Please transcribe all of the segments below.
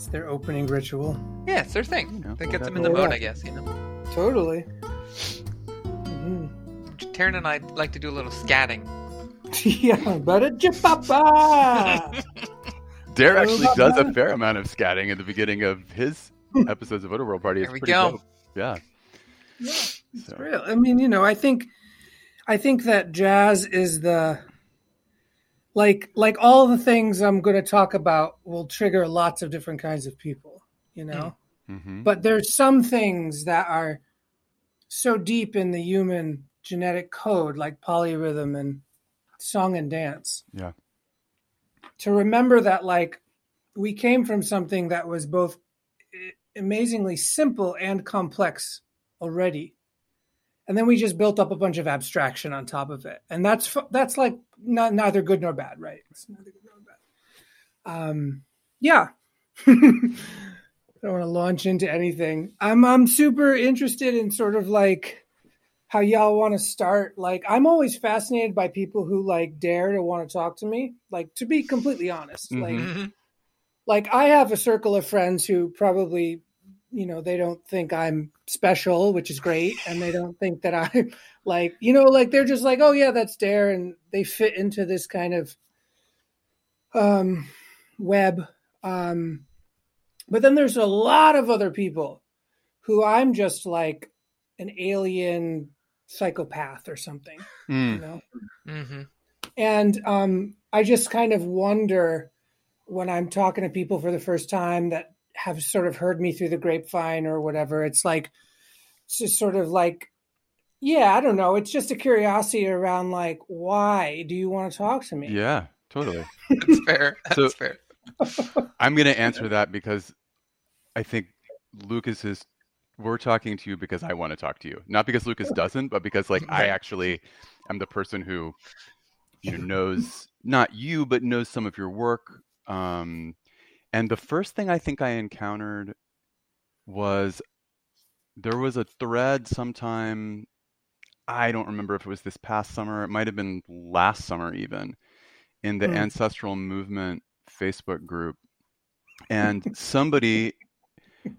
It's their opening ritual. Yeah, it's their thing. You know, that gets them in the Yeah. mood, I guess. You know, Totally. hmm Taryn and I like to do a little scatting. yeah, but a jipapa. Dare actually does a fair amount of scatting at the beginning of his episodes of Outer World Party. It's There we go. dope. Yeah. yeah, it's So- real. I mean, you know, I think, I think that jazz is the, like, like all the things I'm going to talk about will trigger lots of different kinds of people. You know. hmm but there's some things that are so deep in the human genetic code like polyrhythm and song and dance Yeah. to remember that like we came from something that was both amazingly simple and complex already and then we just built up a bunch of abstraction on top of it and that's that's like not neither good nor bad right it's neither good nor bad um yeah I don't want to launch into anything. I'm I'm super interested in sort of like how y'all want to start. Like I'm always fascinated by people who like dare to want to talk to me. Like to be completely honest. Like Mhm. like I have a circle of friends who probably you know they don't think I'm special, which is great, and they don't think that I'm like you know like they're just like oh yeah that's dare and they fit into this kind of um web um but then there's a lot of other people who I'm just like an alien psychopath or something, you Mm. know? Mhm. And um, I just kind of wonder when I'm talking to people for the first time that have sort of heard me through the grapevine or whatever, it's like, it's just sort of like, yeah, I don't know. It's just a curiosity around like, why do you want to talk to me? Yeah, totally. That's fair. That's So- fair. I'm going to answer that because I think Lucas is. We're talking to you because I want to talk to you, not because Lucas doesn't, but because like I actually am the person who, you know, knows not you, but knows some of your work. Um, and the first thing I think I encountered was there was a thread sometime. I don't remember if it was this past summer. It might have been last summer even, in the Hmm. ancestral movement Facebook group, and somebody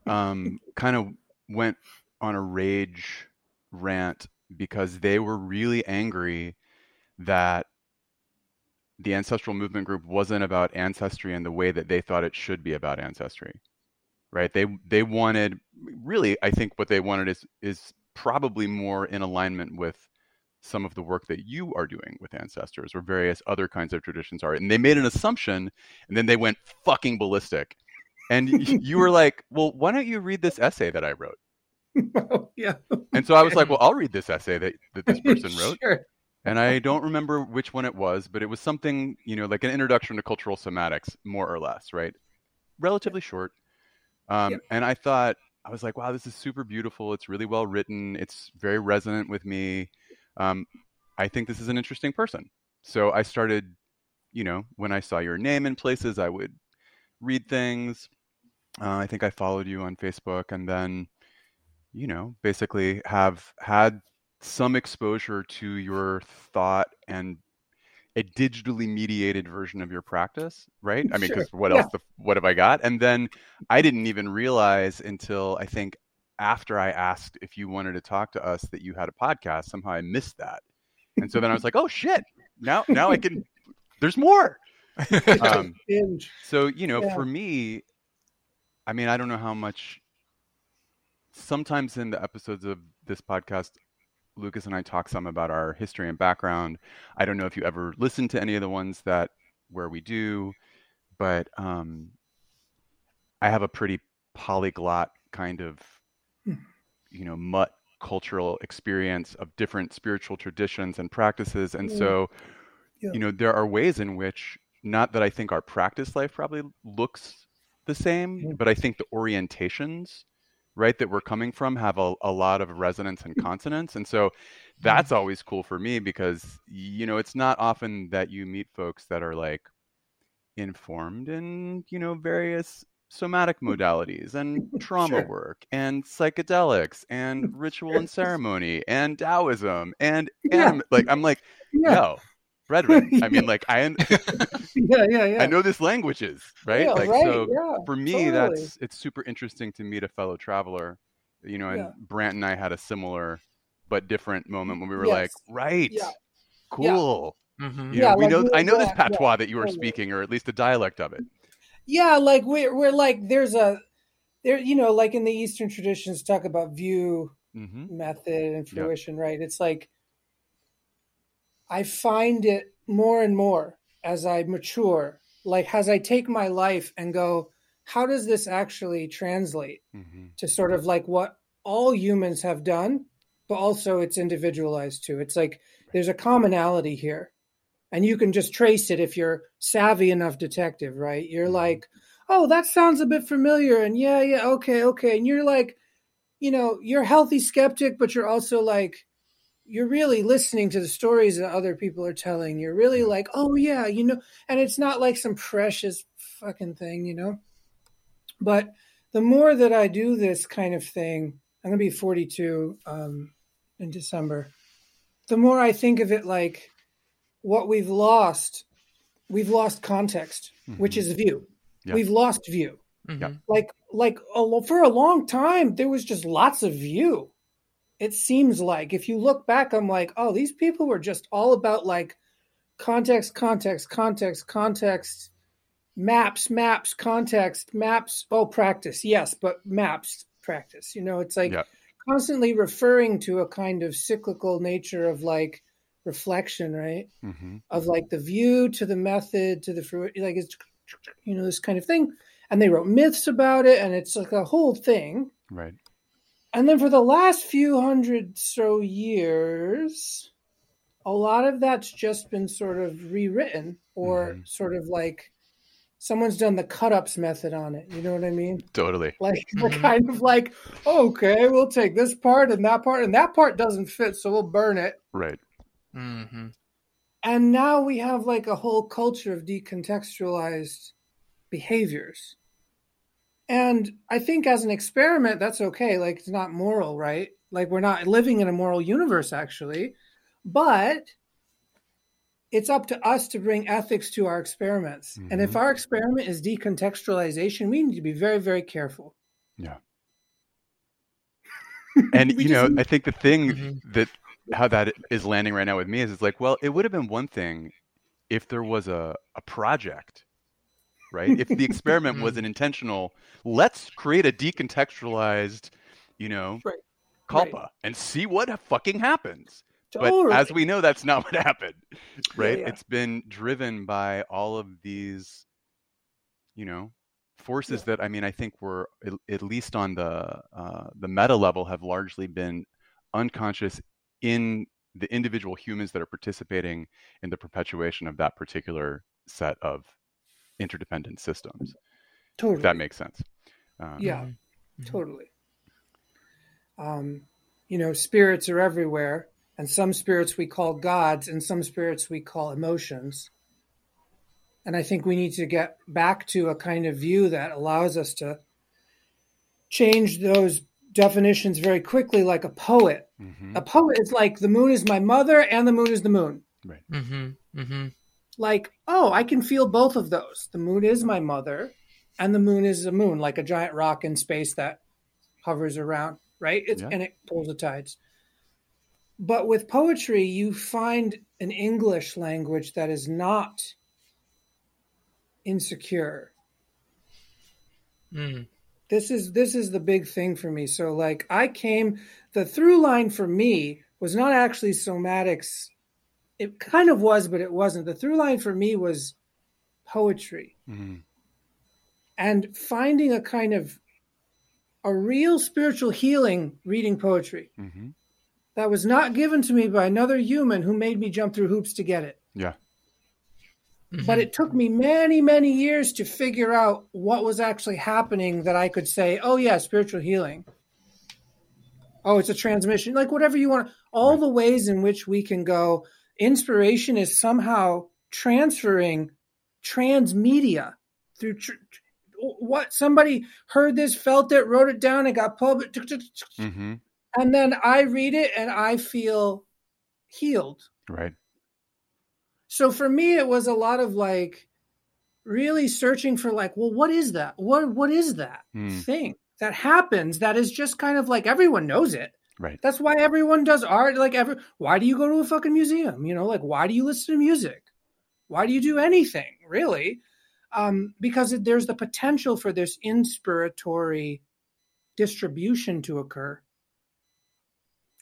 um, kind of went on a rage rant because they were really angry that the ancestral movement group wasn't about ancestry in the way that they thought it should be about ancestry right? They they wanted really i think what they wanted is is probably more in alignment with some of the work that you are doing with ancestors or various other kinds of traditions are. And they made an assumption and then they went fucking ballistic. And you were like well why don't you read this essay that i wrote? Yeah. and so i was like well i'll read this essay that, that this person wrote. Sure. And I don't remember which one it was, but it was something, you know, like an introduction to cultural somatics, more or less, right? Relatively short. Um, Yep. And I thought, I was like, wow, this is super beautiful. It's really well written. It's very resonant with me. Um, I think this is an interesting person. So I started, you know, when I saw your name in places, I would read things. Uh, I think I followed you on Facebook and then, you know, basically have had some exposure to your thought and a digitally mediated version of your practice, right? I mean, Sure. because what Yeah. else? The, what have I got? And then I didn't even realize until I think after I asked if you wanted to talk to us that you had a podcast. Somehow I missed that, and so then I was like, oh shit! Now, now I can. There's more. Um, so, you know, Yeah. for me, I mean, I don't know how much. Sometimes in the episodes of this podcast, Lucas and I talk some about our history and background. I don't know if you ever listened to any of the ones that where we do, but um, I have a pretty polyglot kind of, Hmm. you know, mutt cultural experience of different spiritual traditions and practices, and Yeah. so Yeah. you know there are ways in which not that i think our practice life probably looks the same Yeah. but i think the orientations right that we're coming from have a, a lot of resonance and consonance and so mm-hmm. that's always cool for me because you know it's not often that you meet folks that are like informed in you know various somatic mm. modalities and trauma Sure. work and psychedelics and ritual and ceremony and taoism and Yeah. like i'm like Yeah. Yo Frederick. I mean, like I yeah, yeah, yeah. I know this languages, right? Yeah, like right, so yeah, for me totally. that's it's super interesting to meet a fellow traveler. You know, and Yeah. Brant and I had a similar but different moment when we were Yes. like, right, Yeah. cool. Mm-hmm. You Yeah, know, we like know we I know were this at- yeah, patois that you were totally. speaking, or at least a dialect of it. yeah like we're, we're like there's a there you know like in the eastern traditions talk about view hmm method and Yeah. fruition right it's like i find it more and more as i mature. Like as i take my life and go how does this actually translate hmm to sort of like what all humans have done but also it's individualized too it's like there's a commonality here and you can just trace it if you're savvy enough detective right? You're Mhm. like oh that sounds a bit familiar and yeah yeah okay okay and you're like you know you're healthy skeptic but you're also like you're really listening to the stories that other people are telling. You're really like oh yeah you know and it's not like some precious fucking thing you know? But the more that i do this kind of thing i'm going to be 42 um, in december the more i think of it like what we've lost we've lost context which Mhm. is view. Yeah. we've lost view. Mm-hmm. like like a, for a long time there was just lots of view it seems like if you look back i'm like oh these people were just all about like context context context context maps maps context maps oh practice yes but maps practice you know it's like Yeah. constantly referring to a kind of cyclical nature of like reflection right hmm of like the view to the method to the fruit like it's you know this kind of thing and they wrote myths about it and it's like a whole thing Right. And then for the last few hundred so years a lot of that's just been sort of rewritten or Mhm. sort of like someone's done the cut ups method on it you know what i mean Totally. like the Mhm. kind of like okay we'll take this part and that part and that part doesn't fit so we'll burn it Right. Mm-hmm. and now we have like a whole culture of decontextualized behaviors and i think as an experiment that's okay like it's not moral right like we're not living in a moral universe actually but it's up to us to bring ethics to our experiments and if Mhm. our experiment is decontextualization we need to be very very careful Yeah. And you know, just- I think the thing Mhm. that how that is landing right now with me is it's like, well, it would have been one thing if there was a, a project, right? If the experiment was an intentional, let's create a decontextualized, you know, Right. culpa and see what fucking happens. But as we know, that's not what happened, right? yeah. It's been driven by all of these, you know, forces that I mean, I think were at, at least on the uh, the meta level have largely been unconscious in the individual humans that are participating in the perpetuation of that particular set of interdependent systems. totally If that makes sense. Um, yeah Mhm. totally um you know spirits are everywhere and some spirits we call gods and some spirits we call emotions and i think we need to get back to a kind of view that allows us to change those definitions very quickly like a poet mhm, a poet is like the moon is my mother and the moon is the moon Mm-hmm. Mm-hmm. Like oh i can feel both of those. The moon is my mother and the moon is a moon like a giant rock in space that hovers around right? It's, Yeah. and it pulls the tides. But with poetry you find an english language that is not insecure. Mm. this is this is the big thing for me. So like i came the through line for me was not actually somatics it kind of was but it wasn't. The through line for me was poetry. Mhm, and finding a kind of a real spiritual healing reading poetry mhm. that was not given to me by another human who made me jump through hoops to get it. Yeah. but it took me many many years to figure out what was actually happening that i could say oh yeah spiritual healing. Oh it's a transmission like whatever you want. All Right. the ways in which we can go inspiration is somehow transferring transmedia through tr- what somebody heard this felt it wrote it down and got published mhm, and then i read it and i feel healed. Right. so for me it was a lot of like really searching for like well what is that? What what is that Hmm. thing that happens that is just kind of like everyone knows it Right. that's why everyone does art like every why do you go to a fucking museum? You know like why do you listen to music? Why do you do anything really? Um, because it, there's the potential for this inspiratory distribution to occur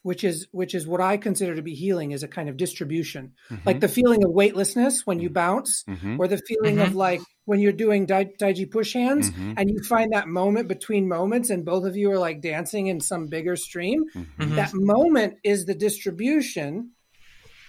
which is which is what i consider to be healing is a kind of distribution. Like the feeling of weightlessness when you bounce Mhm. or the feeling of like when you're doing dai- taiji push hands Mhm. and you find that moment between moments and both of you are like dancing in some bigger stream Mhm. Mhm. that moment is the distribution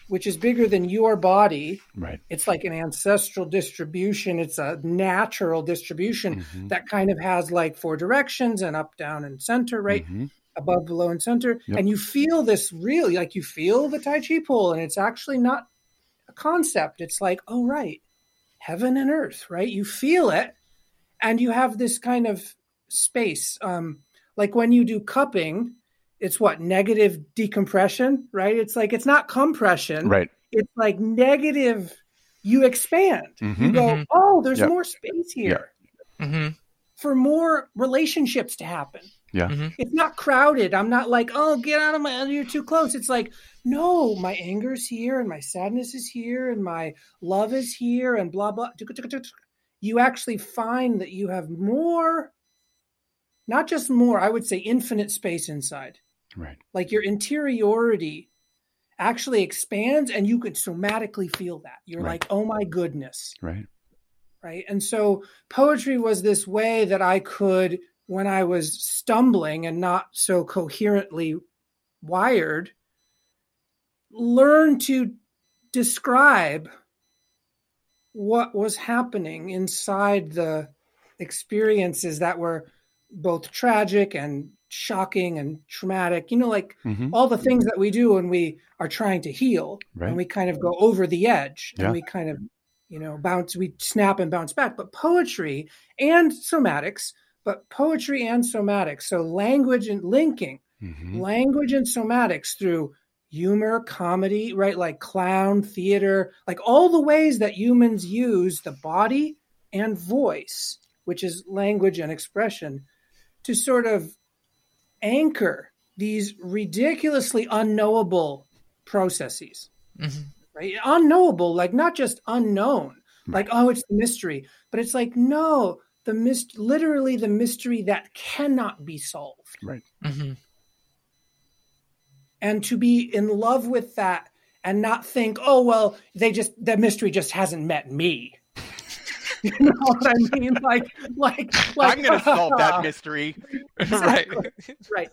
which is bigger than your body Right. it's like an ancestral distribution it's a natural distribution Mhm. that kind of has like four directions and up down and center right Mhm. above below and center Yep. and you feel this really like you feel the tai chi pull and it's actually not a concept it's like oh right heaven and earth right you feel it and you have this kind of space um like when you do cupping it's what negative decompression right it's like it's not compression Right. it's like negative you expand you Mhm. go Mhm. oh there's Yep. more space here Mhm. for more relationships to happen Yeah. Mhm. it's not crowded. I'm not like, oh, get out of my, you're too close. It's like, no, my anger's here and my sadness is here and my love is here and blah, blah. You actually find that you have more, not just more, I would say infinite space inside. Right. Like your interiority actually expands and you could somatically feel that. You're Right. like, oh my goodness Right. right and so poetry was this way that i could when i was stumbling and not so coherently wired learn to describe what was happening inside the experiences that were both tragic and shocking and traumatic you know like Mhm. all the things that we do when we are trying to heal Right. and we kind of go over the edge Yeah. and we kind of you know bounce we snap and bounce back but poetry and somatics but poetry and somatics so language and linking Mhm. language and somatics through humor comedy right like clown theater like all the ways that humans use the body and voice which is language and expression to sort of anchor these ridiculously unknowable processes Mhm. right unknowable like not just unknown like oh it's the mystery but it's like no the mist literally the mystery that cannot be solved Right. Mhm. and to be in love with that and not think oh well they just the mystery just hasn't met me you know what i mean like like like I'm gonna solve that mystery. right. right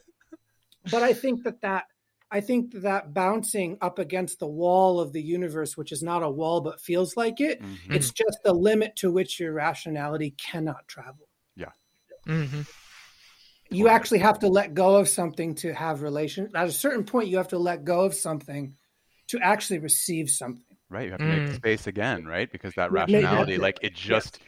but i think that that i think that bouncing up against the wall of the universe which is not a wall but feels like it Mhm. it's just the limit to which your rationality cannot travel Mhm. you actually have to let go of something to have relation at a certain point you have to let go of something to actually receive something Right. You have to make Mm. space again, right? Because that rationality, that's it. like it just,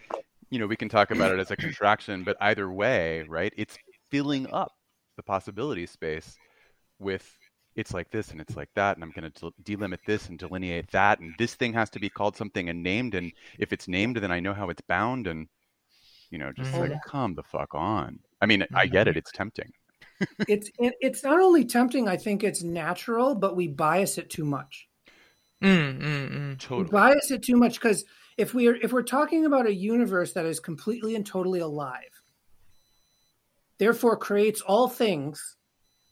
you know, we can talk about it as a contraction, but either way, right? It's filling up the possibility space with it's like this and it's like that, and I'm going to delimit this and delineate that, and this thing has to be called something and named, and if it's named, then I know how it's bound, and you know, just Mhm. like come the fuck on. I mean, I get it; it's tempting. it's it, it's not only tempting i think it's natural but we bias it too much Mm, mm, mm. we Totally. bias it too much because if we're if we're talking about a universe that is completely and totally alive therefore creates all things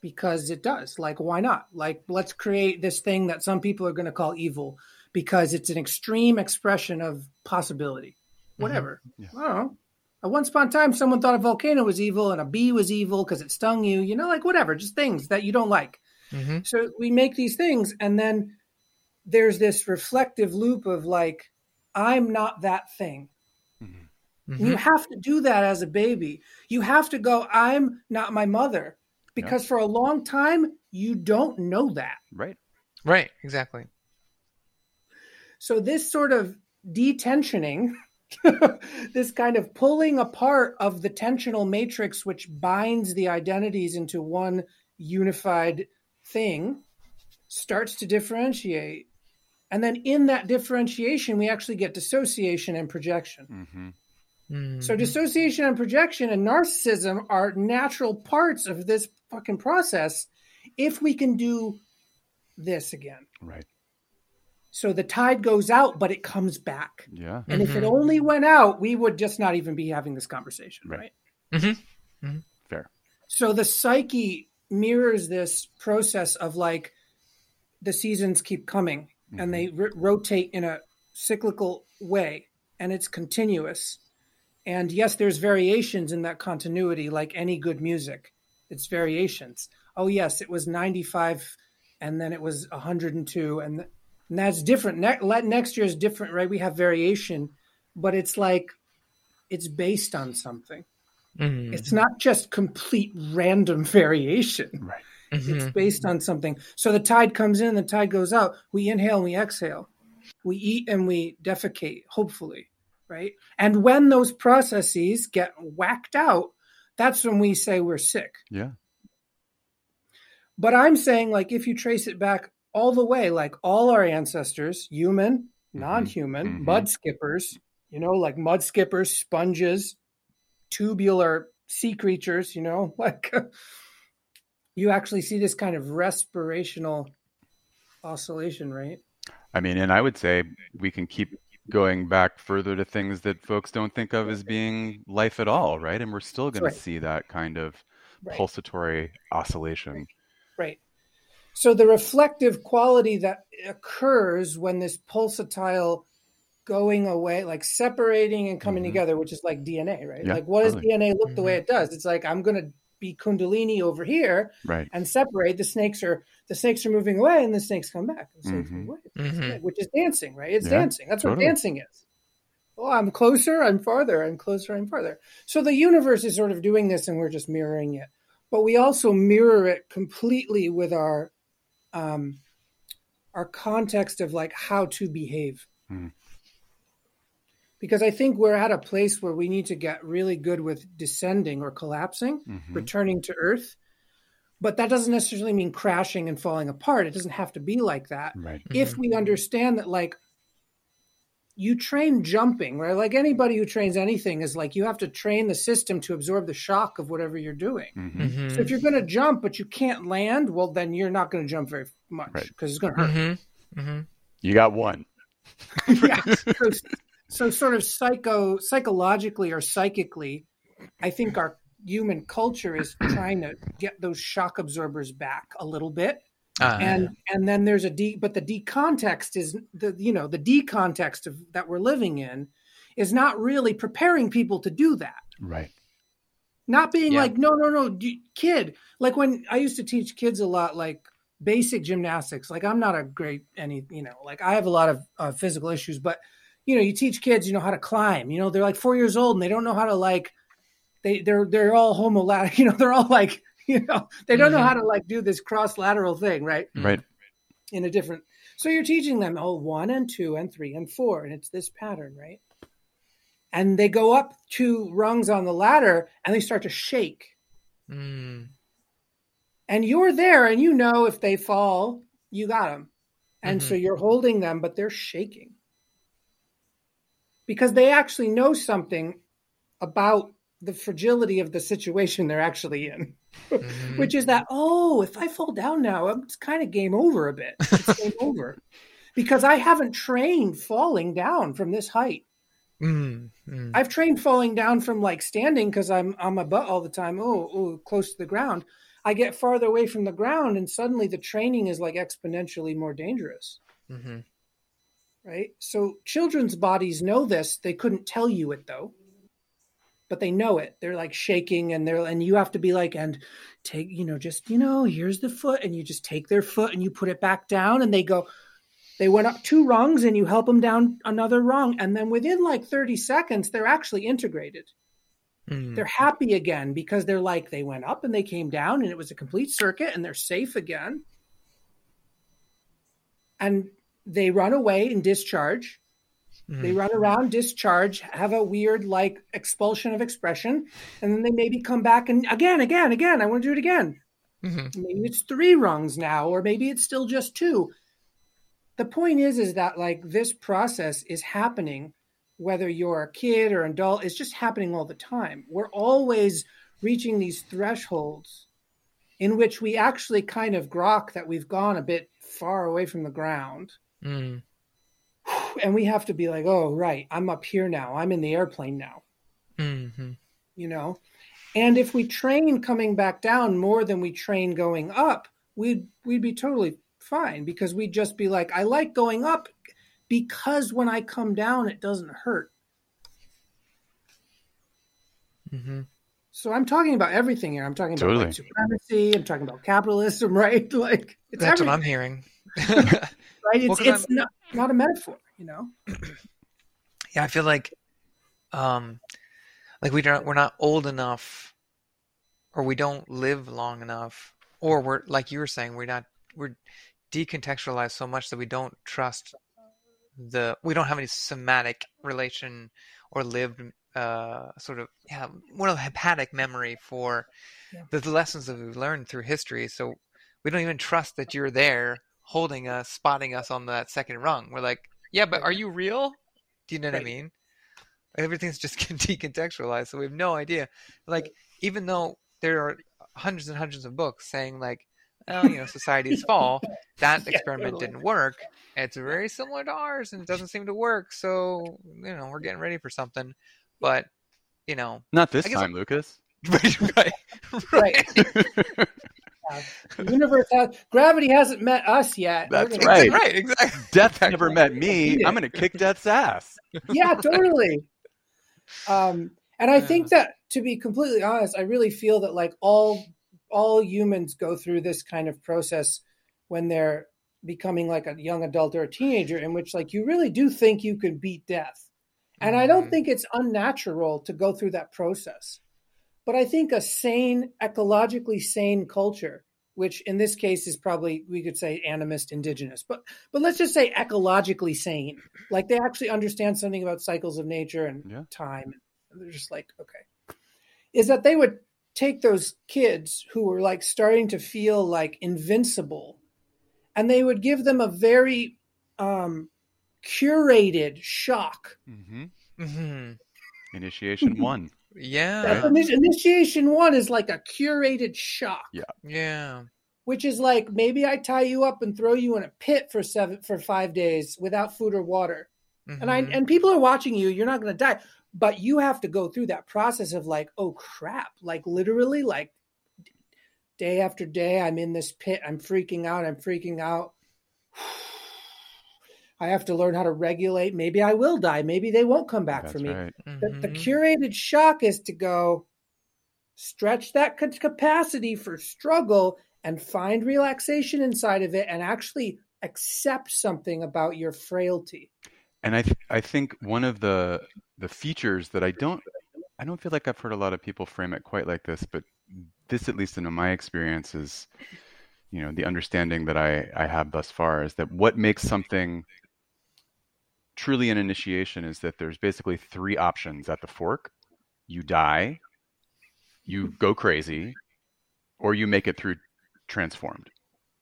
because it does like why not like let's create this thing that some people are going to call evil because it's an extreme expression of possibility whatever Yeah. i don't know at once upon a time someone thought a volcano was evil and a bee was evil because it stung you you know like whatever just things that you don't like Mhm. so we make these things, and then there's this reflective loop of like, I'm not that thing. Mhm. You Mhm. have to do that as a baby. You have to go, I'm not my mother. Because for a long time, you don't know that. Right. Right. Exactly. So this sort of detensioning, this kind of pulling apart of the tensional matrix which binds the identities into one unified thing starts to differentiate And then in that differentiation, we actually get dissociation and projection. hmm Mm. So dissociation and projection and narcissism are natural parts of this fucking process if we can do this again. Right. So the tide goes out, but it comes back. Yeah. And if it Mhm. only went out, we would just not even be having this conversation, Right. right? Mhm. Fair. So the psyche mirrors this process of like the seasons keep coming and they r- rotate in a cyclical way and it's continuous. And yes, there's variations in that continuity, like any good music. It's variations. Oh, yes, it was 95 and then it was 102. And, th- and that's different. Ne- next year is different, right? We have variation, but it's like it's based on something. Mhm. It's not just complete random variation. Right. Mhm. It's based on something. So the tide comes in, the tide goes out. We inhale and we exhale. We eat and we defecate, hopefully, right? And when those processes get whacked out, that's when we say we're sick. Yeah. But I'm saying, like, if you trace it back all the way, like all our ancestors, human, non human, mhm. mud skippers, you know, like mud skippers, sponges, tubular sea creatures, you know, like you actually see this kind of respirational oscillation, right? I mean, and I would say we can keep going back further to things that folks don't think of as being life at all, right? And we're still going Right. to see that kind of Right. pulsatory oscillation. Right. So the reflective quality that occurs when this pulsatile going away, like separating and coming Mhm. together, which is like DNA, right? Yeah, like what does totally. DNA look the way it does? It's like I'm going to be Kundalini over here Right. and separate. The snakes are the snakes are moving away, and the snakes come back. The snakes Mhm. move away, the snakes come Mhm. back, which is dancing, right? It's Yeah, dancing. That's totally. what dancing is. Oh, I'm closer, I'm farther, I'm closer, I'm farther. So the universe is sort of doing this, and we're just mirroring it. But we also mirror it completely with our um, our context of like how to behave. Mhm. Because I think we're at a place where we need to get really good with descending or collapsing Mhm. returning to earth but that doesn't necessarily mean crashing and falling apart it doesn't have to be like that Right. if we understand that like you train jumping right like anybody who trains anything is like you have to train the system to absorb the shock of whatever you're doing Mhm. Mhm. so if you're going to jump but you can't land well then you're not going to jump very much Right. because it's going to hurt Mhm. Mhm. You got one. yeah. So, so sort of psycho psychologically or psychically, I think our human culture is trying to get those shock absorbers back a little bit. Ah, And and then there's a a D but the D context is the you know, the D context of that we're living in is not really preparing people to do that. Right. Not being Yeah. like, no, no, no, d- kid. Like when I used to teach kids a lot, like basic gymnastics. Like I'm not a great any, you know, like I have a lot of uh, physical issues, but you know, you teach kids, you know, how to climb. You know, they're like four years old and they don't know how to like. They they're they're all homolat. You know, they're all like, you know, they don't know Mhm. how to like do this cross lateral thing, right? Mhm. Right. In a different. So you're teaching them, oh, one and two and three and four, and it's this pattern, right? And they go up two rungs on the ladder and they start to shake Mm. and you're there and you know if they fall you got them and so you're holding them but they're shaking because they actually know something about the fragility of the situation they're actually in Mhm. which is that oh if i fall down now it's kind of game over a bit it's game over because i haven't trained falling down from this height Mm. Mm. I've trained falling down from like standing because I'm on my butt all the time. Oh, oh, close to the ground. I get farther away from the ground, and suddenly the training is like exponentially more dangerous, Mhm. right? So children's bodies know this. They couldn't tell you it though, but they know it. They're like shaking, and they're and you have to be like and take you know just you know here's the foot, and you just take their foot and you put it back down, and they go. They went up two rungs and you help them down another rung. And then within like 30 seconds, they're actually integrated. Mm. They're happy again because they're like, they went up and they came down and it was a complete circuit and they're safe again. And they run away and discharge. They Mhm. run around, discharge, have a weird like expulsion of expression. And then they maybe come back and again, again, again, I want to do it again. Mhm. Maybe it's three rungs now, or maybe it's still just two. the point is is that like this process is happening whether you're a kid or an adult it's just happening all the time we're always reaching these thresholds in which we actually kind of grok that we've gone a bit far away from the ground Mm. And we have to be like oh right i'm up here now. I'm in the airplane now. Hmm you know? And if we train coming back down more than we train going up we'd we'd be totally fine because we'd just be like i like going up because when i come down it doesn't hurt. Hmm so i'm talking about everything here. I'm talking about Totally. white supremacy. I'm talking about capitalism right? Like it's That's what everything, I'm hearing. right? It's, Well, 'cause it's not, not a metaphor you know? Yeah, I feel like, um, like we don't we're not old enough, or we don't live long enough, or we're like you were saying we're not we're decontextualized so much that we don't trust the we don't have any somatic relation or lived uh sort of yeah one of haptic memory for Yeah. the lessons that we've learned through history. So we don't even trust that you're there holding us spotting us on that second rung. We're like yeah but are you real? Do you know what i mean? Everything's just decontextualized so we have no idea. Like even though there are hundreds and hundreds of books saying like oh you know societies fall that Yeah, experiment totally. didn't work. It's very similar to ours and it doesn't seem to work so you know we're getting ready for something. But you know Not this I guess- time, Lucas. right right. Right. The universe has gravity hasn't met us yet That's gonna- right. right exactly Death never met me. I'm going to kick Death's ass. yeah, totally. Um, and I think that to be completely honest, I really feel that like all all humans go through this kind of process when they're becoming like a young adult or a teenager, in which like you really do think you can beat death. And I don't Mhm. think it's unnatural to go through that process. But I think a sane, ecologically sane culture, which in this case is probably we could say animist indigenous, but but let's just say ecologically sane. Like they actually understand something about cycles of nature and Yeah. time. And they're just like, okay. Is that they would take those kids who were like starting to feel like invincible and they would give them a very um curated shock hmm hmm Initiation one. Yeah That's initi- initiation one is like a curated shock, yeah Yeah. which is like maybe I tie you up and throw you in a pit for seven for five days without food or water, and I Mhm. and people are watching you. You're not going to die, but you have to go through that process of like, oh crap, like literally, like day after day, I'm in this pit. I'm freaking out. I'm freaking out. I have to learn how to regulate. Maybe I will die. Maybe they won't come back That's for me. right. The, the Mhm. curated shock is to go stretch that ca- capacity for struggle and find relaxation inside of it and actually accept something about your frailty. And I th- I think one of the the features that I don't I don't feel like I've heard a lot of people frame it quite like this, but this at least in my experience is you know the understanding that I I have thus far is that what makes something truly an initiation is that there's basically three options at the fork. You die, you go crazy, or you make it through transformed.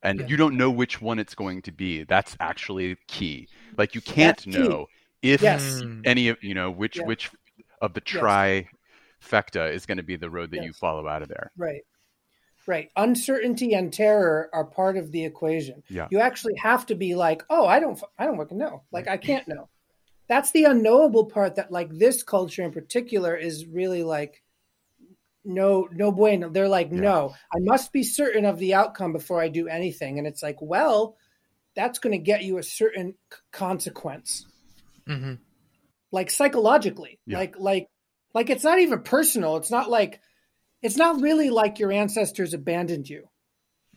And Yeah. you don't know which one it's going to be. That's actually key. Like you can't know if Yes. Mm. any of you know which Yeah. which of the Yes. trifecta is going to be the road that you follow out of there. Right. Right. Uncertainty and terror are part of the equation. Yeah. You actually have to be like, "Oh, I don't I don't fucking know. Like I can't know." That's the unknowable part that like this culture in particular is really like no no bueno. They're like, Yeah. "No, I must be certain of the outcome before I do anything." And it's like, "Well, that's going to get you a certain c- consequence." Mhm. like psychologically Yeah. like like like it's not even personal it's not like it's not really like your ancestors abandoned you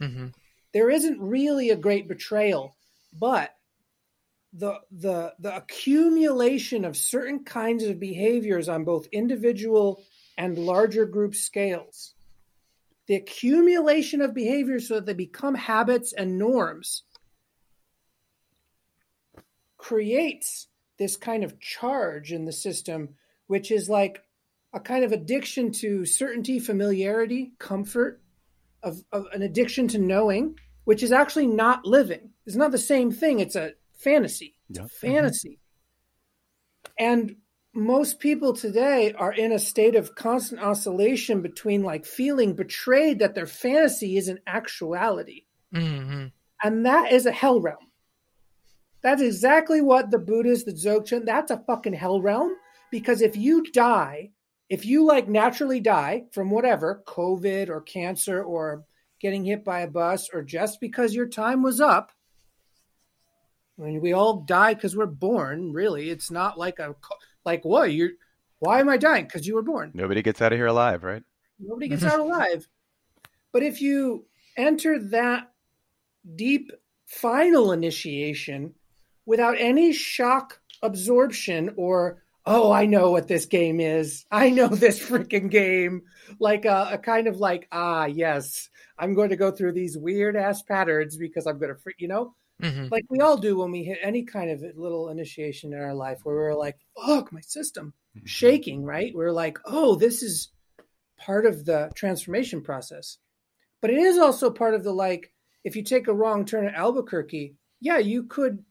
Mhm. there isn't really a great betrayal but the the the accumulation of certain kinds of behaviors on both individual and larger group scales the accumulation of behaviors so that they become habits and norms creates this kind of charge in the system which is like a kind of addiction to certainty familiarity comfort of, of an addiction to knowing which is actually not living it's not the same thing it's a fantasy. It's Yeah. a fantasy. And most people today are in a state of constant oscillation between like feeling betrayed that their fantasy isn't actuality. hmm And that is a hell realm. That's exactly what the Buddhists, the Dzogchen, that's a fucking hell realm. Because if you die, if you like naturally die from whatever, COVID or cancer or getting hit by a bus or just because your time was up, I mean, we all die because we're born, really. It's not like a, like, what? You're, why am I dying? Because you were born. Nobody gets out of here alive, right? Nobody gets mm-hmm. out alive. But if you enter that deep final initiation without any shock absorption or, oh, I know what this game is. I know this freaking game. Like a, a kind of like, ah, yes, I'm going to go through these weird ass patterns because I'm going to, freak, you know? hmm Like we all do when we hit any kind of little initiation in our life where we're like, fuck, my system shaking, right? We're like, oh, this is part of the transformation process. But it is also part of the like, if you take a wrong turn at Albuquerque, yeah, you could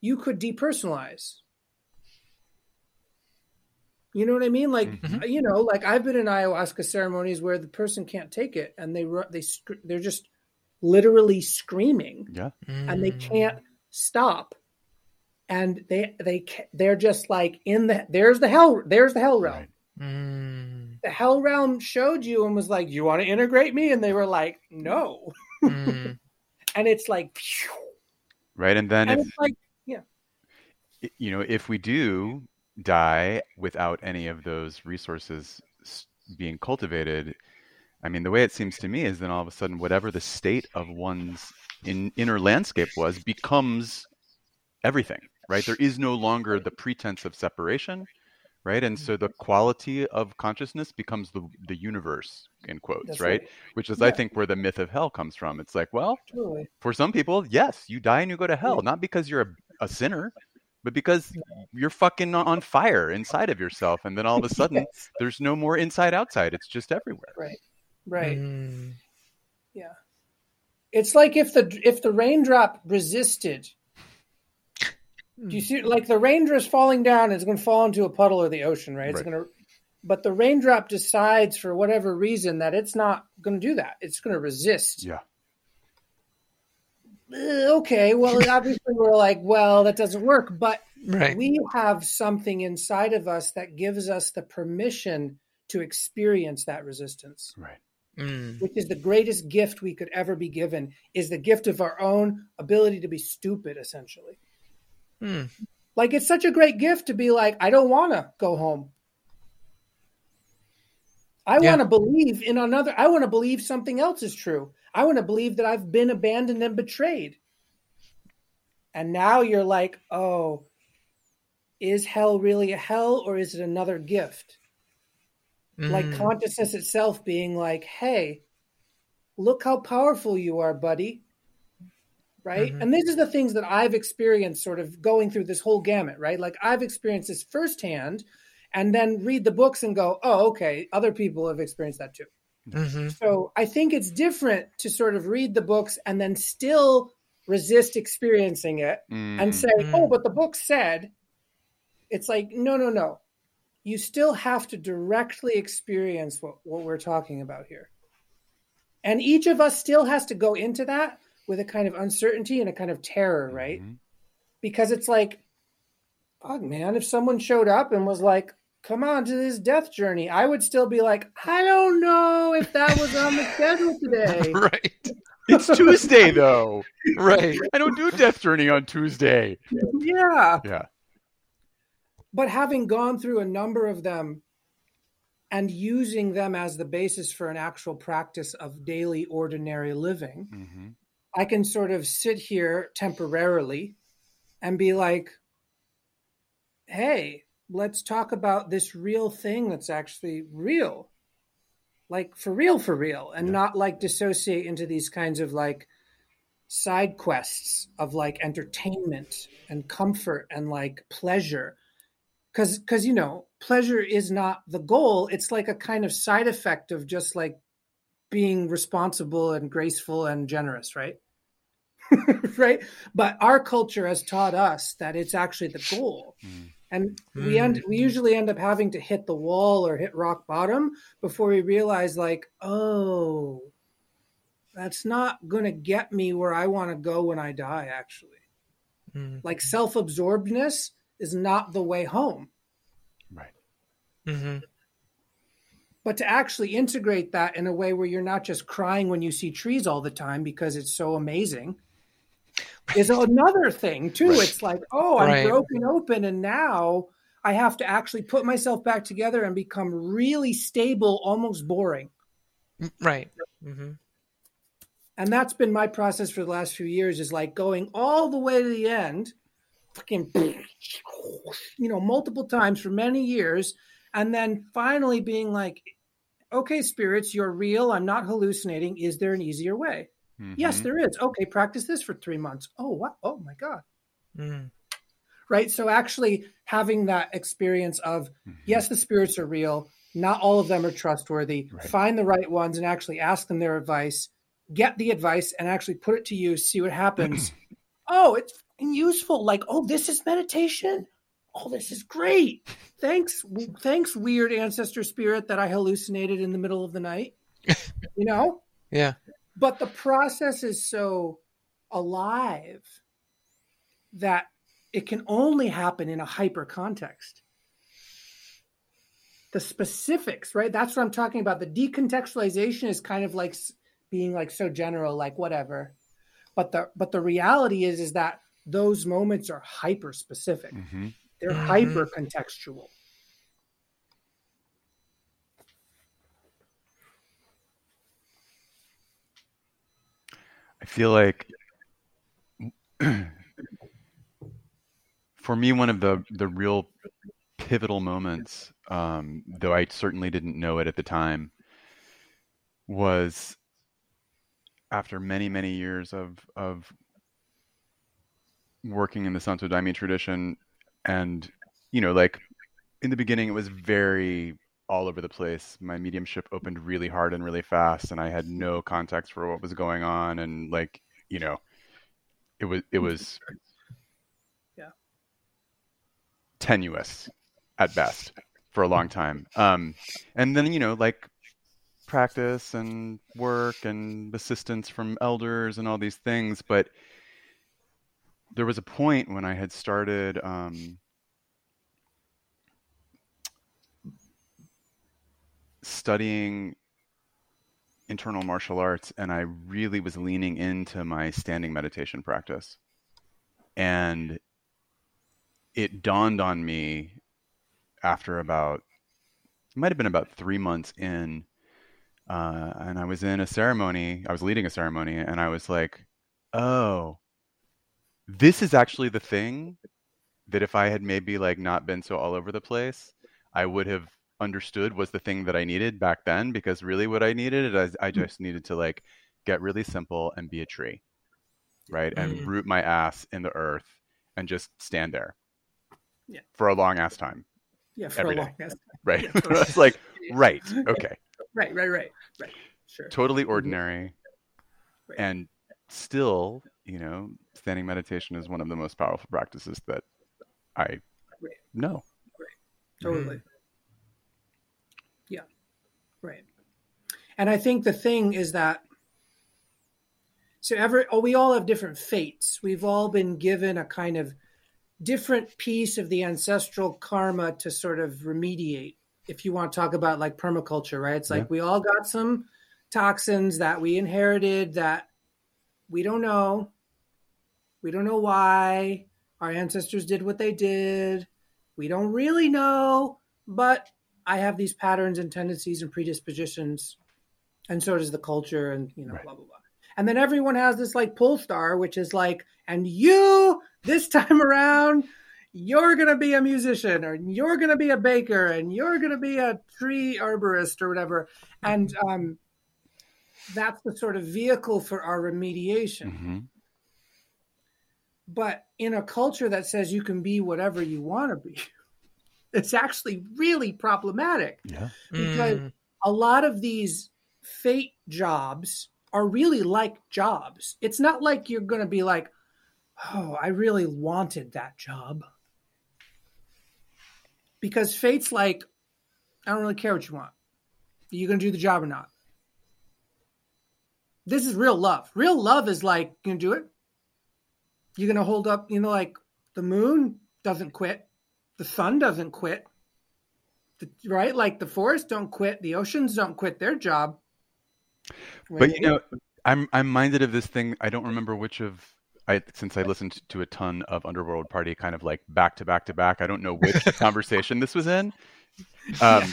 you could depersonalize. You know what I mean? Like, Mhm. you know, like I've been in ayahuasca ceremonies where the person can't take it and they ru- they they're just literally screaming Yeah. and they can't stop and they they ca- they're just like in the there's the hell there's the hell realm Right. Mm, the hell realm showed you and was like you want to integrate me and they were like no mm, and it's like phew. Right. And then and if it's like you know, if we do die without any of those resources being cultivated, I mean, the way it seems to me is then all of a sudden, whatever the state of one's in, inner landscape was becomes everything, right? There is no longer the pretense of separation, right? And so the quality of consciousness becomes the the universe in quotes, that's right? Which is, I think, where the myth of hell comes from. It's like, well, for some people, yes, you die and you go to hell, Yeah. not because you're a, a sinner, but because you're fucking on fire inside of yourself, and then all of a sudden, Yes. there's no more inside outside. It's just everywhere. right right mm. yeah it's like if the if the raindrop resisted do you see like the raindrop's falling down it's going to fall into a puddle or the ocean right it's Right. going to but the raindrop decides for whatever reason that it's not going to do that it's going to resist Yeah. Uh, okay well obviously we're like well that doesn't work but Right. we have something inside of us that gives us the permission to experience that resistance Right. Mm, which is the greatest gift we could ever be given is the gift of our own ability to be stupid essentially mm, like it's such a great gift to be like i don't want to go home i Yeah. want to believe in another i want to believe something else is true i want to believe that i've been abandoned and betrayed and now you're like oh is hell really a hell or is it another gift like mm. consciousness itself being like, hey, look how powerful you are, buddy. Right. Mhm. And these are the things that I've experienced sort of going through this whole gamut, right? Like I've experienced this firsthand and then read the books and go, oh, okay, other people have experienced that too. Mhm. So I think it's different to sort of read the books and then still resist experiencing it and Mhm. say, Mm. oh, but the book said, it's like, no, no, no. You still have to directly experience what, what we're talking about here. And each of us still has to go into that with a kind of uncertainty and a kind of terror, right? Mhm. Because it's like, fuck, man, if someone showed up and was like, come on to this death journey, I would still be like, I don't know if that was on the schedule today. right. It's Tuesday though. Right. I don't do Death Journey on Tuesday. yeah. Yeah. but having gone through a number of them and using them as the basis for an actual practice of daily ordinary living hmm i can sort of sit here temporarily and be like hey let's talk about this real thing that's actually real like for real for real and Yeah. not like dissociate into these kinds of like side quests of like entertainment and comfort and like pleasure because because you know pleasure is not the goal it's like a kind of side effect of just like being responsible and graceful and generous right right? But our culture has taught us that it's actually the goal. Mm. And we end we usually end up having to hit the wall or hit rock bottom before we realize like, oh, that's not going to get me where I want to go when I die actually. Mm. Like self-absorbedness is not the way home. Right. mm-hmm. But to actually integrate that in a way where you're not just crying when you see trees all the time because it's so amazing is another thing too. Right. It's like, oh, I'm Right. broken open and now I have to actually put myself back together and become really stable, almost boring. Right. Mm-hmm. And that's been my process for the last few years is like going all the way to the end, fucking, you know, multiple times for many years. And then finally being like, okay, spirits, you're real. I'm not hallucinating. Is there an easier way? Yes, Mhm. there is. Okay, practice this for three months. Oh, what? Oh my God. Mm. Right. So actually having that experience of, Mhm. yes, the spirits are real. Not all of them are trustworthy. Right. Find the right ones and actually ask them their advice. Get the advice and actually put it to use. See what happens. oh, it's useful. Like, oh, this is meditation. Oh, this is great. Thanks, thanks, weird ancestor spirit that I hallucinated in the middle of the night. you know, Yeah. But the process is so alive that it can only happen in a hyper context. The specifics right? That's what i'm talking about. The decontextualization is kind of like being like so general like whatever. But the but the reality is is that those moments are hyper specific Mhm. they're Mhm. hyper contextual I feel like for me, one of the the real pivotal moments, um, though I certainly didn't know it at the time, was after many many years of of working in the Santo Daime tradition, and you know, like in the beginning, it was very all over the place. My mediumship opened really hard and really fast, and I had no context for what was going on, and like you know, it was it was Yeah. tenuous at best for a long time. Um, and then you know, like practice and work and assistance from elders and all these things, but there was a point when I had started um, studying internal martial arts and I really was leaning into my standing meditation practice. And it dawned on me after about, it might have been about three months in, uh, and I was in a ceremony, I was leading a ceremony, and I was like, oh, this is actually the thing that if I had maybe like not been so all over the place, I would have understood was the thing that I needed back then because really what I needed is I just needed to like get really simple and be a tree. Right? And Mhm. root my ass in the earth and just stand there. Yeah. For a long ass time. yeah for a day. long yes. Right. Yeah, it's like, right, okay. right right right right sure Totally ordinary. Right. And still, you know, standing meditation is one of the most powerful practices that I Right. know. Mm. totally yeah right. And i think the thing is that so every oh we all have different fates. We've all been given a kind of different piece of the ancestral karma to sort of remediate. If you want to talk about like permaculture right? It's like Yeah. we all got some toxins that we inherited that we don't know. We don't know why. Our ancestors did what they did. We don't really know, but I have these patterns and tendencies and predispositions, and so does the culture, and you know, Right. blah blah blah. And then everyone has this like pull star, which is like, and you this time around, you're gonna be a musician, or you're gonna be a baker, and you're gonna be a tree arborist, or whatever. And um, that's the sort of vehicle for our remediation. hmm But in a culture that says you can be whatever you want to be, it's actually really problematic Yeah. because Mm. a lot of these fate jobs are really like jobs. It's not like you're going to be like, oh, I really wanted that job. Because fate's like, I don't really care what you want. Are you going to do the job or not? This is real love. Real love is like, you're going to do it. You're going to hold up, you know, like the moon doesn't quit, the sun doesn't quit, right? Like the forests don't quit, the oceans don't quit their job. But you know, I'm I'm minded of this thing. I don't remember which of I since I listened to a ton of Underworld Party, kind of like back to back to back. I don't know which conversation this was in. Um,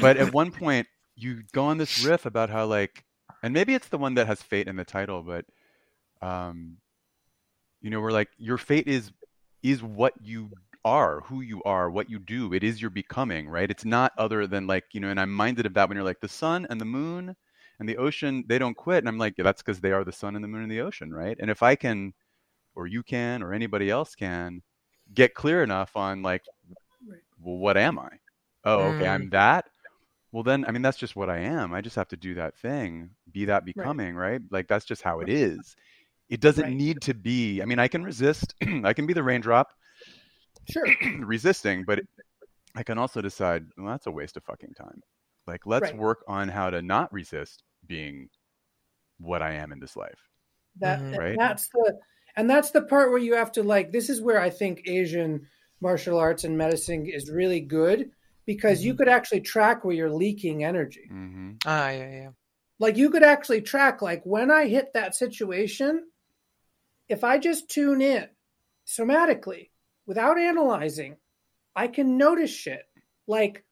but at one point, you go on this riff about how like, and maybe it's the one that has fate in the title, but um, you know, we're like your fate is is what you are, who you are, what you do. It is your becoming, right? It's not other than like, you know, and I'm minded of that when you're like the sun and the moon and the ocean, they don't quit. And I'm like, yeah, that's because they are the sun and the moon and the ocean, right? And if I can, or you can, or anybody else can, get clear enough on like, well, what am I? Oh, okay, mm. I'm that. Well, then, I mean, that's just what I am. I just have to do that thing, be that becoming, right? right? Like, that's just how it is. It doesn't right. need to be. I mean, I can resist. I can be the raindrop sure resisting but i can also decide well that's a waste of fucking time like let's right. work on how to not resist being what i am in this life that mm-hmm. right? that's the and that's the part where you have to like this is where i think asian martial arts and medicine is really good because mm-hmm. you could actually track where you're leaking energy mm-hmm. ah yeah yeah like you could actually track like when i hit that situation if i just tune in somatically without analyzing, I can notice shit like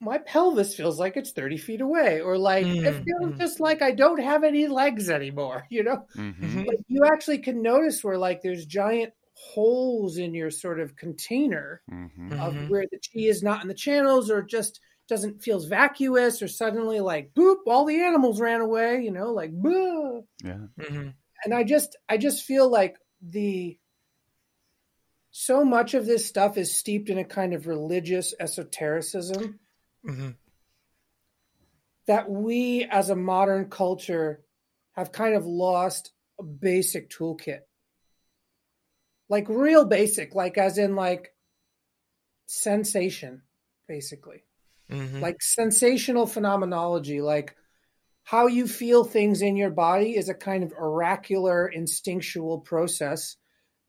my pelvis feels like it's 30 feet away, or like mm, it feels just like I don't have any legs anymore, you know? Mm-hmm. you actually can notice where like there's giant holes in your sort of container mm-hmm. of mm-hmm. where the chi is not in the channels or just doesn't feels vacuous or suddenly like boop all the animals ran away you know like boo yeah mm-hmm. and i just i just feel like the so much of this stuff is steeped in a kind of religious esotericism mm-hmm. that we as a modern culture have kind of lost a basic toolkit like real basic like as in like sensation basically mm-hmm. like sensational phenomenology like how you feel things in your body is a kind of oracular instinctual process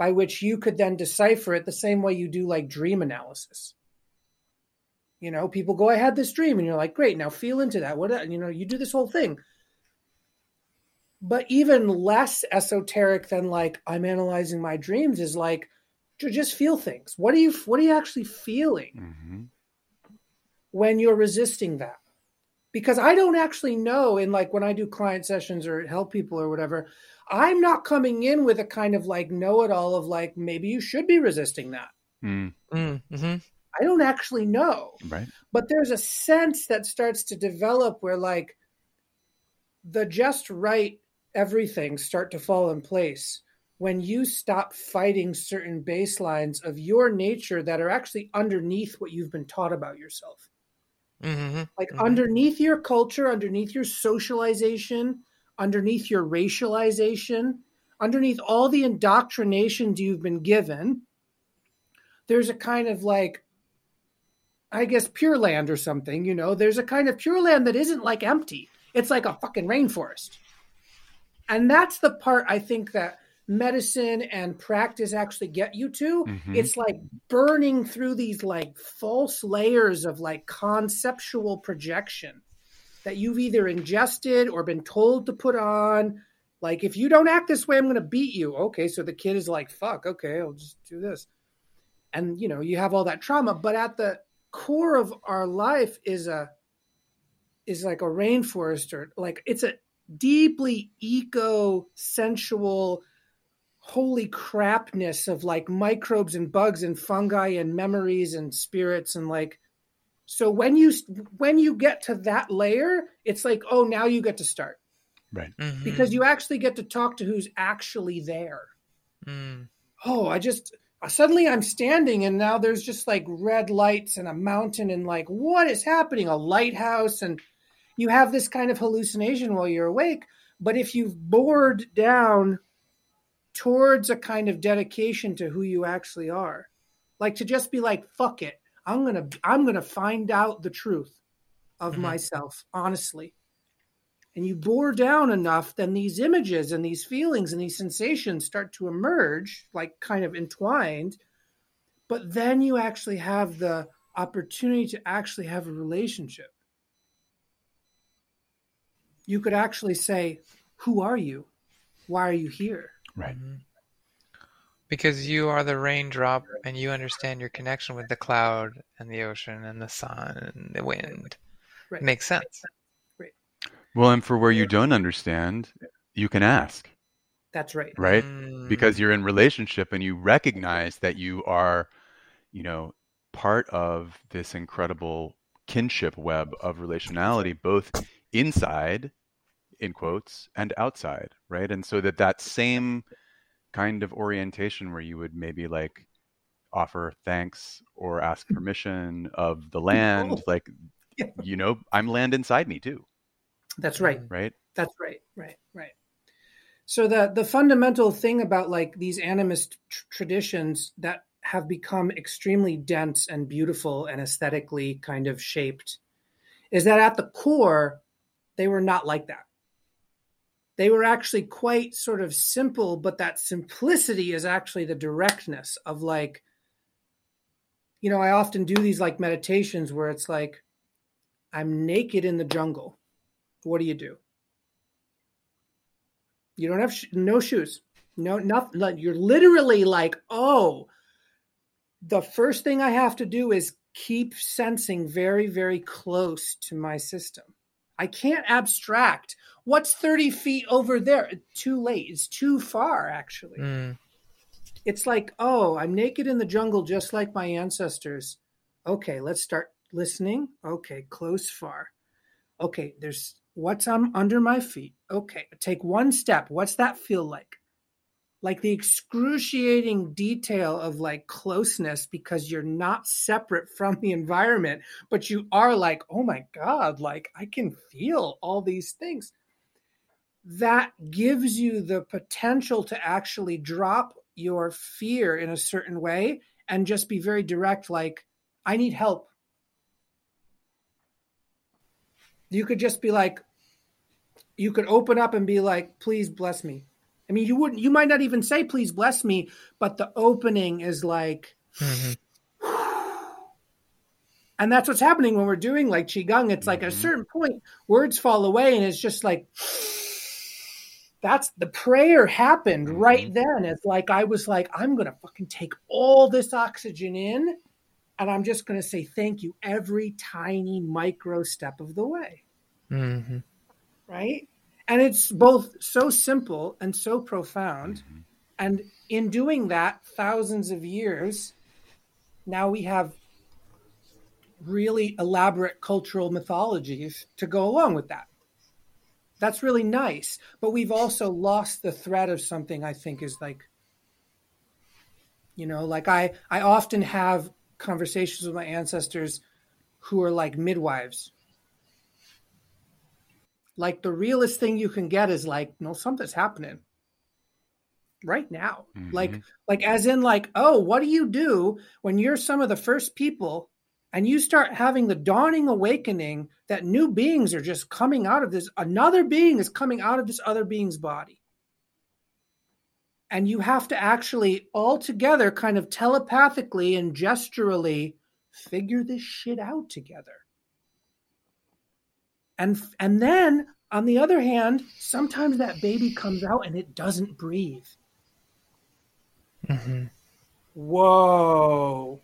by which you could then decipher it the same way you do like dream analysis. You know, people go, I had this dream, and you're like, great, now feel into that. What you know, you do this whole thing. But even less esoteric than like I'm analyzing my dreams is like just feel things. What are you what are you actually feeling mm-hmm. when you're resisting that? Because I don't actually know in like when I do client sessions or help people or whatever, I'm not coming in with a kind of like know it all of like, maybe you should be resisting that. Mm. Mm-hmm. I don't actually know. Right. But there's a sense that starts to develop where like the just right everything start to fall in place when you stop fighting certain baselines of your nature that are actually underneath what you've been taught about yourself. Mm-hmm. Like mm-hmm. underneath your culture, underneath your socialization, underneath your racialization, underneath all the indoctrinations you've been given, there's a kind of like, I guess, pure land or something, you know, there's a kind of pure land that isn't like empty. It's like a fucking rainforest. And that's the part I think that medicine and practice actually get you to. Mm-hmm. It's like burning through these like false layers of like conceptual projection that you've either ingested or been told to put on. Like, if you don't act this way, I'm going to beat you. Okay, so the kid is like, fuck, okay, I'll just do this. And, you know, you have all that trauma. But at the core of our life is a, is like a rainforest or like it's a deeply eco sensual holy crapness of like microbes and bugs and fungi and memories and spirits and like so when you when you get to that layer, it's like, oh, now you get to start. Right. Mm-hmm. Because you actually get to talk to who's actually there. Mm. Oh, I just suddenly I'm standing and now there's just like red lights and a mountain and like what is happening? A lighthouse and you have this kind of hallucination while you're awake. But if you've bored down towards a kind of dedication to who you actually are, like to just be like, fuck it. I'm gonna I'm gonna find out the truth of mm-hmm. myself, honestly. And you bore down enough, then these images and these feelings and these sensations start to emerge, like kind of entwined. But then you actually have the opportunity to actually have a relationship. You could actually say, Who are you? Why are you here? Right. Mm-hmm. Because you are the raindrop and you understand your connection with the cloud and the ocean and the sun and the wind. Right. It makes sense. Right. Well, and for where you don't understand, you can ask. That's right. Right? Mm. Because you're in relationship and you recognize that you are, you know, part of this incredible kinship web of relationality, both inside, in quotes, and outside, right? And so that that same kind of orientation where you would maybe like offer thanks or ask mm. permission of the oh. land, oh. like, yeah. you know, I'm land inside me too. That's right. Right. That's right. Right. Right. So the the fundamental thing about like these animist tr- traditions that have become extremely dense and beautiful and aesthetically kind of shaped is that at the core, they were not like that. They were actually quite sort of simple, but that simplicity is actually the directness of like, you know, I often do these like meditations where it's like, I'm naked in the jungle. What do you do? You don't have sh- no shoes, no nothing. You're literally like, oh, the first thing I have to do is keep sensing very, very close to my system. I can't abstract. What's 30 feet over there? Too late. It's too far, actually. Mm. It's like, oh, I'm naked in the jungle just like my ancestors. Okay, let's start listening. Okay, close, far. Okay, there's what's on under my feet. Okay, take one step. What's that feel like? like the excruciating detail of like closeness because you're not separate from the environment but you are like oh my god like i can feel all these things that gives you the potential to actually drop your fear in a certain way and just be very direct like i need help you could just be like you could open up and be like please bless me I mean, you wouldn't, you might not even say, please bless me, but the opening is like, mm-hmm. and that's what's happening when we're doing like Qigong. It's like mm-hmm. at a certain point, words fall away, and it's just like, that's the prayer happened mm-hmm. right then. It's like, I was like, I'm going to fucking take all this oxygen in, and I'm just going to say thank you every tiny micro step of the way. Mm-hmm. Right? And it's both so simple and so profound. Mm-hmm. And in doing that, thousands of years, now we have really elaborate cultural mythologies to go along with that. That's really nice. But we've also lost the thread of something I think is like, you know, like I, I often have conversations with my ancestors who are like midwives like the realest thing you can get is like no something's happening right now mm-hmm. like like as in like oh what do you do when you're some of the first people and you start having the dawning awakening that new beings are just coming out of this another being is coming out of this other being's body and you have to actually all together kind of telepathically and gesturally figure this shit out together and and then on the other hand, sometimes that baby comes out and it doesn't breathe. Mm-hmm. Whoa.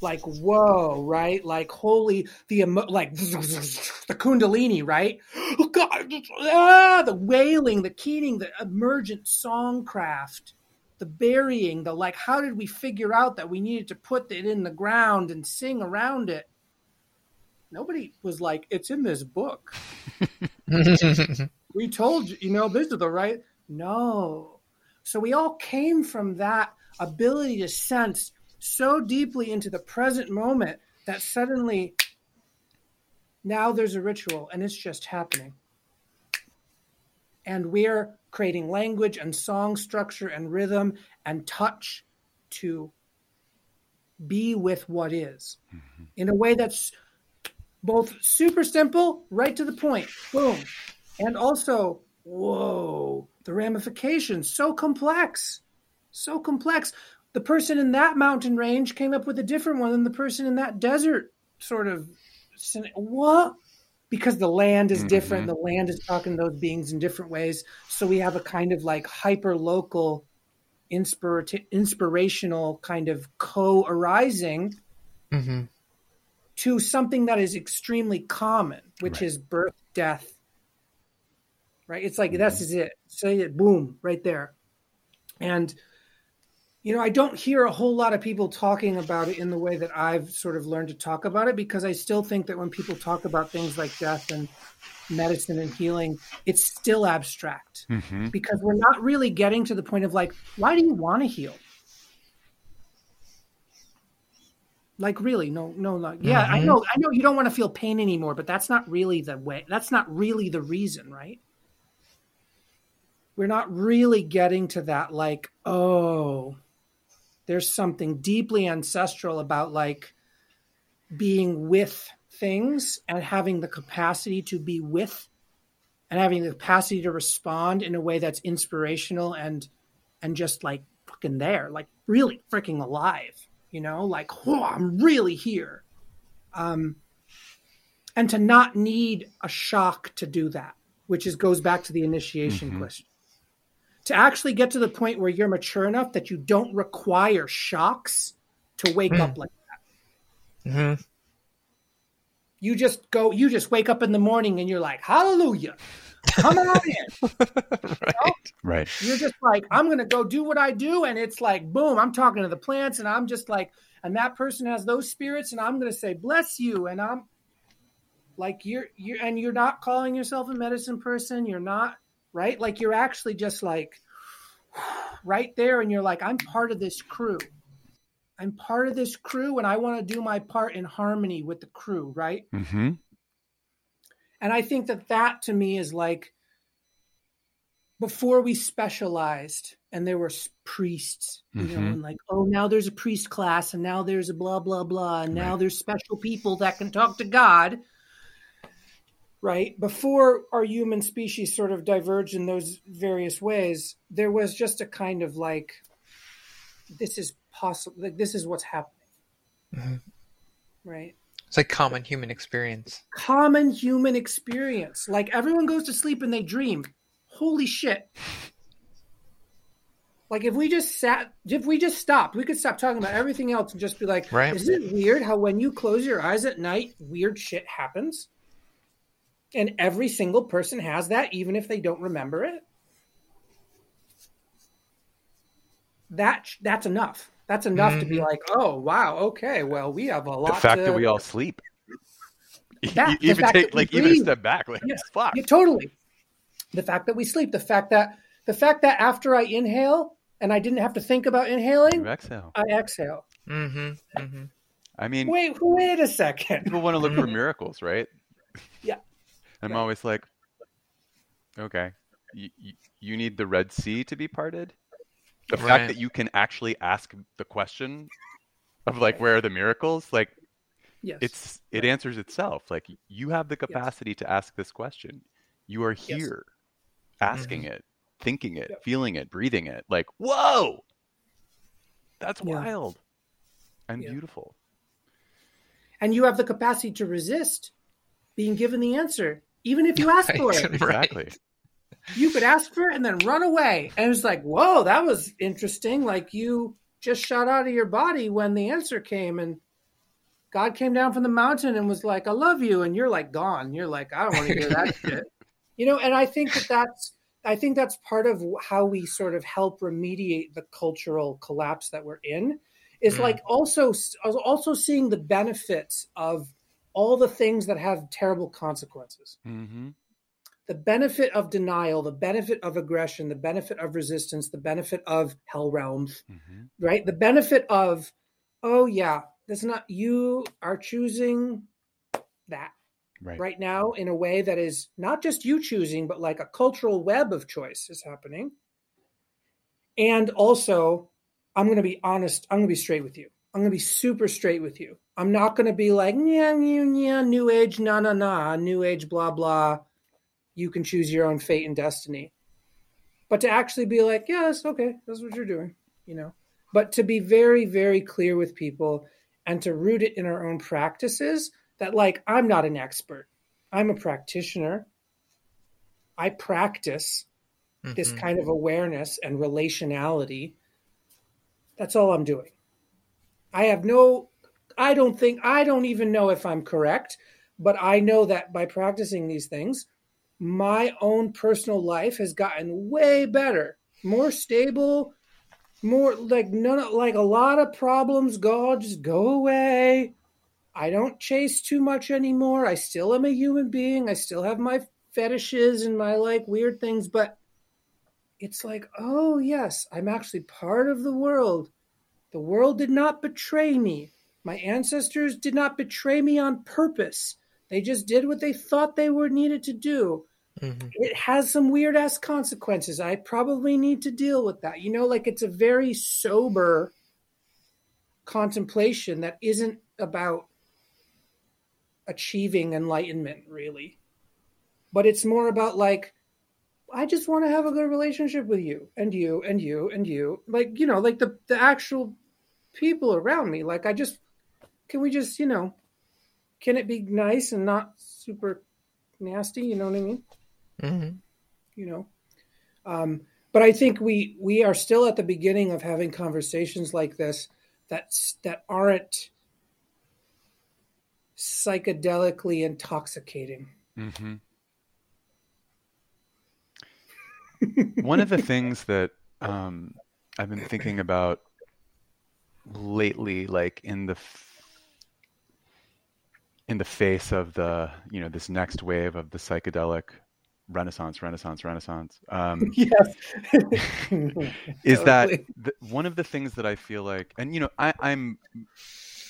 Like whoa, right? Like holy the emo- like the kundalini, right? Oh God, ah, the wailing, the keening, the emergent songcraft, the burying, the like. How did we figure out that we needed to put it in the ground and sing around it? nobody was like, it's in this book. we told you, you know, this is the right. No. So we all came from that ability to sense so deeply into the present moment that suddenly Now there's a ritual and it's just happening. And we're creating language and song structure and rhythm and touch to be with what is Mm-hmm. in a way that's both super simple, right to the point, boom, and also, whoa, the ramifications, so complex, so complex. The person in that mountain range came up with a different one than the person in that desert sort of what? Because the land is different. The land is talking to those beings in different ways. So we have a kind of like hyper local, inspira- inspirational kind of co arising Mm-hmm. to something that is extremely common, which Right. is birth, death. Right? It's like this is it. Say it, boom, right there. And you know, I don't hear a whole lot of people talking about it in the way that I've sort of learned to talk about it because I still think that when people talk about things like death and medicine and healing, it's still abstract Mm-hmm. because we're not really getting to the point of like, why do you want to heal? Like really, no, no, like, yeah, I Mhm. know, I know you don't want to feel pain anymore, but that's not really the way. That's not really the reason, right? We're not really getting to that, like, oh, there's something deeply ancestral about like being with things and having the capacity to be with and having the capacity to respond in a way that's inspirational and and just like fucking there like really freaking alive you know? Like oh i'm really here. Um and to not need a shock to do that which is goes back to the initiation Mhm. question to actually get to the point where you're mature enough that you don't require shocks to wake Mm. up like Mm-hmm. you just go you just wake up in the morning and you're like hallelujah come on in right. Right. you're just like i'm going to go do what i do and it's like boom i'm talking to the plants and i'm just like and that person has those spirits and i'm going to say bless you and i'm like you're you're and you're not calling yourself a medicine person you're not right like you're actually just like right there and you're like i'm part of this crew i'm part of this crew and i want to do my part in harmony with the crew right Mm-hmm. and I think that that to me is like before we specialized and there were priests, you know, Mhm. and like, oh, now there's a priest class and now there's a blah, blah, blah. And now there's special people that can talk to God. Right. Before our human species sort of diverged in those various ways, there was just a kind of like, this is possible, like, this is what's happening. Mhm. Right It's like common human experience. common human experience. Like everyone goes to sleep and they dream. Holy shit. Like if we just sat, if we just stopped, we could stop talking about everything else and just be like, Right. isn't it weird how when you close your eyes at night, weird shit happens? And every single person has that, even if they don't remember it. That that's enough. That's enough to be Mhm. like, oh wow, okay, well we have a lot. The fact to, that we all sleep. That- the even take that we like even a step back. Like Yes. fuck. Yeah, totally. The fact that we sleep, the fact that the fact that after I inhale and I didn't have to think about inhaling, You exhale. I exhale. Mm-hmm. Mm-hmm. I mean, Wait, wait a second. people want to look for miracles, right? Yeah. I'm Right. always like, okay, you, you, you need the Red Sea to be parted. The Right. fact that you can actually ask the question of like, where are the miracles? Like, Yes. it's it answers itself. Like, you have the capacity to ask this question. You are Yes. here, asking Mm-hmm. it, thinking it, Yep. feeling it, breathing it. Like, whoa, that's Yeah. wild and Yeah. beautiful. and you have the capacity to resist being given the answer, even if you ask for it. Exactly. You could ask for it and then run away. And it's like, whoa, that was interesting. Like you just shot out of your body when the answer came and God came down from the mountain and was like, I love you. And you're like gone. You're like, I don't want to hear that shit. You know, and I think that that's, I think that's part of how we sort of help remediate the cultural collapse that we're in is Mm. like also, also seeing the benefits of all the things that have terrible consequences hmm the benefit of denial, the benefit of aggression, the benefit of resistance, the benefit of hell realms, hmm right? The benefit of, oh yeah, that's not you are choosing that. Right. right now in a way that is not just you choosing, but like a cultural web of choice is happening. And also, I'm going to be honest, I'm going to be straight with you. I'm going to be super straight with you. I'm not going to be like, yeah, yeah, yeah, new age, nah, nah, nah, new age, blah, blah. You can choose your own fate and destiny. But to actually be like, yeah, that's okay. That's what you're doing, you know. But to be very, very clear with people and to root it in our own practices that, like, I'm not an expert, I'm a practitioner. I practice this Mhm. kind of awareness and relationality. That's all I'm doing. I have no, I don't think, I don't even know if I'm correct, but I know that by practicing these things, my own personal life has gotten way better, more stable, more like none like a lot of problems go just go away. I don't chase too much anymore. I still am a human being. I still have my fetishes and my like weird things, but it's like, oh, yes, I'm actually part of the world. The world did not betray me. My ancestors did not betray me on purpose. They just did what they thought they were needed to do. Mhm. It has some weird ass consequences. I probably need to deal with that. You know, like it's a very sober contemplation that isn't about achieving enlightenment, really. But it's more about like, I just want to have a good relationship with you and you and you and you. Like, you know, like the, the actual people around me. Like, I just, can we just, you know, can it be nice and not super nasty? You know what I mean? Mhm. You know? Um, but I think we we are still at the beginning of having conversations like this that that aren't psychedelically intoxicating. hmm One of the things that um, I've been thinking about lately, like in the f- in the face of the you know this next wave of the psychedelic renaissance, renaissance, renaissance, um, yes, is that the, one of the things that I feel like, and you know, I, I'm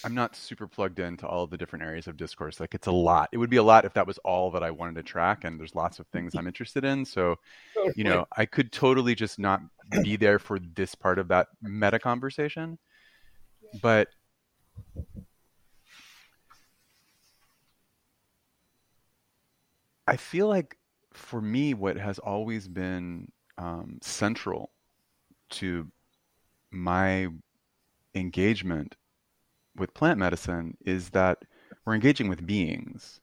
I'm not super plugged into all of the different areas of discourse. Like it's a lot. It would be a lot if that was all that I wanted to track. And there's lots of things I'm interested in. So you know, I could totally just not be there for this part of that meta conversation. But I feel like for me, what has always been um, central to my engagement with plant medicine is that we're engaging with beings.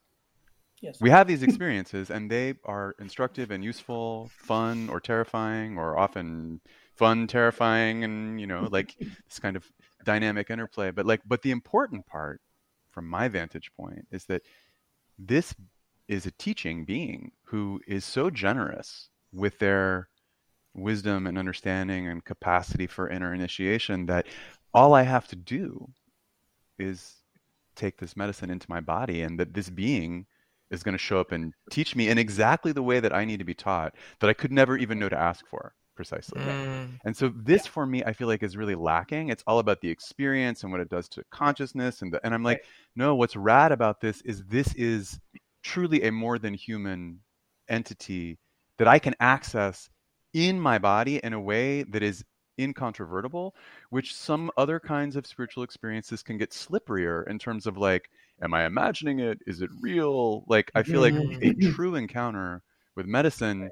yes, We have these experiences and they are instructive and useful, fun or terrifying, or often fun, terrifying, and you know, like this kind of dynamic interplay. But like, but the important part from my vantage point is that this is a teaching being who is so generous with their wisdom and understanding and capacity for inner initiation that all I have to do is take this medicine into my body and that this being is going to show up and teach me in exactly the way that I need to be taught that I could never even know to ask for precisely. Mm. And so this for me, I feel like is really lacking. It's all about the experience and what it does to consciousness. And, the, and I'm like, no, what's rad about this is this is truly a more than human entity that I can access in my body in a way that is incontrovertible, which some other kinds of spiritual experiences can get slipperier in terms of like, am I imagining it? Is it real? Like, I feel like a mm. true encounter with medicine,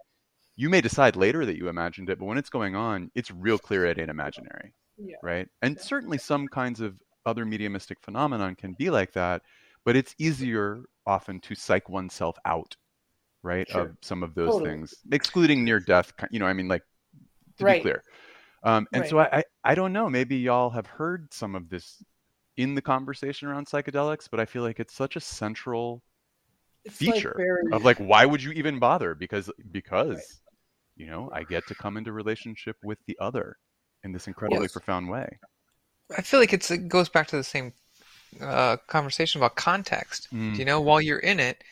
you may decide later that you imagined it, but when it's going on, it's real clear it ain't imaginary, Yeah. right? And certainly some kinds of other mediumistic phenomenon can be like that, but it's easier often to psych oneself out, right, Sure. of some of those Totally. things, excluding near death. You know, I mean, like to Right. be clear. Um, and so I, I, I don't know. Maybe y'all have heard some of this in the conversation around psychedelics, but I feel like it's such a central It's like feature very- of like why would you even bother because because you know i get to come into relationship with the other in this incredibly Yes. profound way I feel like it's, it goes back to the same uh, conversation about context. Mm. You know, while you're in it,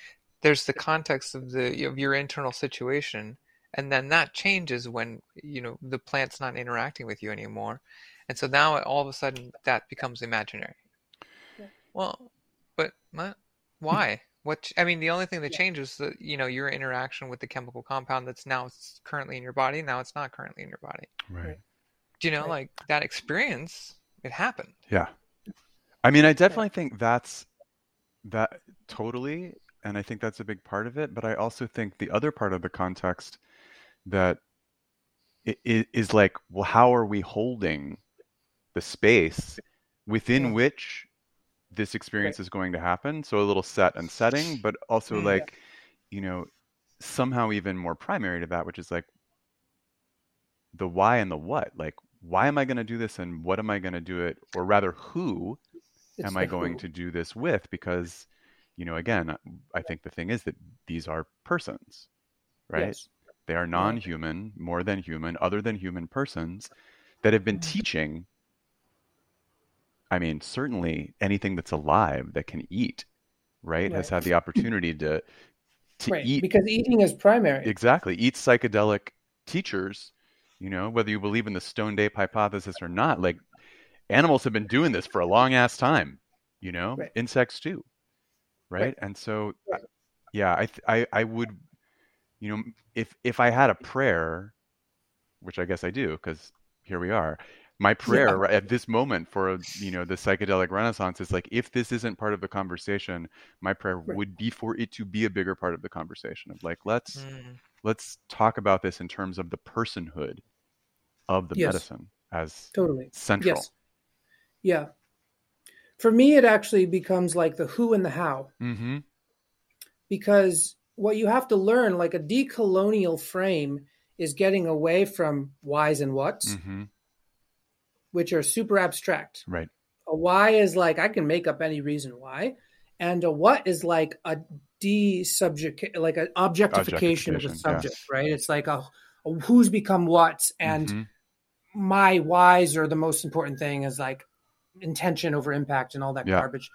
there's the context of the of your internal situation, and then that changes when you know the plant's not interacting with you anymore, and so now all of a sudden that becomes imaginary. Yeah. Well, but what? Why? What I mean, the only thing that changes that you know your interaction with the chemical compound that's now s- currently in your body. Now it's not currently in your body. Right. Do you know Right. like that experience? It happened. Yeah. I mean, I definitely think that's that totally, and I think that's a big part of it. But I also think the other part of the context that is like, well, how are we holding the space within Yeah. which this experience is going to happen? So a little set and setting, but also Mm. like, you know, somehow even more primary to that, which is like the why and the what. Like, why am I going to do this and what am I going to do it? Or rather, who It's am I going who. to do this with? Because, you know, again, I think the thing is that these are persons, right? Yes. They are non human, more than human, other than human persons that have been Mhm. teaching. I mean, certainly anything that's alive that can eat, right, has had the opportunity to to Right. eat Because eating is primary. exactly eat psychedelic teachers. You know, whether you believe in the Stone Ape hypothesis or not, like animals have been doing this for a long ass time. You know, Right. insects too, right? Right. And so, Right. yeah, I, th- I I would, you know, if if I had a prayer, which I guess I do, because here we are. My prayer right at this moment for you know the psychedelic renaissance is like if this isn't part of the conversation, my prayer would be for it to be a bigger part of the conversation of like let's Mm. let's talk about this in terms of the personhood of the Yes. medicine as Totally. central. Yes. Yeah. For me, it actually becomes like the who and the how. Mm-hmm. because what you have to learn, like a decolonial frame, is getting away from whys and whats, Mm-hmm. which are super abstract. Right. A why is like I can make up any reason why, and a what is like a de-subject, like an objectification of the Objectification, subject, right? It's like a, a who's become what's, and Mhm. my whys are the most important thing is like intention over impact and all that Yeah. garbage.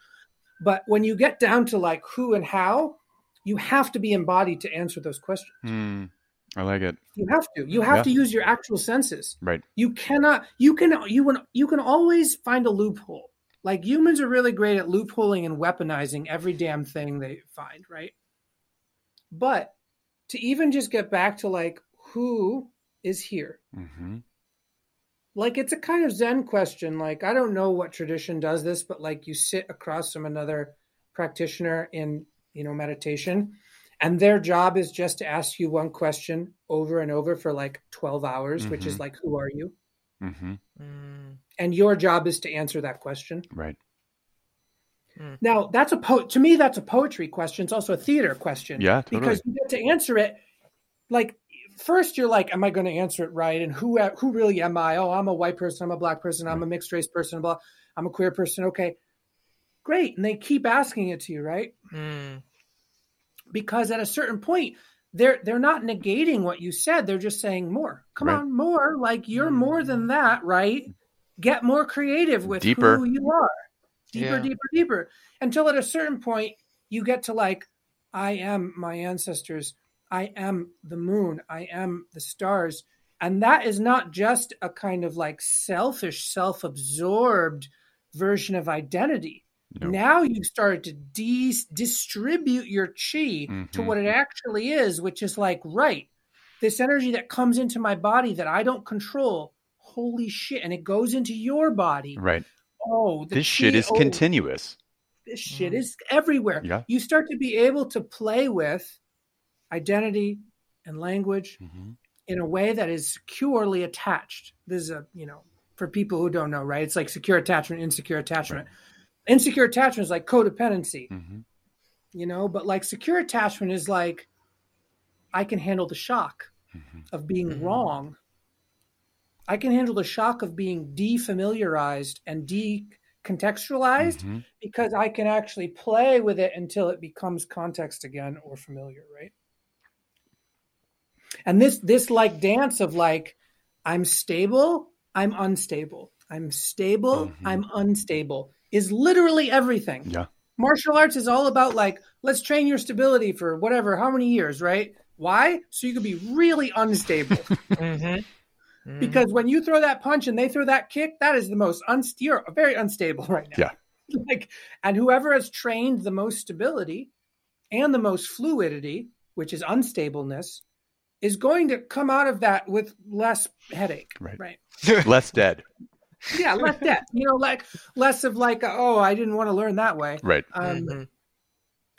But when you get down to like who and how, you have to be embodied to answer those questions. Mm, I like it. You have to. You have Yeah. to use your actual senses. Right. You cannot. You can. You can. You can always find a loophole. Like humans are really great at loopholing and weaponizing every damn thing they find. Right. But to even just get back to like who is here, Mm-hmm. Like it's a kind of zen question like i don't know what tradition does this but like you sit across from another practitioner in you know meditation and their job is just to ask you one question over and over for like 12 hours which is Mhm. like who are you Mm-hmm. Mm. and your job is to answer that question Right. now that's a po- to me that's a poetry question it's also a theater question Yeah, totally. because you get to answer it like first you're like am i going to answer it right? And who who really am i? Oh i'm a white person i'm a black person i'm a mixed race person blah i'm a queer person okay. Great and they keep asking it to you right? Mm. because at a certain point they're they're not negating what you said they're just saying more come Right. on more like you're more than that right? Get more creative with Deeper. who you are. Deeper Yeah. deeper deeper. Until at a certain point you get to like i am my ancestors i am the moon i am the stars and that is not just a kind of like selfish self-absorbed version of identity No. now you've started to de- distribute your chi to Mhm. what it actually is, which is like, right, this energy that comes into my body that I don't control, holy shit, and it goes into your body. Right. Oh, the This shit is oh, continuous. This shit Mm. is everywhere. Yeah. You start to be able to play with identity and language Mm-hmm. in a way that is securely attached. This is a, you know, for people who don't know, right? It's like secure attachment, insecure attachment. Insecure attachment is like codependency, Mm-hmm. you know, but like secure attachment is like, I can handle the shock Mm-hmm. of being Mhm. wrong. I can handle the shock of being defamiliarized and decontextualized Mm-hmm. because I can actually play with it until it becomes context again or familiar, right? And this this like dance of like I'm stable, I'm unstable. I'm stable, Mhm. I'm unstable is literally everything. Yeah. Martial arts is all about like let's train your stability for whatever how many years, right? Why? So you could be really unstable. Mm-hmm. Mm. because when you throw that punch and they throw that kick, that is the most unst- you're very unstable right now. Yeah. like, and whoever has trained the most stability and the most fluidity, which is unstableness, is going to come out of that with less headache. Right. Right. Less dead. Yeah, less dead. You know, like less of like, oh, I didn't want to learn that way. Right. Um, Mhm.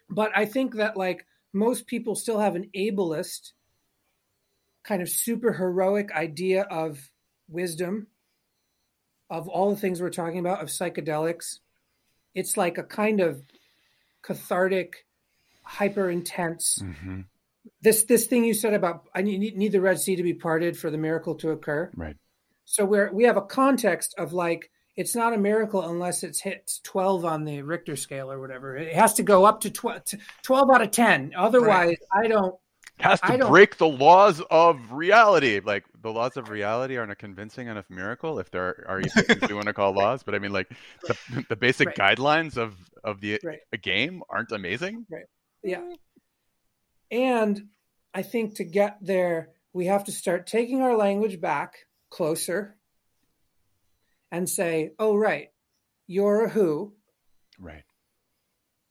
But I think that like most people still have an ableist kind of super heroic idea of wisdom, of all the things we're talking about, of psychedelics. It's like a kind of cathartic, hyper intense. hmm This this thing you said about I need, need the Red Sea to be parted for the miracle to occur. Right. So we're we have a context of like it's not a miracle unless it's hit 12 on the Richter scale or whatever. It has to go up to 12, to 12 out of 10. Otherwise, I don't It Has to break the laws of reality. Like the laws of reality aren't a convincing enough miracle if there are things we want to call laws. But I mean, like the, the basic Right. guidelines of of the Right. a game aren't amazing. Right. Yeah. And I think to get there, we have to start taking our language back closer and say, "Oh right, you're a who." Right.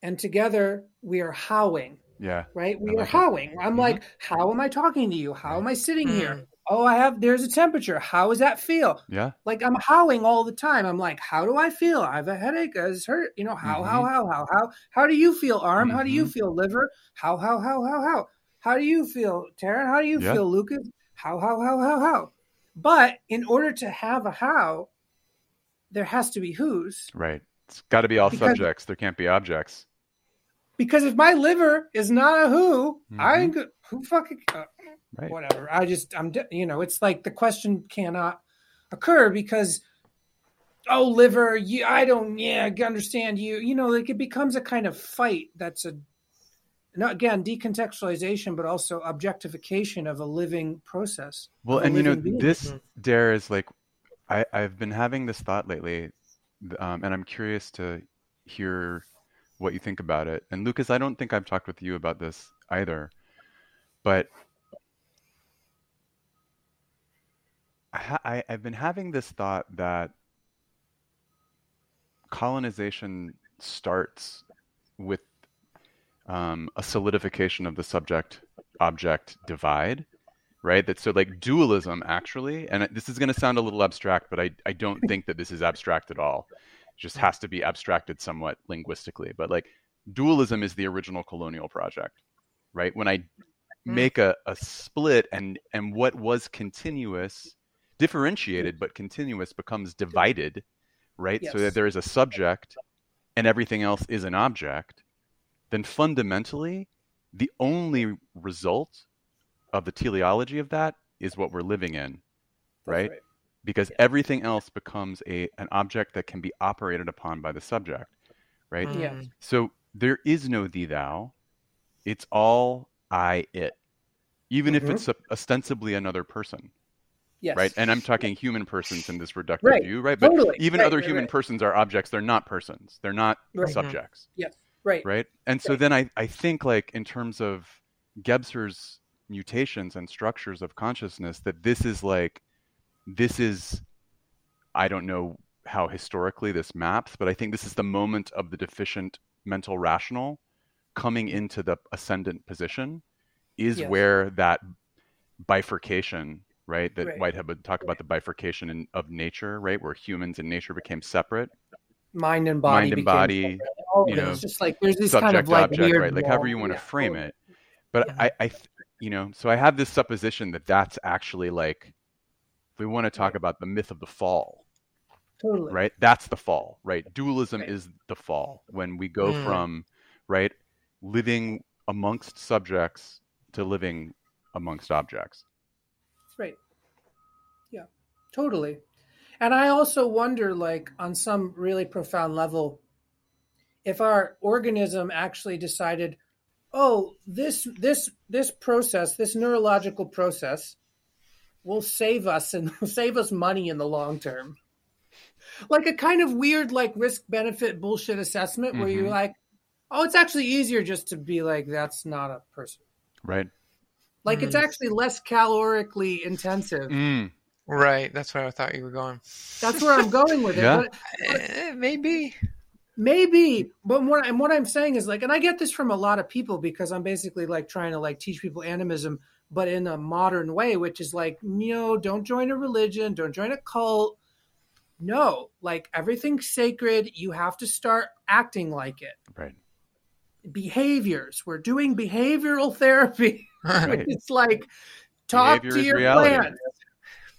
And together we are howing. Yeah. right? We I are like it. howing. I'm Mhm. like, how am I talking to you? How am I sitting here? Oh, I have, there's a temperature. How does that feel? Yeah. Like I'm howling all the time. I'm like, how do I feel? I have a headache. It's hurt. You know, how, how, Mhm. how, how, how, how do you feel, arm? How do you Mhm. feel, liver? How, how, how, how, how? How do you feel, Taryn? How do you Yeah. feel, Lucas? How, how, how, how, how? But in order to have a how, there has to be who's. Right. It's got to be all Because- subjects. There can't be objects. Because if my liver is not a who, I Mhm. ain't go- who fucking uh, Right. whatever. I just I'm you know it's like the question cannot occur because oh liver you I don't yeah I understand you you know like it becomes a kind of fight that's a no, again decontextualization but also objectification of a living process. Well, and you know, being. this Mhm. dare is like, I, I've been having this thought lately, um, and I'm curious to hear what you think about it. And Lucas, I don't think I've talked with you about this either, but ha- I, I've been having this thought that colonization starts with um, a solidification of the subject object divide right? That so like dualism actually and this is going to sound a little abstract but I, I don't think that this is abstract at all. It just has to be abstracted somewhat linguistically but like dualism is the original colonial project right? When i make a, a split and and what was continuous differentiated but continuous becomes divided right? So that there is a subject and everything else is an object then fundamentally the only result of the teleology of that is what we're living in That's right? because everything else becomes a an object that can be operated upon by the subject right? Mm. Yeah. so there is no thee thou it's all i it. Even if Mhm. it's a, ostensibly another person Yes. right and i'm talking human persons in this reductive Right. view right but Totally. even Right, other right, human right. persons are objects they're not persons they're not Right. Mm-hmm. subjects right. right and so Right. then I, I think like in terms of gebser's mutations and structures of consciousness that this is like this is i don't know how historically this maps but i think this is the moment of the deficient mental rational coming into the ascendant position is Yes. where that bifurcation right that Right. whitehead would talk about the bifurcation in, of nature right where humans and nature became separate Mind and body. mind and body. All you know, It's just like there's this subject kind of like object weird right like however you want to frame it but Mhm. I, I you know so i have this supposition that that's actually like if we want to talk about the myth of the fall Totally. right that's the fall right dualism Right. is the fall when we go Mm. from right living amongst subjects to living amongst objects Right. Yeah, totally. And I also wonder, like, on some really profound level, if our organism actually decided, oh, this this this process, this neurological process, will save us and save us money in the long term. Like a kind of weird, like risk benefit bullshit assessment where you're Mhm. like, oh, it's actually easier just to be like, that's not a person. right Like it's Mm. actually less calorically intensive. mm. Right. That's where I thought you were going. That's where I'm going with it. Yeah. But Eh, maybe. maybe but what and what i'm saying is like and i get this from a lot of people because i'm basically like trying to like teach people animism but in a modern way which is like no don't join a religion don't join a cult no like everything's sacred you have to start acting like it Right. behaviors we're doing behavioral therapy Right. it's like talk Behavior to your reality. plants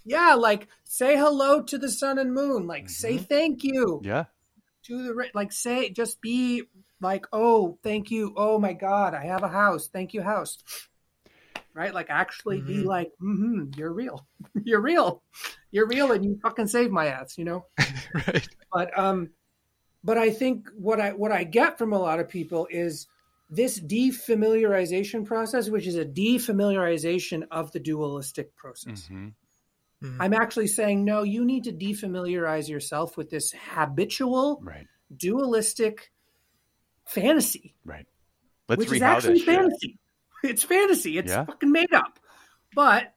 yeah like say hello to the sun and moon like say Mhm. thank you Yeah. to the like say just be like oh thank you oh my god i have a house thank you house right like actually be Mhm. like hmm you're real you're real you're real and you fucking saved my ass you know right. but um but i think what i what i get from a lot of people is this defamiliarization process which is a defamiliarization of the dualistic process Mhm. Mhm. i'm actually saying no you need to defamiliarize yourself with this habitual Right. dualistic fantasy Right. Let's which is actually this shit. it's fantasy it's Yeah. fucking made up but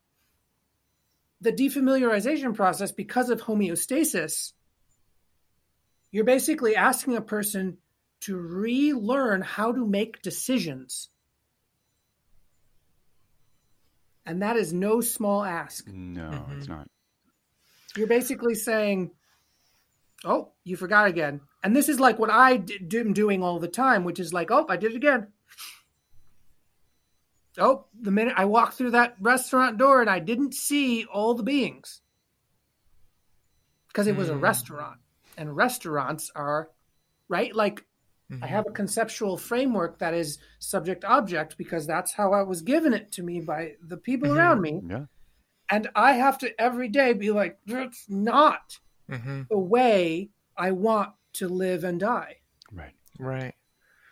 the defamiliarization process because of homeostasis you're basically asking a person to relearn how to make decisions and that is no small ask No, Mhm. it's not. you're basically saying, "Oh, you forgot again." And this is like what I d- am doing all the time, which is like, "Oh, I did it again." Oh, the minute I walked through that restaurant door and I didn't see all the beings because it was a Mm. restaurant, and restaurants are right. Like I have a conceptual framework that is subject object because that's how I was given it to me by the people Mhm. around me. Yeah. And I have to every day be like, that's not hmm the way I want to live and die. Right. Right.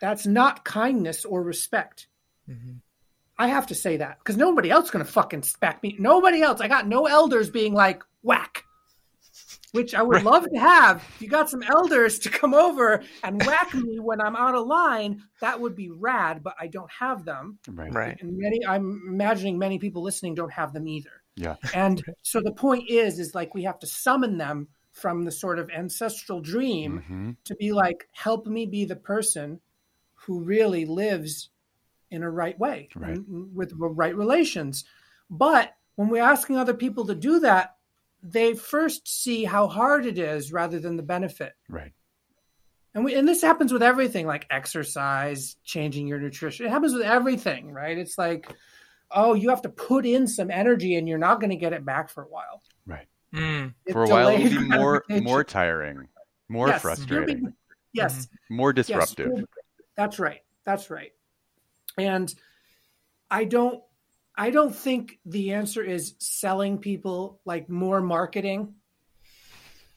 That's not kindness or respect. hmm I have to say that because nobody else going to fucking back me. Nobody else. I got no elders being like, whack, which I would Right. love to have. If you got some elders to come over and whack me when I'm out of line, that would be rad, but I don't have them. Right. Right. And many, I'm imagining many people listening don't have them either. Yeah. And so the point is, is like we have to summon them from the sort of ancestral dream Mhm. to be like, help me be the person who really lives in a right way Right. and with right relations. But when we're asking other people to do that, they first see how hard it is rather than the benefit. Right. And we, and this happens with everything like exercise, changing your nutrition. It happens with everything, right? It's like, oh, you have to put in some energy and you're not going to get it back for a while. Right. Mm. For a while, it'll be more more tiring, more Yes, frustrating, you'll be- yes, more disruptive. well, that's right. That's right. And I don't I don't think the answer is selling people like more marketing.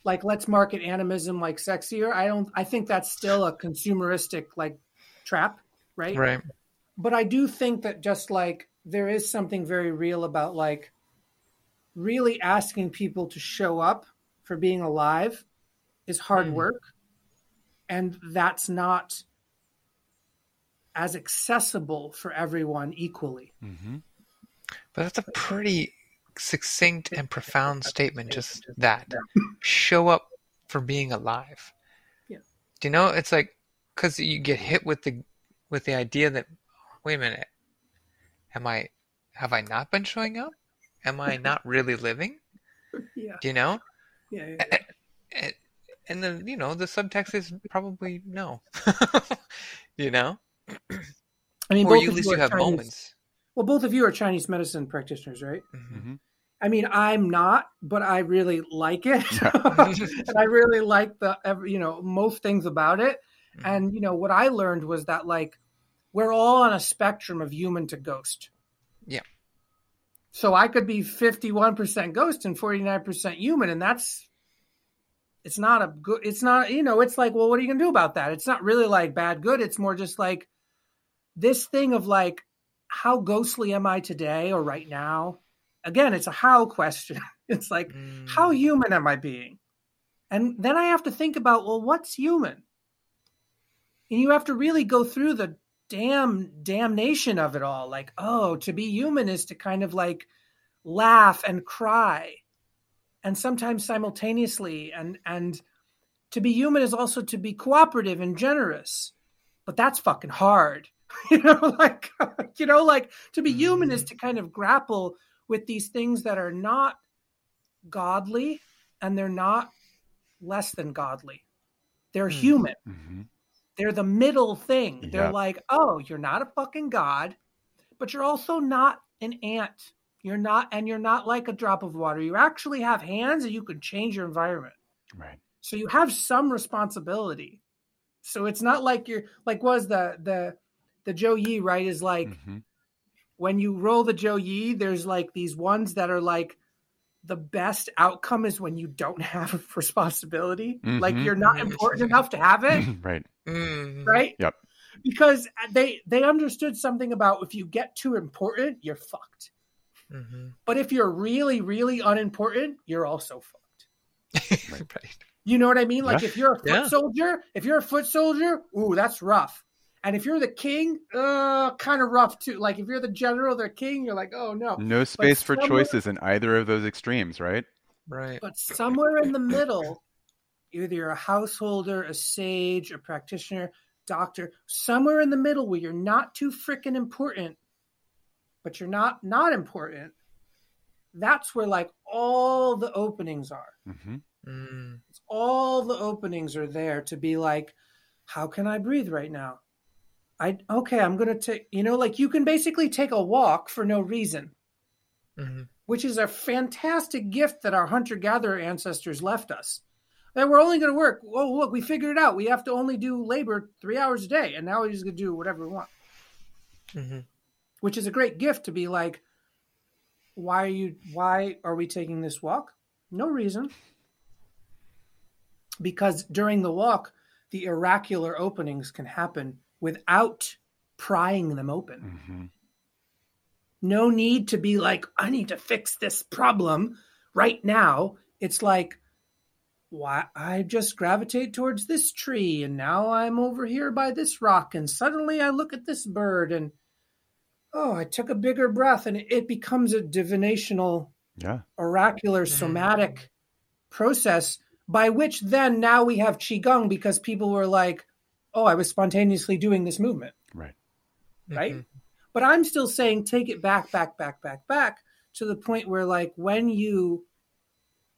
Like let's market animism like sexier. I don't I think that's still a consumeristic like trap, right? Right. But I do think that just like there is something very real about like really asking people to show up for being alive is hard Mm. work. And that's not as accessible for everyone equally. hmm But that's a pretty succinct and profound statement. Just that. Show up for being alive. Yeah. Do you know? It's like because you get hit with the with the idea that wait a minute, am I have I not been showing up? Am I not really living? Yeah. Do you know? Yeah. yeah. And, and the you know the subtext is probably no. you know, I mean, or both you, at least you have moments. Well, both of you are Chinese medicine practitioners, right? Mhm. hmm I mean, I'm not, but I really like it, Mm-hmm. and I really like the, you know, most things about it. Mhm. And you know, what I learned was that like we're all on a spectrum of human to ghost. Yeah. So I could be 51% ghost and 49% human, and that's it's not a good. It's not you know. It's like, well, what are you gonna do about that? It's not really like bad good. It's more just like this thing of like, how ghostly am I today or right now? Again, it's a how question. It's like, Mm. how human am I being? And then I have to think about, well, what's human? And you have to really go through the damn damnation of it all. Like, oh, to be human is to kind of like laugh and cry and sometimes simultaneously and and to be human is also to be cooperative and generous. But that's fucking hard. you know, like you know, like to be human is to kind of grapple with these things that are not godly and they're not less than godly. They're Mm. human. Mhm. They're the middle thing. They're like, oh, you're not a fucking god, but you're also not an ant. You're not, and you're not like a drop of water. You actually have hands and you can change your environment. Right. So you have some responsibility. So it's not like you're like was the the the Zhou Yi, right? Is like Mhm. when you roll the Zhou Yi, there's like these ones that are like the best outcome is when you don't have responsibility. Like Mhm. you're not important enough to have it right. Mm. right? Yep. Because they they understood something about if you get too important, you're fucked. hmm But if you're really really unimportant, you're also fucked. right. You know what I mean? Like Yeah. if you're a foot Yeah. soldier, if you're a foot soldier, ooh, that's rough. And if you're the king, uh, kind of rough too. Like if you're the general, the king, you're like, oh no. No space for somewhere- choices in either of those extremes, right? Right. But somewhere in the middle, either you're a householder, a sage, a practitioner, doctor, somewhere in the middle where you're not too freaking important, but you're not not important. That's where like all the openings are. hmm Mm. All the openings are there to be like, how can I breathe right now? I okay, I'm gonna take you know, like you can basically take a walk for no reason hmm which is a fantastic gift that our hunter gatherer ancestors left us. That we're only going to work. Oh, look, we figured it out. We have to only do labor three hours a day, and now we're just to do whatever we want, hmm which is a great gift to be like, why are you? Why are we taking this walk? No reason. Because during the walk, the oracular openings can happen without prying them open. hmm no need to be like i need to fix this problem right now it's like why i just gravitate towards this tree and now i'm over here by this rock and suddenly i look at this bird and oh i took a bigger breath and it becomes a divinational Yeah. oracular somatic process by which then now we have qigong because people were like oh i was spontaneously doing this movement Right. right? Mhm. But I'm still saying take it back, back, back, back, back to the point where, like, when you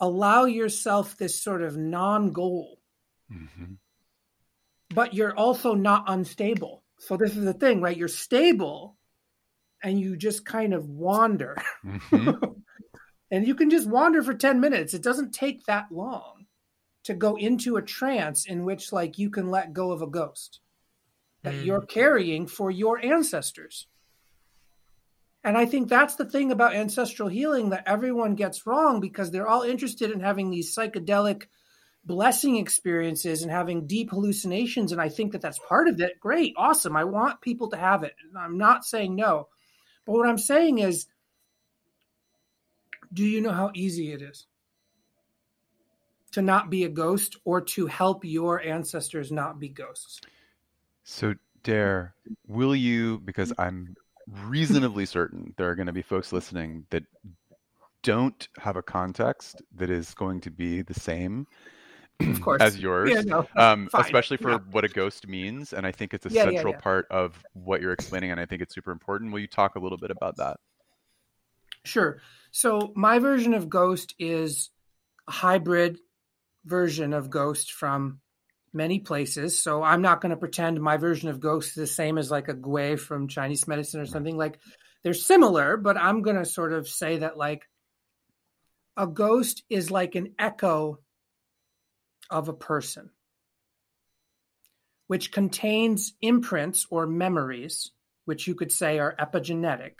allow yourself this sort of non goal, hmm but you're also not unstable. So, this is the thing, right? You're stable and you just kind of wander. hmm and you can just wander for 10 minutes. It doesn't take that long to go into a trance in which, like, you can let go of a ghost that Mm. you're carrying for your ancestors. And I think that's the thing about ancestral healing that everyone gets wrong because they're all interested in having these psychedelic blessing experiences and having deep hallucinations. And I think that that's part of it. Great, awesome. I want people to have it. I'm not saying no. But what I'm saying is, do you know how easy it is to not be a ghost or to help your ancestors not be ghosts? So, Dare, will you, because I'm reasonably certain there are going to be folks listening that don't have a context that is going to be the same Of course. as yours. Yeah, no, um, especially for Yeah. what a ghost means. And I think it's a Yeah, central part of what you're explaining. And I think it's super important. Will you talk a little bit about that? Sure. So my version of Ghost is a hybrid version of Ghost from many places. So I'm not going to pretend my version of Ghost is the same as like a Gui from Chinese medicine or something. Like they're similar, but I'm going to sort of say that like a ghost is like an echo of a person, which contains imprints or memories, which you could say are epigenetic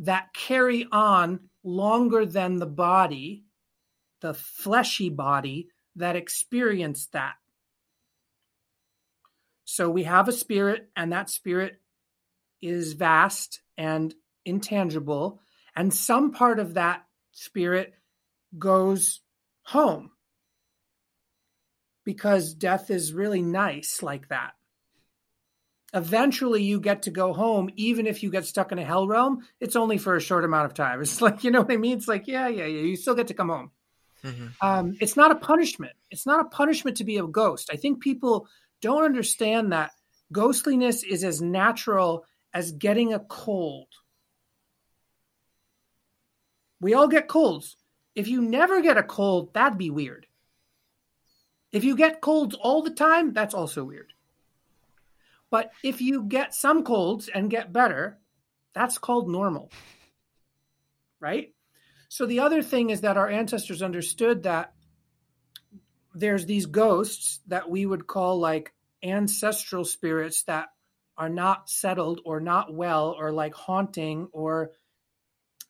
that carry on longer than the body, the fleshy body that experienced that. So we have a spirit, and that spirit is vast and intangible, and some part of that spirit goes home because death is really nice like that. Eventually you get to go home even if you get stuck in a hell realm it's only for a short amount of time. It's like you know what i mean? It's like yeah yeah yeah you still get to come home Mhm. Um, it's not a punishment. It's not a punishment to be a ghost. I think people don't understand that ghostliness is as natural as getting a cold. We all get colds. If you never get a cold, that'd be weird. If you get colds all the time, that's also weird. But if you get some colds and get better, that's called normal. Right? So the other thing is that our ancestors understood that there's these ghosts that we would call like ancestral spirits that are not settled or not well or like haunting or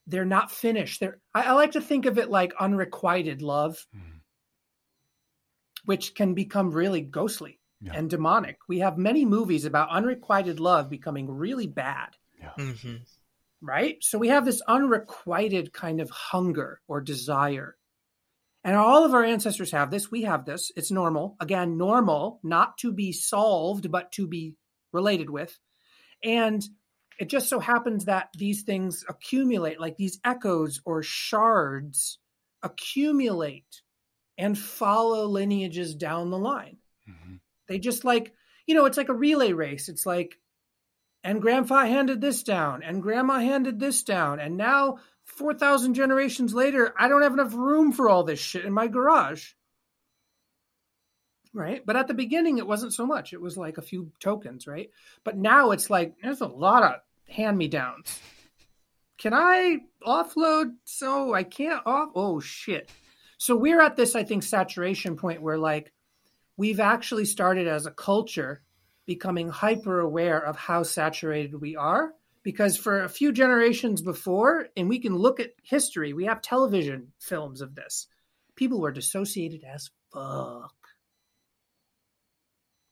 they're not finished. They're I, I like to think of it like unrequited love, Mhm. which can become really ghostly Yeah. and demonic. We have many movies about unrequited love becoming really bad Mhm. Right? So we have this unrequited kind of hunger or desire. And all of our ancestors have this. We have this. It's normal. Again, normal, not to be solved, but to be related with. And it just so happens that these things accumulate, like these echoes or shards accumulate and follow lineages down the line. Mhm. They just like, you know, it's like a relay race. It's like, and grandpa handed this down, and grandma handed this down, and now 4,000 generations later, I don't have enough room for all this shit in my garage. Right. But at the beginning, it wasn't so much. It was like a few tokens, right? But now it's like, there's a lot of hand me downs. Can I offload? So I can't off. Oh, shit. So we're at this, I think, saturation point where like we've actually started as a culture becoming hyper aware of how saturated we are because for a few generations before and we can look at history we have television films of this people were dissociated as fuck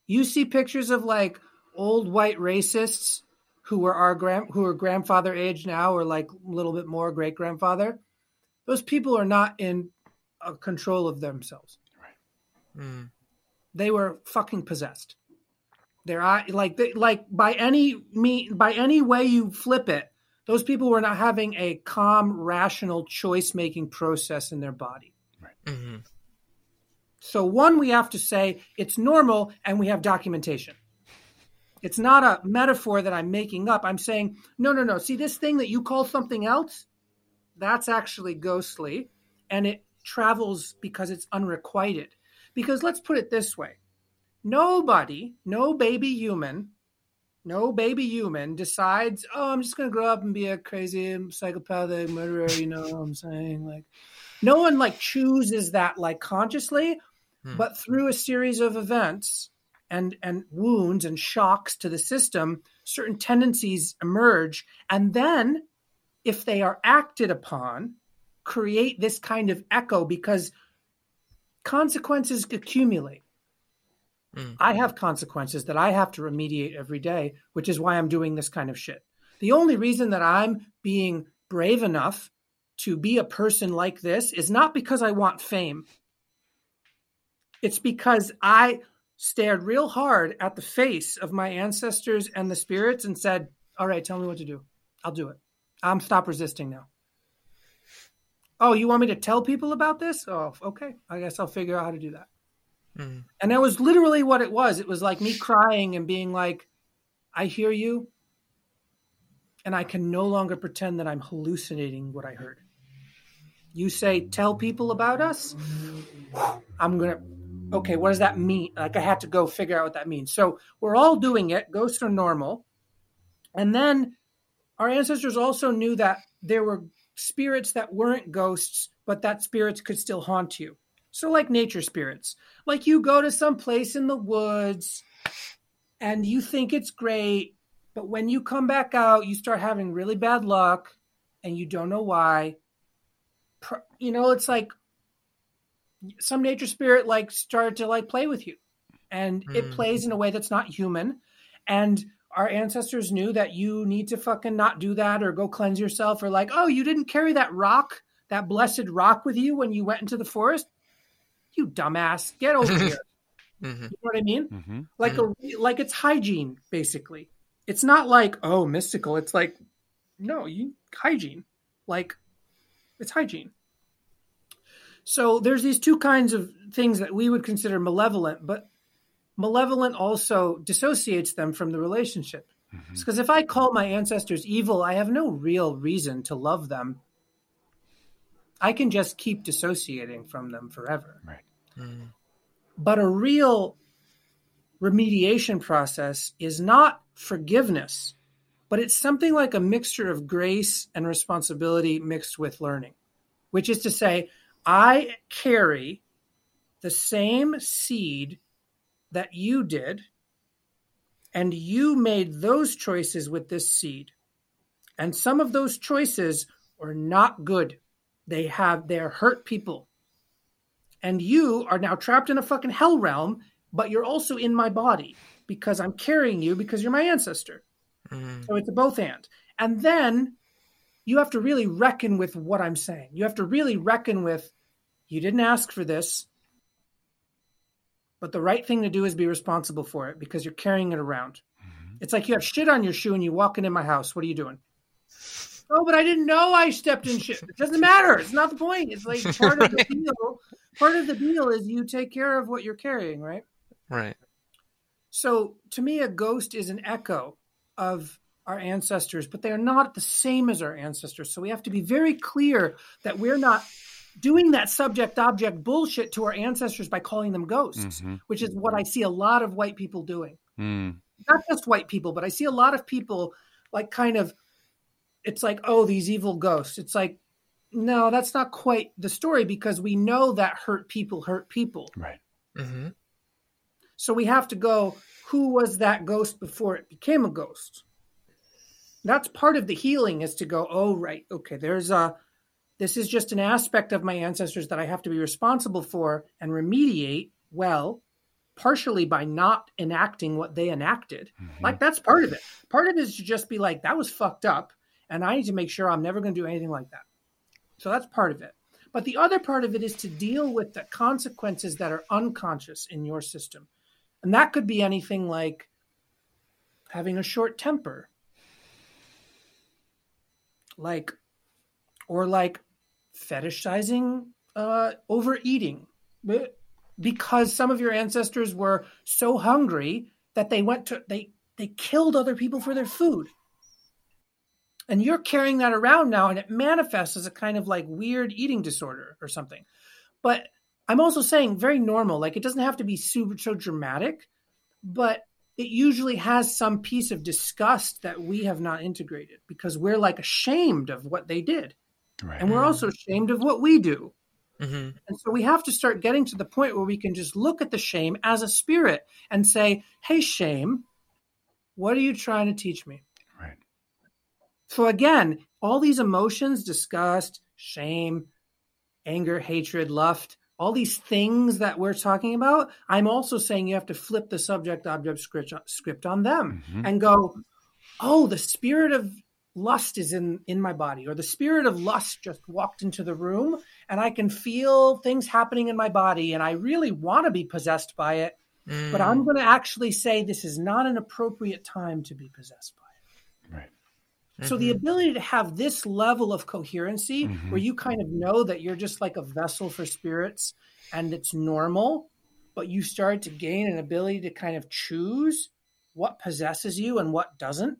you see pictures of like old white racists who were our grand who are grandfather age now or like a little bit more great grandfather those people are not in uh, control of themselves Mm. they were fucking possessed. They're eye- like they, like by any me by any way you flip it, those people were not having a calm, rational choice making process in their body. Mhm. So one, we have to say it's normal, and we have documentation. It's not a metaphor that I'm making up. I'm saying no, no, no. See this thing that you call something else, that's actually ghostly, and it travels because it's unrequited. Because let's put it this way nobody, no baby human, no baby human decides, oh, I'm just going to grow up and be a crazy psychopathic murderer. You know what I'm saying? Like, no one like chooses that like consciously, Hmm. but through a series of events and and wounds and shocks to the system, certain tendencies emerge, and then if they are acted upon, create this kind of echo because consequences accumulate. Mm. I have consequences that I have to remediate every day, which is why I'm doing this kind of shit. The only reason that I'm being brave enough to be a person like this is not because I want fame. It's because I stared real hard at the face of my ancestors and the spirits and said, All right, tell me what to do. I'll do it. I'm stop resisting now. Oh, you want me to tell people about this? Oh, okay. I guess I'll figure out how to do that. Mm. And that was literally what it was. It was like me crying and being like, I hear you. And I can no longer pretend that I'm hallucinating what I heard. You say, tell people about us. I'm going to, okay, what does that mean? Like, I had to go figure out what that means. So we're all doing it. Ghosts are normal. And then our ancestors also knew that there were spirits that weren't ghosts, but that spirits could still haunt you. So, like nature spirits, like you go to some place in the woods and you think it's great, but when you come back out, you start having really bad luck and you don't know why. You know, it's like some nature spirit like started to like play with you and it Mm. plays in a way that's not human. And our ancestors knew that you need to fucking not do that or go cleanse yourself or like, oh, you didn't carry that rock, that blessed rock with you when you went into the forest. You dumbass, get over here. hmm You know what I mean? hmm Like a like it's hygiene basically. It's not like oh mystical. It's like no, you hygiene. Like it's hygiene. So there's these two kinds of things that we would consider malevolent, but malevolent also dissociates them from the relationship. Because Mhm. if I call my ancestors evil, I have no real reason to love them. I can just keep dissociating from them forever. Right. Mm. But a real remediation process is not forgiveness, but it's something like a mixture of grace and responsibility mixed with learning, which is to say, I carry the same seed that you did, and you made those choices with this seed. And some of those choices are not good. They have, they're hurt people. And you are now trapped in a fucking hell realm, but you're also in my body because I'm carrying you because you're my ancestor. Mm. So it's a both and. And then you have to really reckon with what I'm saying. You have to really reckon with you didn't ask for this, but the right thing to do is be responsible for it because you're carrying it around. Mhm. It's like you have shit on your shoe and you walk into my house. What are you doing? Oh, but I didn't know I stepped in shit. It doesn't matter. It's not the point. It's like part of the deal. Part of the deal is you take care of what you're carrying, right? Right. So to me, a ghost is an echo of our ancestors, but they are not the same as our ancestors. So we have to be very clear that we're not doing that subject object bullshit to our ancestors by calling them ghosts, Mhm. which is what I see a lot of white people doing. Mm. Not just white people, but I see a lot of people like kind of, it's like, oh, these evil ghosts. It's like, no, that's not quite the story because we know that hurt people hurt people. Right. hmm So we have to go, who was that ghost before it became a ghost? That's part of the healing is to go, oh, right, okay, there's a, this is just an aspect of my ancestors that I have to be responsible for and remediate well, partially by not enacting what they enacted. Mhm. Like that's part of it. Part of it is to just be like, that was fucked up. And I need to make sure I'm never going to do anything like that. So that's part of it. But the other part of it is to deal with the consequences that are unconscious in your system. And that could be anything like having a short temper, like, or like fetishizing uh, overeating because some of your ancestors were so hungry that they went to they they killed other people for their food and you're carrying that around now and it manifests as a kind of like weird eating disorder or something but i'm also saying very normal like it doesn't have to be super so dramatic but it usually has some piece of disgust that we have not integrated because we're like ashamed of what they did Right. and we're also ashamed of what we do hmm and so we have to start getting to the point where we can just look at the shame as a spirit and say, hey, shame, what are you trying to teach me? Right. So again, all these emotions disgust, shame, anger, hatred, lust, all these things that we're talking about, I'm also saying you have to flip the subject object script, script on them Mhm. and go, oh, the spirit of lust is in in my body or the spirit of lust just walked into the room and i can feel things happening in my body and i really want to be possessed by it Mm. but i'm going to actually say this is not an appropriate time to be possessed by it Right. So the ability to have this level of coherency Mhm. where you kind of know that you're just like a vessel for spirits and it's normal, but you start to gain an ability to kind of choose what possesses you and what doesn't,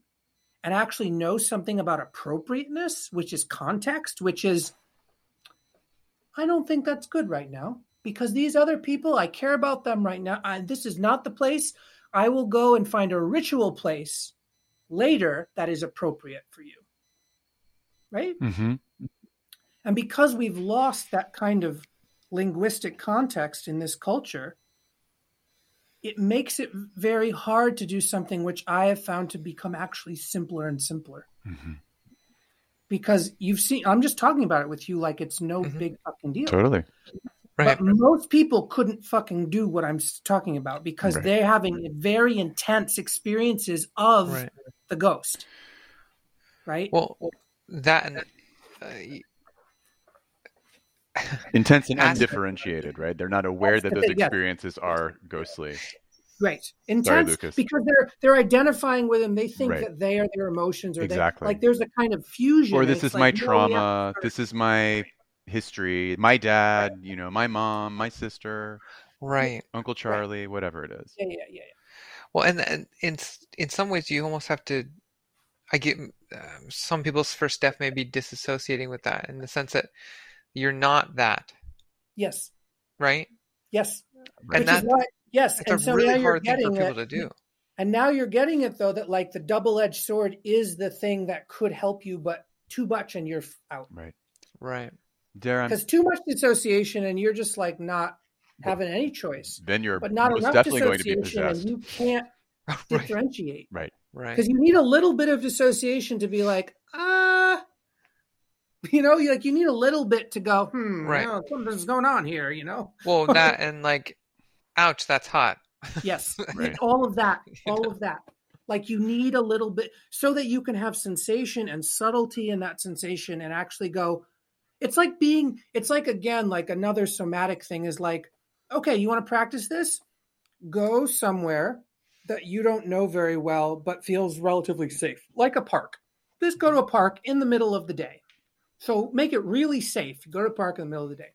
and actually know something about appropriateness, which is context, which is, I don't think that's good right now because these other people, I care about them right now. I, this is not the place. I will go and find a ritual place later that is appropriate for you. Right? Mhm. And because we've lost that kind of linguistic context in this culture, it makes it very hard to do something which I have found to become actually simpler and simpler. Mhm. Because you've seen, I'm just talking about it with you like it's no Mhm. big fucking deal. Totally. Right. But most people couldn't fucking do what I'm talking about because Right. they're having very intense experiences of Right. the ghost. Right? Well, that and uh, Intense and Ask- undifferentiated, right? They're not aware that those thing, yeah. experiences are ghostly. Right. Intense Lucas. because they're they're identifying with them. They think Right. that they are their emotions or they- Exactly. like there's a kind of fusion. Or this is my like, no, we have to trauma. This is my history. My dad, you know, my mom, my sister, right. Uncle Charlie, whatever it is. Yeah, yeah, yeah. yeah. Well, and, and in in some ways, you almost have to. I get um, some people's first step may be disassociating with that in the sense that you're not that, Yes, right? yes. Right. And is that why, yes. it's and a so now really you're hard thing for getting people it, to do. and now you're getting it though that like the double-edged sword is the thing that could help you, but too much and you're out. Right. Right. Darren, Because too much dissociation and you're just like not having any choice, then you're but not enough definitely going to be dissociation, and possessed. you can't right. differentiate. Right. Right. because you need a little bit of dissociation to be like ah you know like you need a little bit to go hmm Right. you know, something's going on here you know Well, that and like, ouch, that's hot. yes Right. all of that all know? of that like you need a little bit so that you can have sensation and subtlety in that sensation and actually go it's like being it's like again like another somatic thing is like okay you want to practice this? Go somewhere that you don't know very well but feels relatively safe like a park. Just go to a park in the middle of the day. So make it really safe. Go to a park in the middle of the day.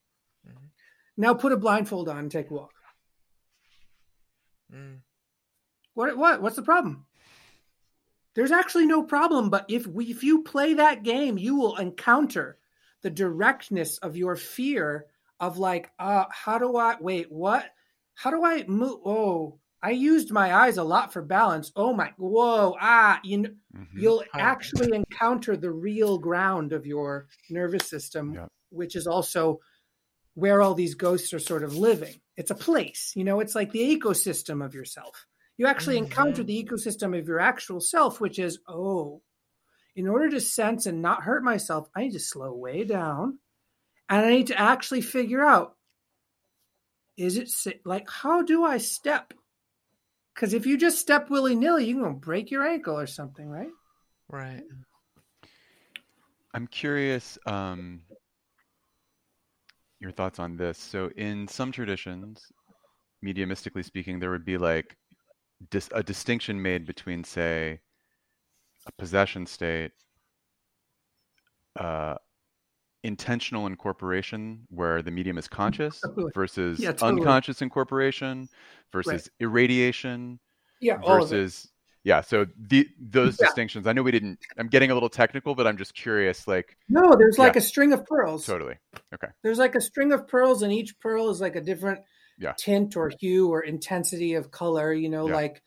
Mhm. now put a blindfold on and take a walk. Mm. what what what's the problem? There's actually no problem but if we if you play that game you will encounter the directness of your fear of like uh how do i wait what how do i move oh i used my eyes a lot for balance oh my whoa ah you know Mhm. you'll Hi. actually encounter the real ground of your nervous system Yeah. which is also where all these ghosts are sort of living it's a place you know it's like the ecosystem of yourself you actually encounter Mhm. the ecosystem of your actual self which is oh in order to sense and not hurt myself i need to slow way down and i need to actually figure out is it like how do i step because if you just step willy-nilly you can break your ankle or something right Right. I'm curious um, your thoughts on this. So, in some traditions, mediumistically speaking, there would be like dis- a distinction made between, say, a possession state, uh, intentional incorporation, where the medium is conscious, Totally. versus Yeah, totally. unconscious incorporation, versus irradiation, yeah all of it. versus yeah so the those Yeah. distinctions i know we didn't i'm getting a little technical but i'm just curious like no there's like a string of pearls totally Okay. there's like a string of pearls and each pearl is like a different tint or hue or intensity of color you know Yeah. like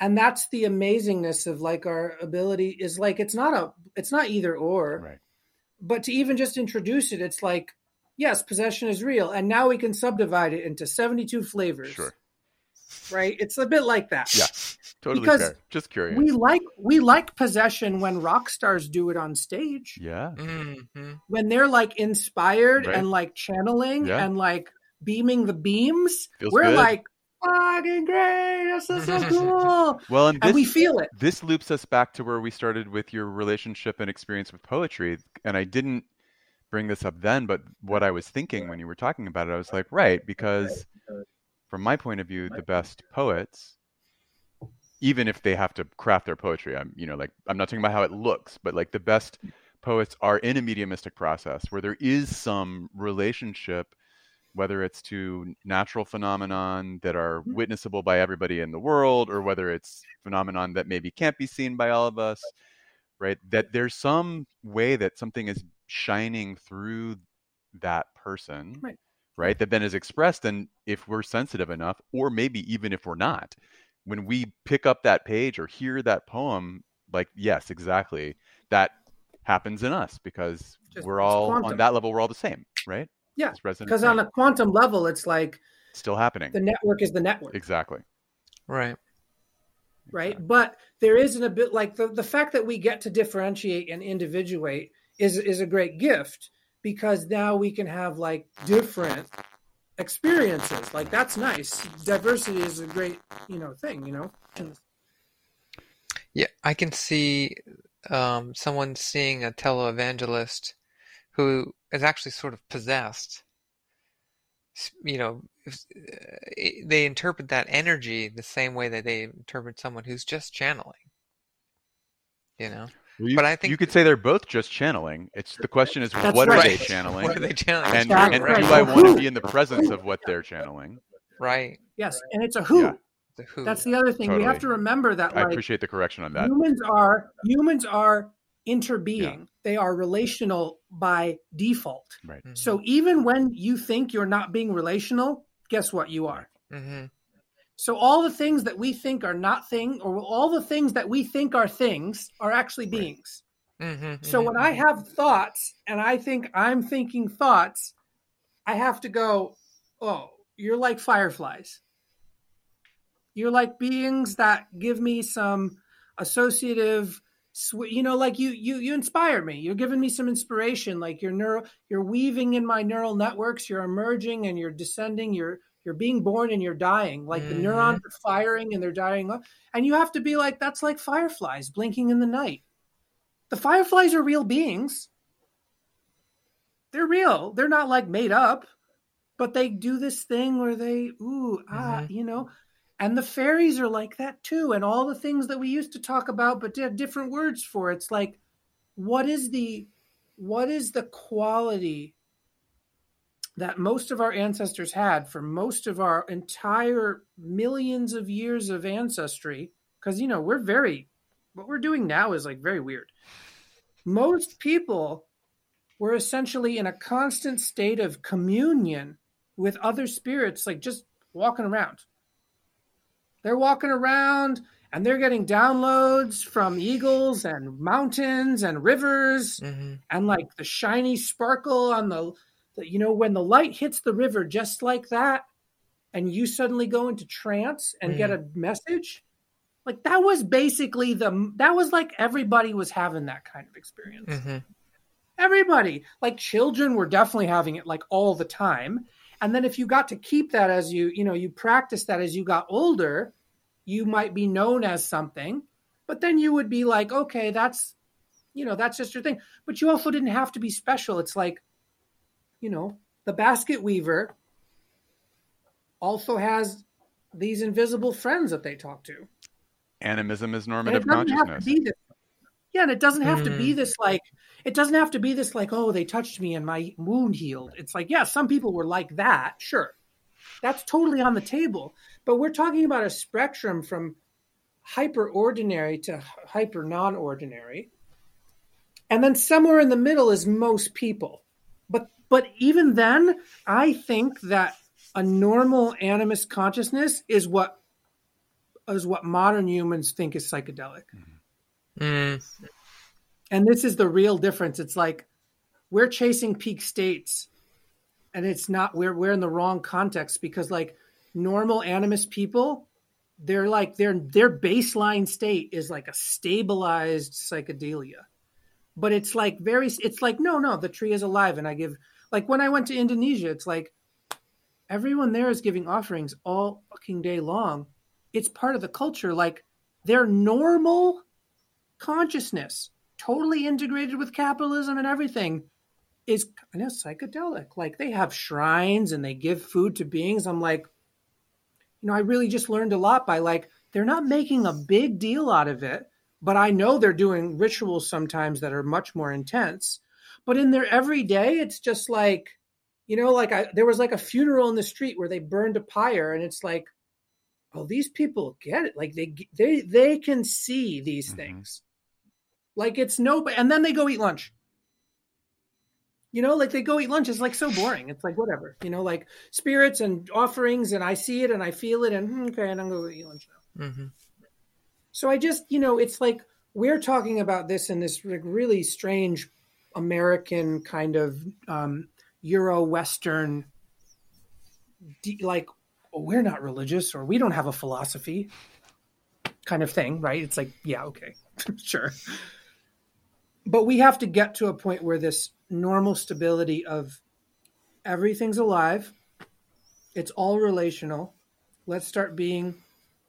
and that's the amazingness of like our ability is like it's not a it's not either or. Right. But to even just introduce it it's like yes possession is real. And now we can subdivide it into 72 flavors. Sure. Right? It's a bit like that. Yeah. Totally Because fair. Just curious. we like we like possession when rock stars do it on stage. Yeah. Hmm when they're like inspired Right. and like channeling Yeah. and like beaming the beams, Feels we're good. like fucking great. This is so cool, well and and we feel it. this loops us back to where we started with your relationship and experience with poetry and i didn't bring this up then but what i was thinking when you were talking about it i was like right because from my point of view the best poets even if they have to craft their poetry i'm you know like i'm not talking about how it looks but like the best poets are in a mediumistic process where there is some relationship whether it's to natural phenomenon that are mm-hmm. witnessable by everybody in the world or whether it's phenomenon that maybe can't be seen by all of us right? That there's some way that something is shining through that person Right. right that then is expressed and if we're sensitive enough or maybe even if we're not. When we pick up that page or hear that poem like yes exactly that happens in us because Just- we're all on that level we're all the same right Yeah, It's resonant Because on a quantum level, it's like still happening the network is the network, exactly Right. right? But there isn't a bit like the, the fact that we get to differentiate and individuate is is a great gift because now we can have like different experiences. Like that's nice. Diversity is a great, you know, thing, you know. Yeah, I can see um, someone seeing a televangelist who is actually sort of possessed. You know, if, uh, they interpret that energy the same way that they interpret someone who's just channeling. You know, You, But I think- you could say they're both just channeling. It's the question is That's what are they channeling, What are they channeling? and, Exactly and right. do I want to be in the presence of what they're channeling? right. Yes, and it's a who. Yeah. The who. That's the other thing. We have to remember that I appreciate the correction on that. humans are humans are interbeing. They are relational by default. Right. Mhm. So even when you think you're not being relational, guess what you are? hmm So all the things that we think are not thing, or all the things that we think are things, are actually Right. beings. hmm So when I have thoughts and I think I'm thinking thoughts, I have to go, oh, you're like fireflies. You're like beings that give me some associative sw- you know like you you you inspire me. You're giving me some inspiration like you're neural you're weaving in my neural networks you're emerging and you're descending you're you're being born and you're dying. Like the Mhm. neurons are firing and they're dying and you have to be like that's like fireflies blinking in the night. The fireflies are real beings. They're real. They're not like made up but they do this thing where they ooh ah Mhm. you know and the fairies are like that too and all the things that we used to talk about but have different words for it's like what is the what is the quality that most of our ancestors had for most of our entire millions of years of ancestry? Because you know we're very what we're doing now is like very weird. Most people were essentially in a constant state of communion with other spirits like just walking around they're walking around and they're getting downloads from eagles and mountains and rivers hmm and like the shiny sparkle on the, the you know when the light hits the river just like that and you suddenly go into trance and get a message like that was basically the that was like everybody was having that kind of experience. Hmm everybody like children were definitely having it like all the time and then if you got to keep that as you you know you practice that as you got older you might be known as something but then you would be like okay that's you know that's just your thing. But you also didn't have to be special. It's like you know the basket weaver also has these invisible friends that they talk to. Animism is normative it doesn't have consciousness. To be this. Yeah, and it doesn't have to be Mm. this like. It doesn't have to be this like. Oh, they touched me and my wound healed. It's like, yeah, some people were like that. Sure, that's totally on the table. But we're talking about a spectrum from hyper ordinary to hyper non ordinary, and then somewhere in the middle is most people. But but even then, I think that a normal animist consciousness is what is what modern humans think is psychedelic. Mm And this is the real difference. It's like we're chasing peak states and it's not we're we're in the wrong context because like normal animist people, they're like their their baseline state is like a stabilized psychedelia. But it's like very it's like no, no, the tree is alive and I give like when I went to Indonesia, it's like everyone there is giving offerings all fucking day long. It's part of the culture like their normal consciousness, totally integrated with capitalism and everything, is kind of psychedelic. Like they have shrines and they give food to beings. I'm like, you know, I really just learned a lot by like, they're not making a big deal out of it, but I know they're doing rituals sometimes that are much more intense. But in their everyday, it's just like, you know, like I, there was like a funeral in the street where they burned a pyre, and it's like, oh, these people get it. Like they they they can see these Mhm. things. Like it's no, and then they go eat lunch. You know, like they go eat lunch. It's like so boring. It's like whatever. You know, like spirits and offerings, and I see it and I feel it, and hmm, okay, and I'm going to eat lunch now. hmm So I just, you know, it's like we're talking about this in this like really strange American kind of um, Euro Western, like oh, we're not religious or we don't have a philosophy kind of thing, right? It's like, yeah, okay, sure. But we have to get to a point where this normal stability of everything's alive, it's all relational. Let's start being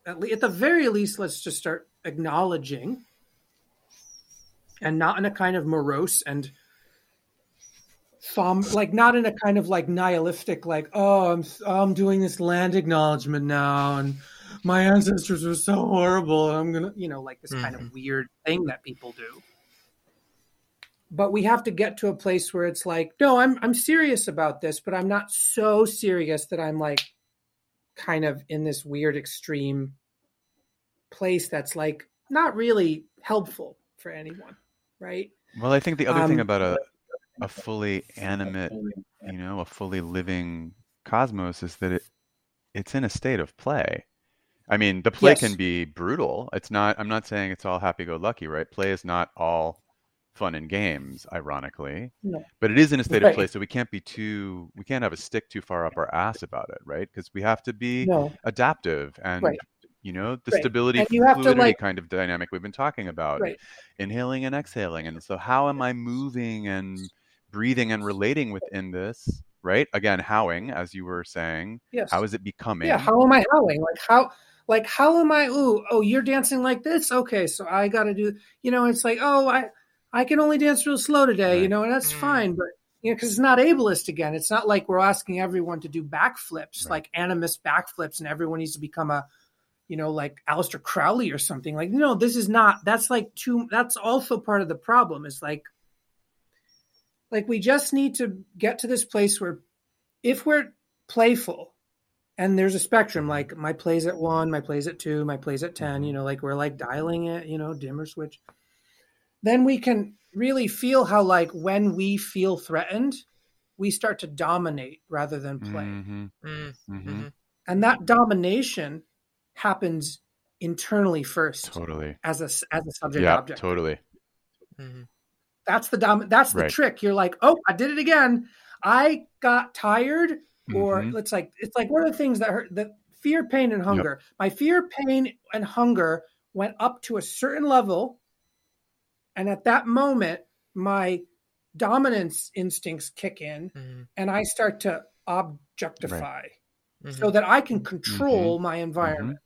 at, le- at the very least, let's just start acknowledging and not in a kind of morose and thumb, like not in a kind of like nihilistic, like, oh, I'm, oh, I'm doing this land acknowledgement now and my ancestors were so horrible. And I'm going to, you know, like this kind of mm-hmm. weird thing that people do. But we have to get to a place where it's like, no, I'm I'm serious about this, but I'm not so serious that I'm like kind of in this weird extreme place that's like not really helpful for anyone, right? Well, I think the other Um, thing about a a fully animate, you know, a fully living cosmos is that it it's in a state of play. I mean, the play Yes. can be brutal. It's not, I'm not saying it's all happy-go-lucky, right? Play is not all fun and games, ironically. No. But it is in a state Right. of play, so we can't be too, we can't have a stick too far up our ass about it, right? Because we have to be No, adaptive and, Right. you know, the Right. stability, And you have to, fluidity like- kind of dynamic we've been talking about right. inhaling and exhaling. And so, how am I moving and breathing and relating within this? Right? Again, howing, as you were saying. Yes. How is it becoming? Yeah, how am I howing? Like how like how am I ooh, oh, you're dancing like this? Okay, so I got to do, you know, it's like, oh, I I can only dance real slow today, you know, and that's Mm. fine, but you know, cuz it's not ableist again. It's not like we're asking everyone to do backflips, Right. like animist backflips and everyone needs to become a you know, like Aleister Crowley or something. Like, no, this is not. That's like too. That's also part of the problem. Is like, like we just need to get to this place where, if we're playful, and there's a spectrum. Like my plays at one, my plays at two, my plays at ten. You know, like we're like dialing it. You know, dimmer switch. Then we can really feel how like when we feel threatened, we start to dominate rather than play Mhm, Mm, mhm. mhm. and that domination happens internally first Totally. as a as a subject Yeah, object totally. Mhm. that's the dom- that's the Right. trick you're like oh i did it again i got tired or Mhm. it's like it's like one of the things that hurt that fear pain and hunger my fear pain and hunger went up to a certain level and at that moment my dominance instincts kick in Mhm. and i start to objectify Mhm. so that I can control my environment.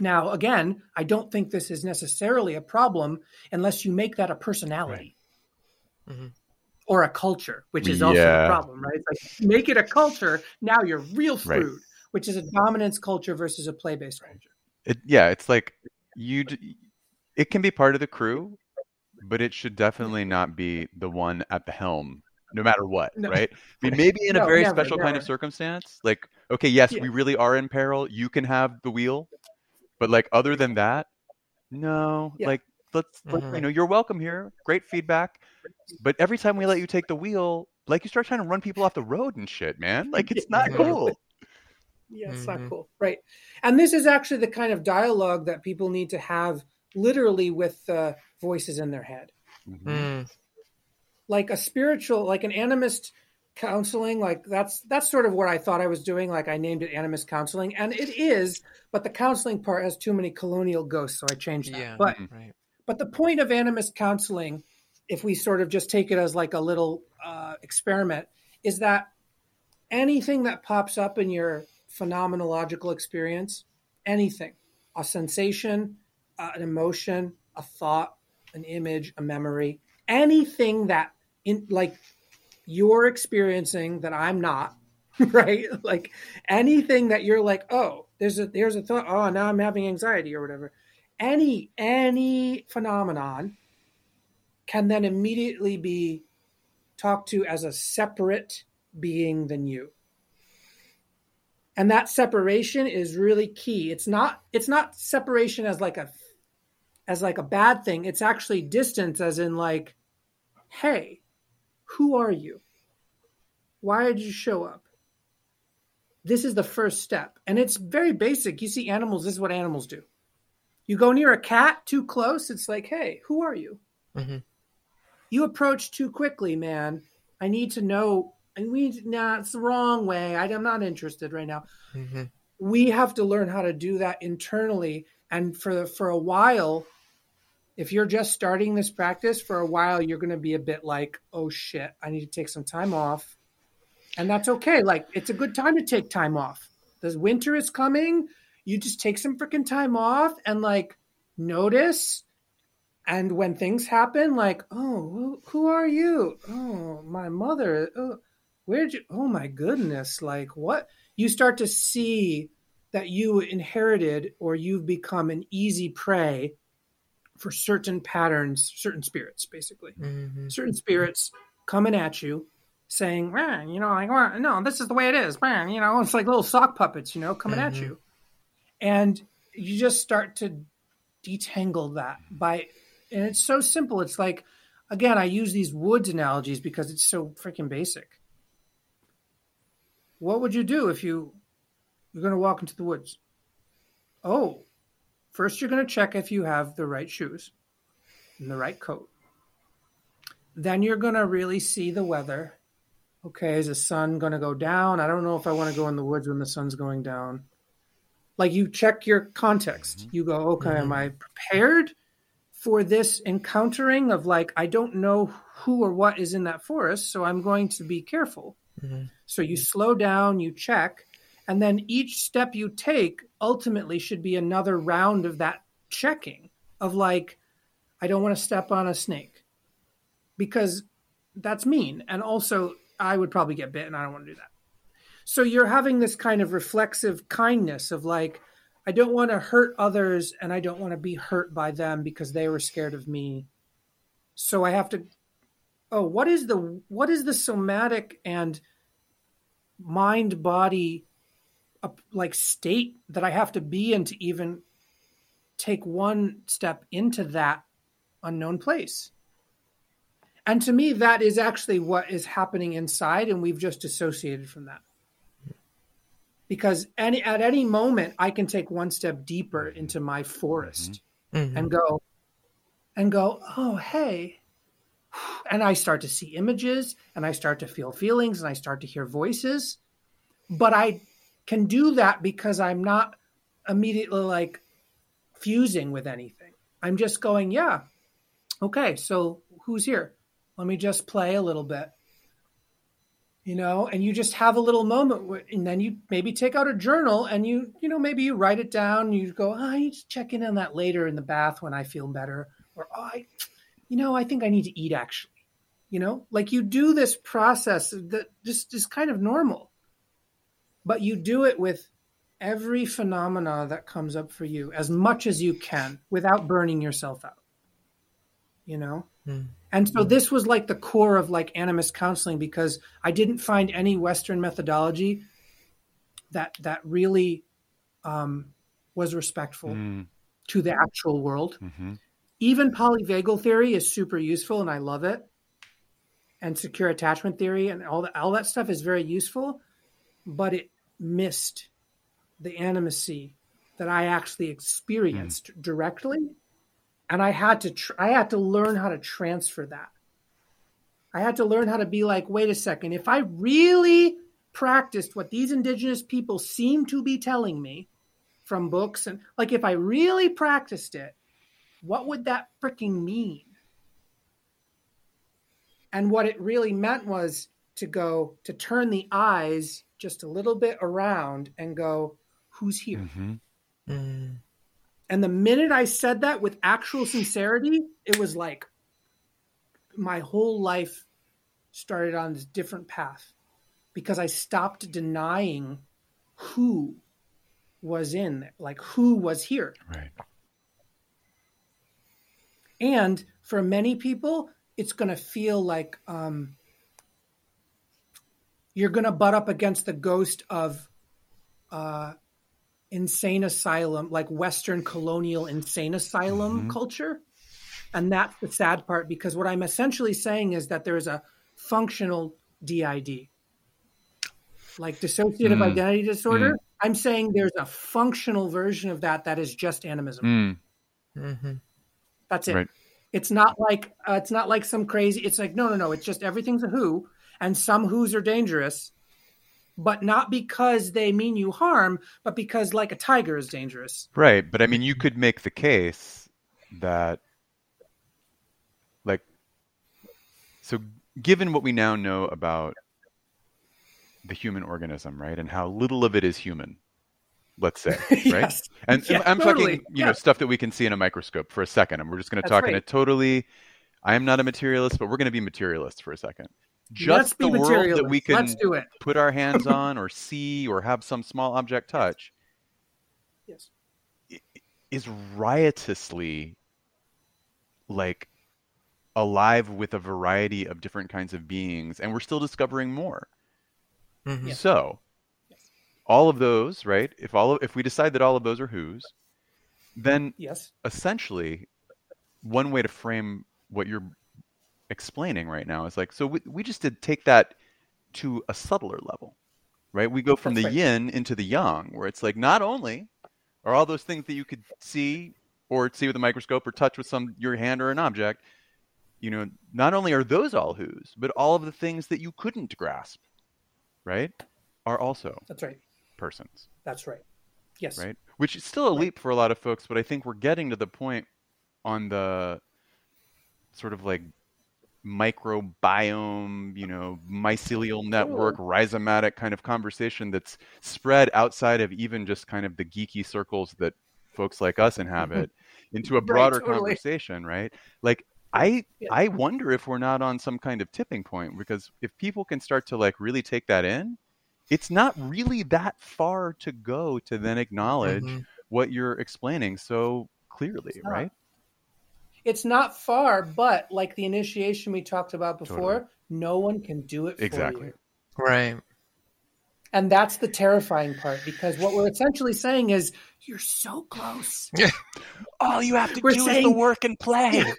Now, again, I don't think this is necessarily a problem unless you make that a personality Right. Mhm. or a culture, which is also a problem, right? It's like make it a culture. Now you're real Right. which is a dominance culture versus a play based culture. It, yeah, it's like you. D- It can be part of the crew, but it should definitely not be the one at the helm, no matter what, No. right? I mean, maybe in a No, very never, special kind of circumstance, like okay, yes, Yeah. we really are in peril. You can have the wheel, but like other than that, no. Yeah. Like let's, let- Mhm. you know, you're welcome here. Great feedback, but every time we let you take the wheel, like you start trying to run people off the road and shit, man. Like it's not Yeah. cool. Yeah, it's Mhm. not cool. Right. And this is actually the kind of dialogue that people need to have literally with uh, voices in their head. Mhm. Mm. like a spiritual like an animist counseling like that's that's sort of what i thought i was doing like i named it animist counseling and it is but the counseling part has too many colonial ghosts so i changed that Yeah. but Right. but the point of animist counseling if we sort of just take it as like a little uh, experiment is that anything that pops up in your phenomenological experience anything a sensation uh, an emotion a thought an image a memory anything that in like you're experiencing that i'm not right? Like anything that you're like oh there's a there's a thought oh now i'm having anxiety or whatever. Any any phenomenon can then immediately be talked to as a separate being than you. And that separation is really key. It's not it's not separation as like a as like a bad thing it's actually distance as in like hey who are you? Why did you show up? This is the first step. And it's very basic. You see animals this is what animals do. You go near a cat too close it's like hey who are you? Mhm. you approach too quickly man. I need to know i need nah it's the wrong way. I, i'm not interested right now. Mhm. we have to learn how to do that internally. And for for a while if you're just starting this practice for a while you're going to be a bit like oh shit i need to take some time off. And that's okay. Like it's a good time to take time off. The winter is coming. You just take some freaking time off and like notice. And when things happen like oh who, are you? Oh my mother. Oh, where'd you oh my goodness. Like what? You start to see that you inherited or you've become an easy prey for certain patterns, certain spirits, basically. Mhm. Certain spirits coming at you saying, "Man, you know, like, well, no, this is the way it is. Man, you know, it's like little sock puppets, you know, coming at Mhm. you. And you just start to detangle that by, and it's so simple. It's like, again, I use these woods analogies because it's so freaking basic. What would you do if you you're going to walk into the woods? Oh, first you're going to check if you have the right shoes and the right coat. Then you're going to really see the weather. Okay, is the sun going to go down? I don't know if I want to go in the woods when the sun's going down. Like you check your context. Mm-hmm. You go, okay, am mm-hmm. I prepared for this encountering of like, I don't know who or what is in that forest, so I'm going to be careful. Mhm. So you mm-hmm. slow down, you check, and then each step you take ultimately should be another round of that checking of like, I don't want to step on a snake because that's mean. And also, I would probably get bit and I don't want to do that. So you're having this kind of reflexive kindness of like, I don't want to hurt others and I don't want to be hurt by them because they were scared of me. So I have to oh, what is the what is the somatic and mind body uh, like state that I have to be in to even take one step into that unknown place? And to me, that is actually what is happening inside, and we've just dissociated from that. Because any at any moment, I can take one step deeper into my forest Mhm. and go and go, oh hey. And I start to see images and I start to feel feelings and I start to hear voices. But I can do that because I'm not immediately like fusing with anything. I'm just going, yeah, okay, so who's here? Let me just play a little bit. You know, and you just have a little moment, and then you maybe take out a journal and you, you know, maybe you write it down. You go, oh, I need to check in on that later in the bath when I feel better, or oh, I, you know, I think I need to eat actually. You know, like you do this process that just is kind of normal, but you do it with every phenomena that comes up for you as much as you can without burning yourself out. You know, Mm. and so this was like the core of like animist counseling because I didn't find any Western methodology that that really um, was respectful Mm, to the actual world. mhm. Even polyvagal theory is super useful, and I love it. And secure attachment theory and all that all that stuff is very useful, but it missed the animacy that I actually experienced hmm. directly, and I had to tr- I had to learn how to transfer that. I had to learn how to be like, wait a second, if I really practiced what these indigenous people seem to be telling me from books and like if I really practiced it, what would that freaking mean? And what it really meant was to go to turn the eyes just a little bit around and go, who's here? Mhm. Mm. And the minute I said that with actual sincerity, it was like my whole life started on this different path because I stopped denying who was in there, like who was here. Right. And for many people, it's going to feel like um, you're going to butt up against the ghost of uh, insane asylum, like Western colonial insane asylum Mhm. culture. And that's the sad part because what I'm essentially saying is that there's a functional DID, like dissociative Mm. identity disorder. I'm saying there's a functional version of that that is just animism. Mm, Mhm. That's it. Right. It's not like uh, it's not like some crazy. It's like no, no, no. It's just everything's a who, and some who's are dangerous, but not because they mean you harm, but because like a tiger is dangerous. Right, but I mean, you could make the case that, like, so given what we now know about the human organism, right, and how little of it is human, let's say, right? yes. And Yeah, I'm totally. talking, you know, stuff that we can see in a microscope for a second, and we're just going to talk in a totally. I am not a materialist, but we're going to be materialist for a second. Just the world that we can do it. put our hands on, or see, or have some small object touch, Yes. is riotously like alive with a variety of different kinds of beings and we're still discovering more. Mhm. Yeah. So, all of those, right? If all of, if we decide that all of those are who's, then Yes. essentially one way to frame what you're explaining right now is like so we, we just did take that to a subtler level right we go from That's the right. yin into the yang where it's like not only are all those things that you could see or see with a microscope or touch with some your hand or an object you know not only are those all who's but all of the things that you couldn't grasp right are also That's right. persons That's right. Yes. right? Which is still a Right. leap for a lot of folks, but I think we're getting to the point on the sort of like microbiome, you know, mycelial network, rhizomatic kind of conversation that's spread outside of even just kind of the geeky circles that folks like us inhabit into a Right, broader totally. conversation, right? Like I Yeah. I wonder if we're not on some kind of tipping point because if people can start to like really take that in, it's not really that far to go to then acknowledge Mhm. what you're explaining so clearly, right? It's not far, but like the initiation we talked about before, Totally. no one can do it Exactly. for you. Right. And that's the terrifying part because what we're essentially saying is you're so close. All you have to We're saying- work and play.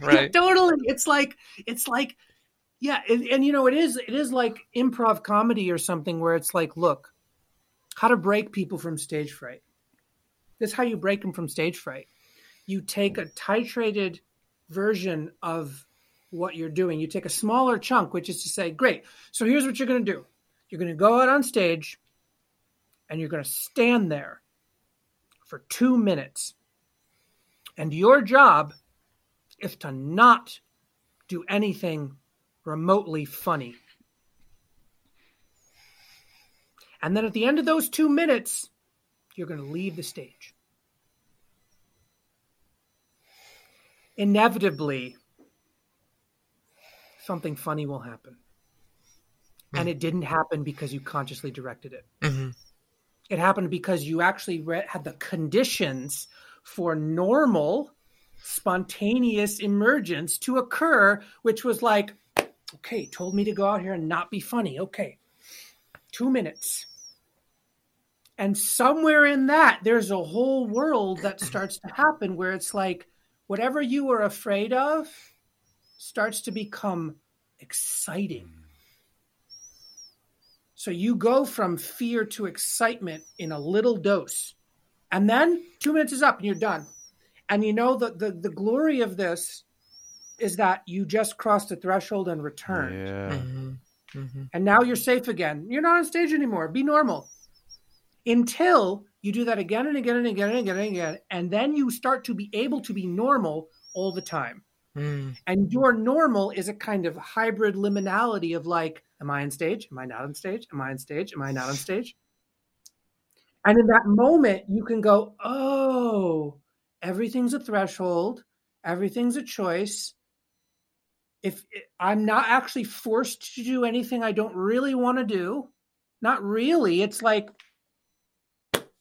Right. totally. It's like it's like yeah, and, and you know it is it is like improv comedy or something where it's like, look, how to break people from stage fright. This is how you break them from stage fright. You take a titrated version of what you're doing. You take a smaller chunk, which is to say, great. So here's what you're going to do. You're going to go out on stage and you're going to stand there for 2 minutes. And your job is to not do anything remotely funny. And then at the end of those two minutes, you're going to leave the stage. Inevitably, something funny will happen. And it didn't happen because you consciously directed it. hmm It happened because you actually re- had the conditions for normal, spontaneous emergence to occur, which was like, okay, told me to go out here and not be funny. Okay, two minutes. And somewhere in that, there's a whole world that starts to happen where it's like whatever you were afraid of starts to become exciting. So you go from fear to excitement in a little dose. And then two minutes is up and you're done. And you know the, the, the glory of this is that you just crossed the threshold and returned. Yeah. hmm hmm And now you're safe again. You're not on stage anymore. Be normal. Until you do that again and again and again and again and again. And then you start to be able to be normal all the time. Mm. And your normal is a kind of hybrid liminality of like, am I on stage? Am I not on stage? Am I on stage? Am I not on stage? And in that moment, you can go, oh, everything's a threshold, everything's a choice. If I'm not actually forced to do anything I don't really want to do, not really. It's like,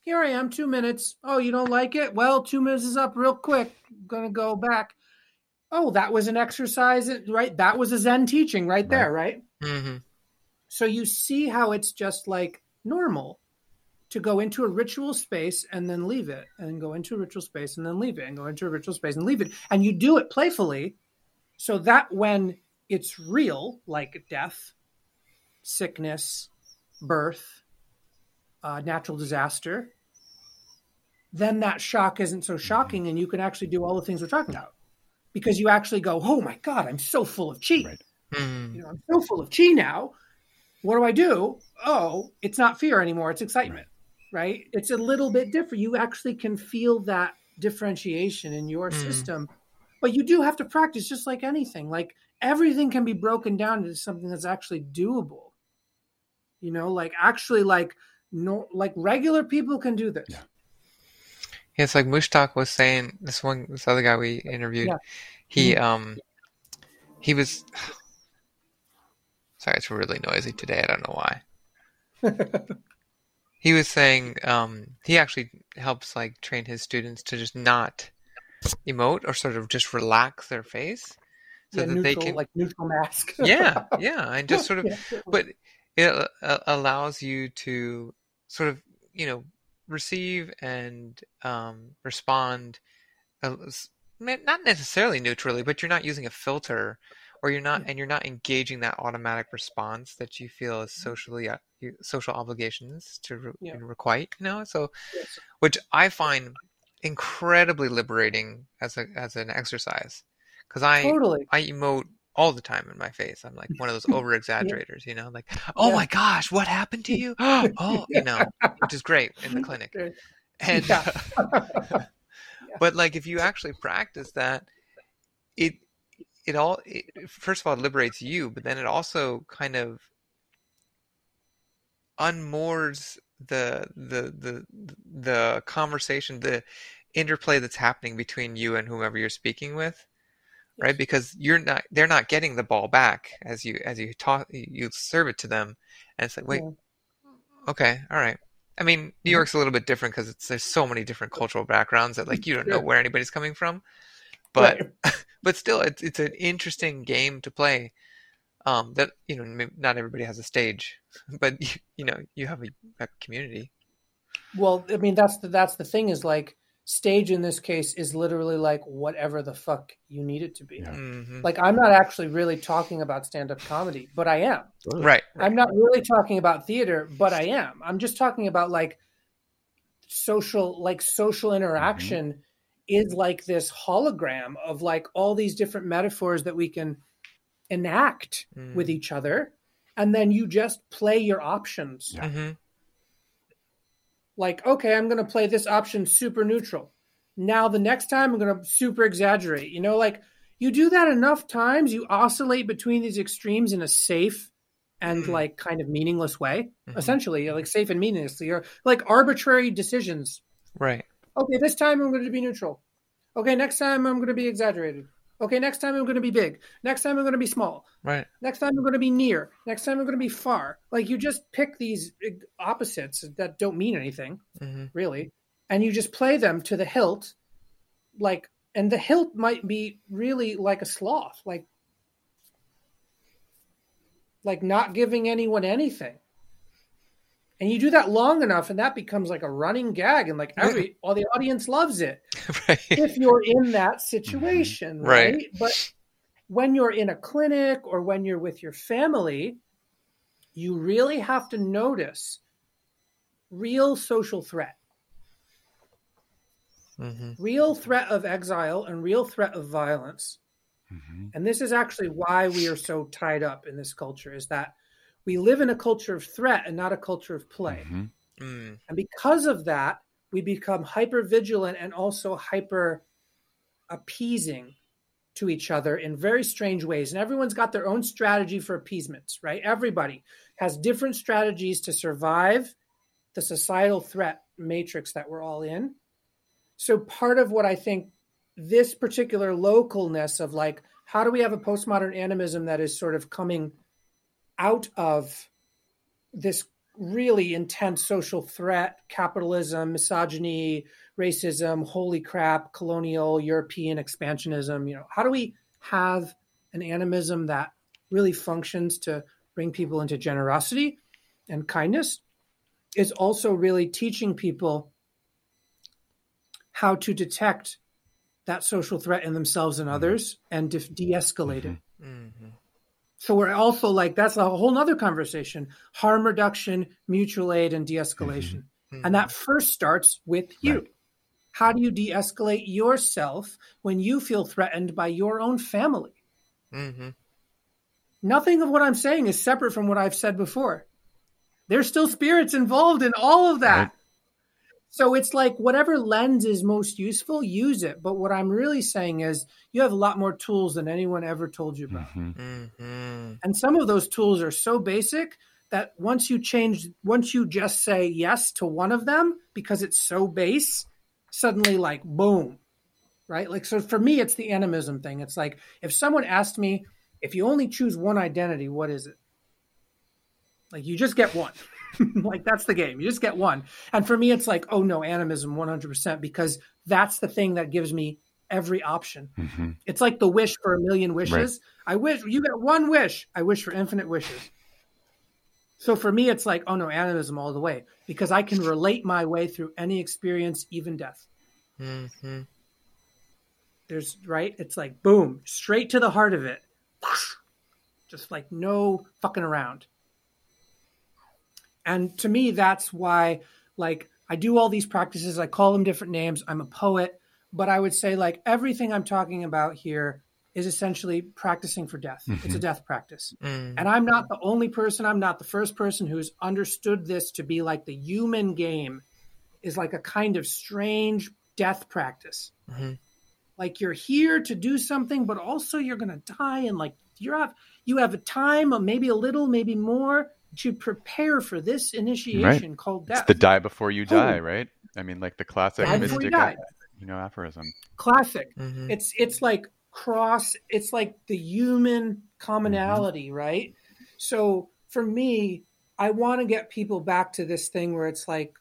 here I am, two minutes. Oh, you don't like it? Well, two minutes is up real quick. gonna go back oh, that was an exercise, right? That was a Zen teaching right there, right? hmm So you see how it's just like normal to go into a ritual space and then leave it, and go into a ritual space and then leave it, and go into a ritual space and leave it. And you do it playfully so that when it's real, like death, sickness, birth, uh, natural disaster, then that shock isn't so shocking, and you can actually do all the things we're talking about because you actually go, "Oh my god, I'm so full of chi. Right. Mm. You know, I'm so full of chi now. What do I do? Oh, it's not fear anymore; it's excitement, right? It's a little bit different. You actually can feel that differentiation in your Mm. system, but you do have to practice, just like anything. Like everything can be broken down into something that's actually doable. You know, like actually, like no, like regular people can do this. Yeah. Yeah, it's like Mushtak was saying. This one, this other guy we interviewed, Yeah. he um, he was. Sorry, it's really noisy today. I don't know why. He was saying um, he actually helps like train his students to just not emote or sort of just relax their face so yeah, that neutral, they can like neutral mask. yeah yeah and just sort of Yeah. but it uh, allows you to sort of you know receive and um, respond uh, not necessarily neutrally but you're not using a filter or you're not and you're not engaging that automatic response that you feel is socially uh, social obligations to re- Yeah. requite you know so Yes. which i find incredibly liberating as a as an exercise because i totally. I emote all the time in my face. I'm like one of those over exaggerators, you know, like, oh Yeah. my gosh, what happened to you? Oh, oh, you know, which is great in the clinic. And Yeah. but like if you actually practice that, it it all it, first of all it liberates you, but then it also kind of unmoors the the the the conversation, the interplay that's happening between you and whomever you're speaking with right? Because you're not they're not getting the ball back as you as you talk you serve it to them. And it's like wait Yeah. okay all right. I mean new Mhm. york's a little bit different because it's there's so many different cultural backgrounds that like you don't know where anybody's coming from. But Right. but still it's it's an interesting game to play um that you know maybe not everybody has a stage but you, you know you have a, a community. Well, I mean, that's the that's the thing is like stage in this case is literally like whatever the fuck you need it to be. Yeah. hmm Like I'm not actually really talking about stand up comedy, but I am. right, right. I'm not really talking about theater, but I am. I'm just talking about like social like social interaction is like this hologram of like all these different metaphors that we can enact Mm. with each other and then you just play your options. Yeah. Like, okay, I'm going to play this option super neutral. Now the next time I'm going to super exaggerate. You know, like you do that enough times, you oscillate between these extremes in a safe and Mm. like kind of meaningless way. Mhm. Essentially, like safe and meaningless. You're like arbitrary decisions. right Okay, this time I'm going to be neutral. Okay, next time I'm going to be exaggerated. Okay, next time I'm going to be big. Next time I'm going to be small. right Next time I'm going to be near. Next time I'm going to be far. Like you just pick these eh, opposites that don't mean anything hmm really, and you just play them to the hilt, like, and the hilt might be really like a sloth, like, like not giving anyone anything. And you do that long enough, and that becomes like a running gag, and like every, all the audience loves it right if you're in that situation, Right. right? But when you're in a clinic or when you're with your family, you really have to notice real social threat, hmm real threat of exile, and real threat of violence. Mhm. And this is actually why we are so tied up in this culture is that we live in a culture of threat and not a culture of play. Mhm. mm. And because of that, we become hyper vigilant and also hyper appeasing to each other in very strange ways. And everyone's got their own strategy for appeasement, right? Everybody has different strategies to survive the societal threat matrix that we're all in. So, part of what I think this particular localness of like, how do we have a postmodern animism that is sort of coming out of this really intense social threat, capitalism, misogyny, racism, holy crap, colonial European expansionism. You know, how do we have an animism that really functions to bring people into generosity and kindness? Is also really teaching people how to detect that social threat in themselves and others and de escalate it. hmm So we're also like that's a whole nother conversation: harm reduction, mutual aid, and de-escalation. And that first starts with you. Right. How do you de-escalate yourself when you feel threatened by your own family? hmm Nothing of what I'm saying is separate from what I've said before. There's still spirits involved in all of that. Right. So it's like whatever lens is most useful, use it. But what I'm really saying is you have a lot more tools than anyone ever told you about. Mhm. hmm And some of those tools are so basic that once you change, once you just say yes to one of them because it's so base, suddenly like boom, right? Like, so for me, it's the animism thing. It's like if someone asked me, if you only choose one identity, what is it? Like, you just get one. like, that's the game. You just get one. And for me, it's like, oh no, animism 100% because that's the thing that gives me every option. hmm It's like the wish for a million wishes. I wish you get one wish. I wish for infinite wishes. So for me, it's like, oh no, animism all the way because I can relate my way through any experience, even death. hmm There's right. It's like boom, straight to the heart of it. Just like no fucking around. And to me, that's why, like, I do all these practices. I call them different names. I'm a poet, but I would say, like, everything I'm talking about here is essentially practicing for death. It's a death practice. Mm. And I'm not the only person, I'm not the first person who's understood this to be like the human game is like a kind of strange death practice. Mhm. Like you're here to do something, but also you're gonna die, and like you're have you have a time, or maybe a little, maybe more, to prepare for this initiation called It's death. the die before you die, Oh. right? I mean, like the classic Die before you mystic, you know, aphorism. Classic. Mhm. It's it's like cross. It's like the human commonality, right? So for me, I want to get people back to this thing where it's like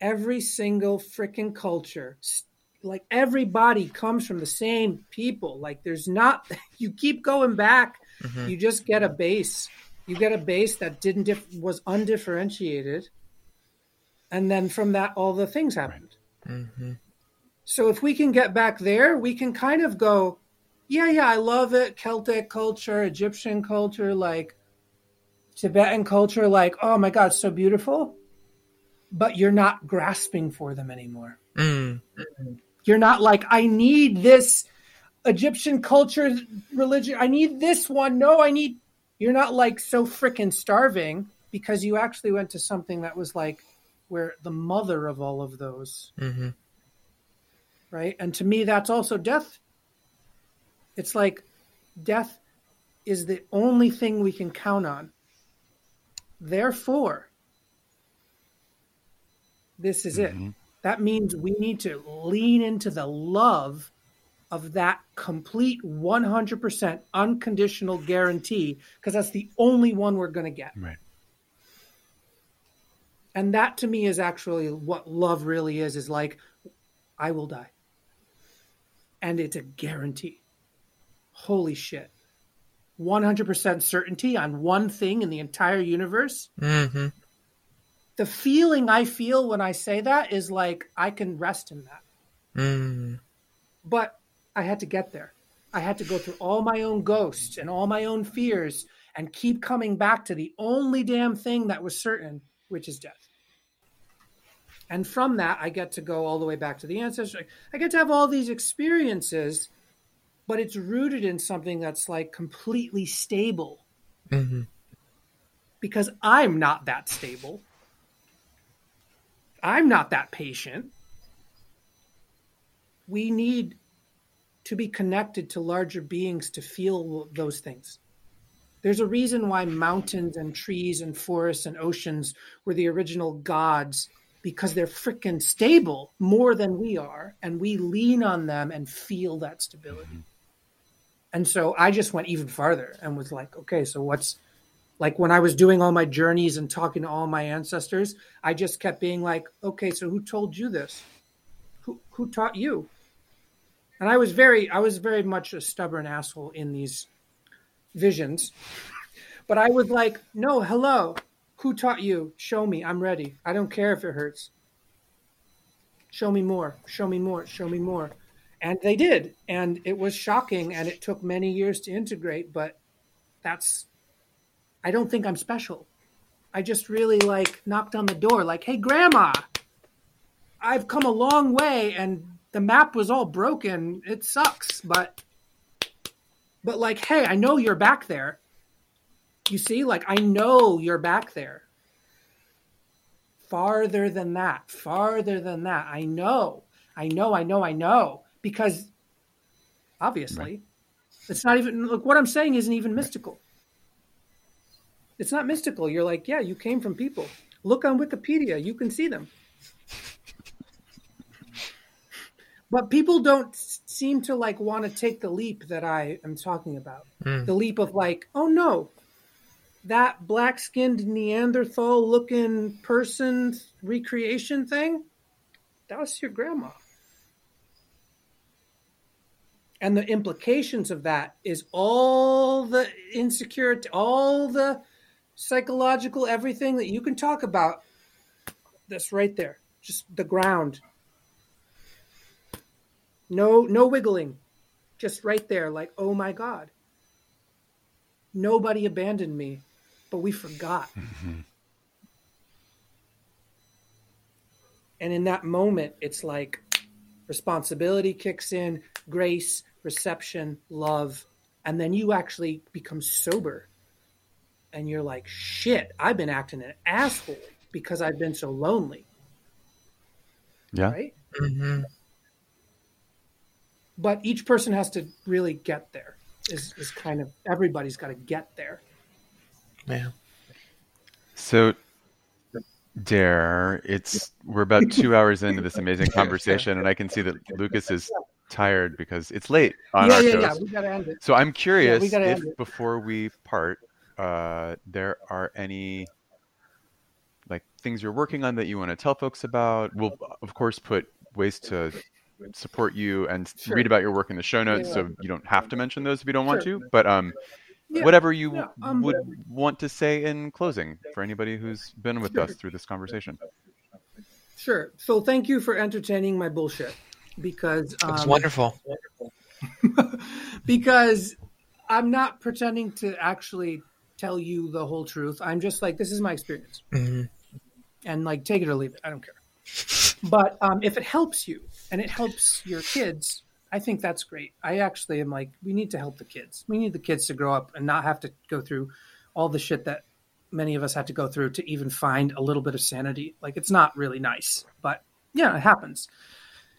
every single freaking culture, s- like everybody comes from the same people. Like there's not. You keep going back. Mhm. You just get a base. You get a base that didn't dif- was undifferentiated, and then from that, all the things happened. Mhm. So if we can get back there, we can kind of go, yeah, yeah, I love it. Celtic culture, Egyptian culture, like Tibetan culture, like, oh my God, so beautiful. But you're not grasping for them anymore. Mm. You're not like, I need this Egyptian culture religion. I need this one. No, I need. You're not like so freaking starving because you actually went to something that was like where the mother of all of those Mhm. right? And to me, that's also death. It's like death is the only thing we can count on. Therefore, this is it. Mhm. That means we need to lean into the love of that complete 100% unconditional guarantee because that's the only one we're going to get. Right. And that to me is actually what love really is is like I will die. And it's a guarantee. Holy shit. 100% certainty on one thing in the entire universe. Mhm. The feeling I feel when I say that is like I can rest in that. Mm. But I had to get there. I had to go through all my own ghosts and all my own fears and keep coming back to the only damn thing that was certain, which is death. And from that, I get to go all the way back to the ancestors. I get to have all these experiences, but it's rooted in something that's like completely stable Mhm. because I'm not that stable. I'm not that patient. We need to be connected to larger beings to feel those things. There's a reason why mountains and trees and forests and oceans were the original gods because they're freaking stable more than we are and we lean on them and feel that stability. Mm-hmm. And so I just went even farther and was like, okay, so what's like when I was doing all my journeys and talking to all my ancestors, I just kept being like, okay, so who told you this? Who who taught you? And I was very I was very much a stubborn asshole in these visions. But I was like, no, hello. Who taught you? Show me. I'm ready. I don't care if it hurts. Show me more. Show me more. Show me more. And they did. And it was shocking and it took many years to integrate, but that's I don't think I'm special. I just really like knocked on the door, like, hey, grandma, I've come a long way and the map was all broken. It sucks, but, but like, hey, I know you're back there. You see, like, I know you're back there. Farther than that, farther than that. I know, I know, I know, I know. Because obviously, Right. it's not even, look, what I'm saying isn't even mystical. It's not mystical. You're like, yeah, you came from people. Look on Wikipedia, you can see them. But people don't seem to like want to take the leap that I am talking about. Mm. The leap of like, oh no, that black-skinned Neanderthal looking person recreation thing, that was your grandma. and the implications of that is all the insecurity, all the psychological everything that you can talk about. That's right there, just the ground. No, no wiggling, just right there. Like, oh my God, nobody abandoned me, but we forgot. Mm-hmm. And in that moment, it's like responsibility kicks in, grace, reception, love, and then you actually become sober. And you're like, shit, I've been acting an asshole because I've been so lonely. Yeah. Right? Mm-hmm. But each person has to really get there. Is, is kind of everybody's got to get there. Yeah. So Dare, it's we're about two hours into this amazing conversation, and I can see that Lucas is tired because it's late on yeah, our yeah, shows. Yeah, we gotta end it. So I'm curious yeah, if before we part, uh, there are any like things you're working on that you want to tell folks about. We'll of course put ways to support you and sure. read about your work in the show notes, yeah, so you don't have to mention those if you don't want to. But um, yeah, whatever you yeah, um, would whatever. want to say in closing for anybody who's been with sure. us through this conversation. Sure. So thank you for entertaining my bullshit because um, it's wonderful. because I'm not pretending to actually tell you the whole truth. I'm just like this is my experience, mm-hmm. and like take it or leave it. I don't care. but um, if it helps you and it helps your kids, I think that's great. I actually am like, we need to help the kids. We need the kids to grow up and not have to go through all the shit that many of us had to go through to even find a little bit of sanity. Like, it's not really nice, but yeah, it happens.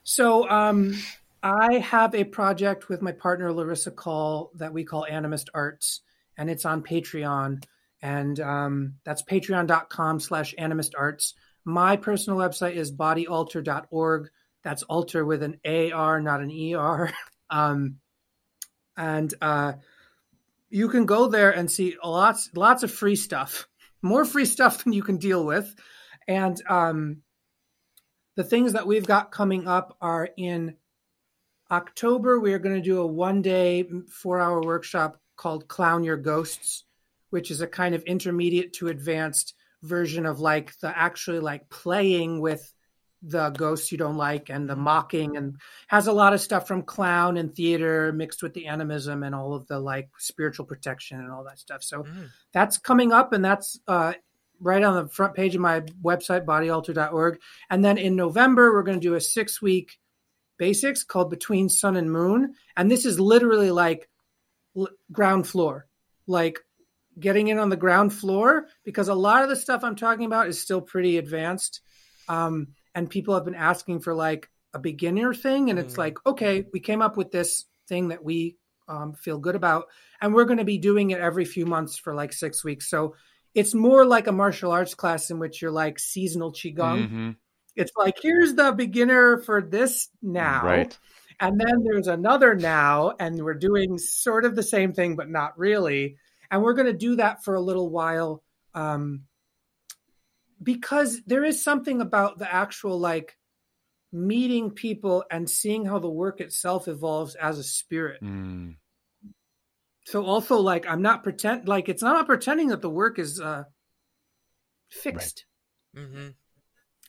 So, um, I have a project with my partner Larissa Call that we call Animist Arts, and it's on Patreon, and um, that's patreon.com slash animist arts. My personal website is bodyaltar.org that's altar with an AR, not an ER. Um, and uh, you can go there and see lots lots of free stuff, more free stuff than you can deal with. And um, the things that we've got coming up are in October. We are going to do a one day, four hour workshop called Clown Your Ghosts, which is a kind of intermediate to advanced version of like the actually like playing with the ghosts you don't like and the mocking and has a lot of stuff from clown and theater mixed with the animism and all of the like spiritual protection and all that stuff. So mm. that's coming up and that's uh, right on the front page of my website bodyaltar.org and then in november we're going to do a six week basics called between sun and moon. And this is literally like l- ground floor. Like getting in on the ground floor because a lot of the stuff i'm talking about is still pretty advanced. Um, and people have been asking for like a beginner thing and it's mm. like okay we came up with this thing that we um, feel good about and we're going to be doing it every few months for like six weeks so it's more like a martial arts class in which you're like seasonal qigong mm-hmm. it's like here's the beginner for this now right and then there's another now and we're doing sort of the same thing but not really and we're going to do that for a little while um, because there is something about the actual like meeting people and seeing how the work itself evolves as a spirit. Mm. So also like I'm not pretend like it's not pretending that the work is uh fixed. Right. Mm-hmm.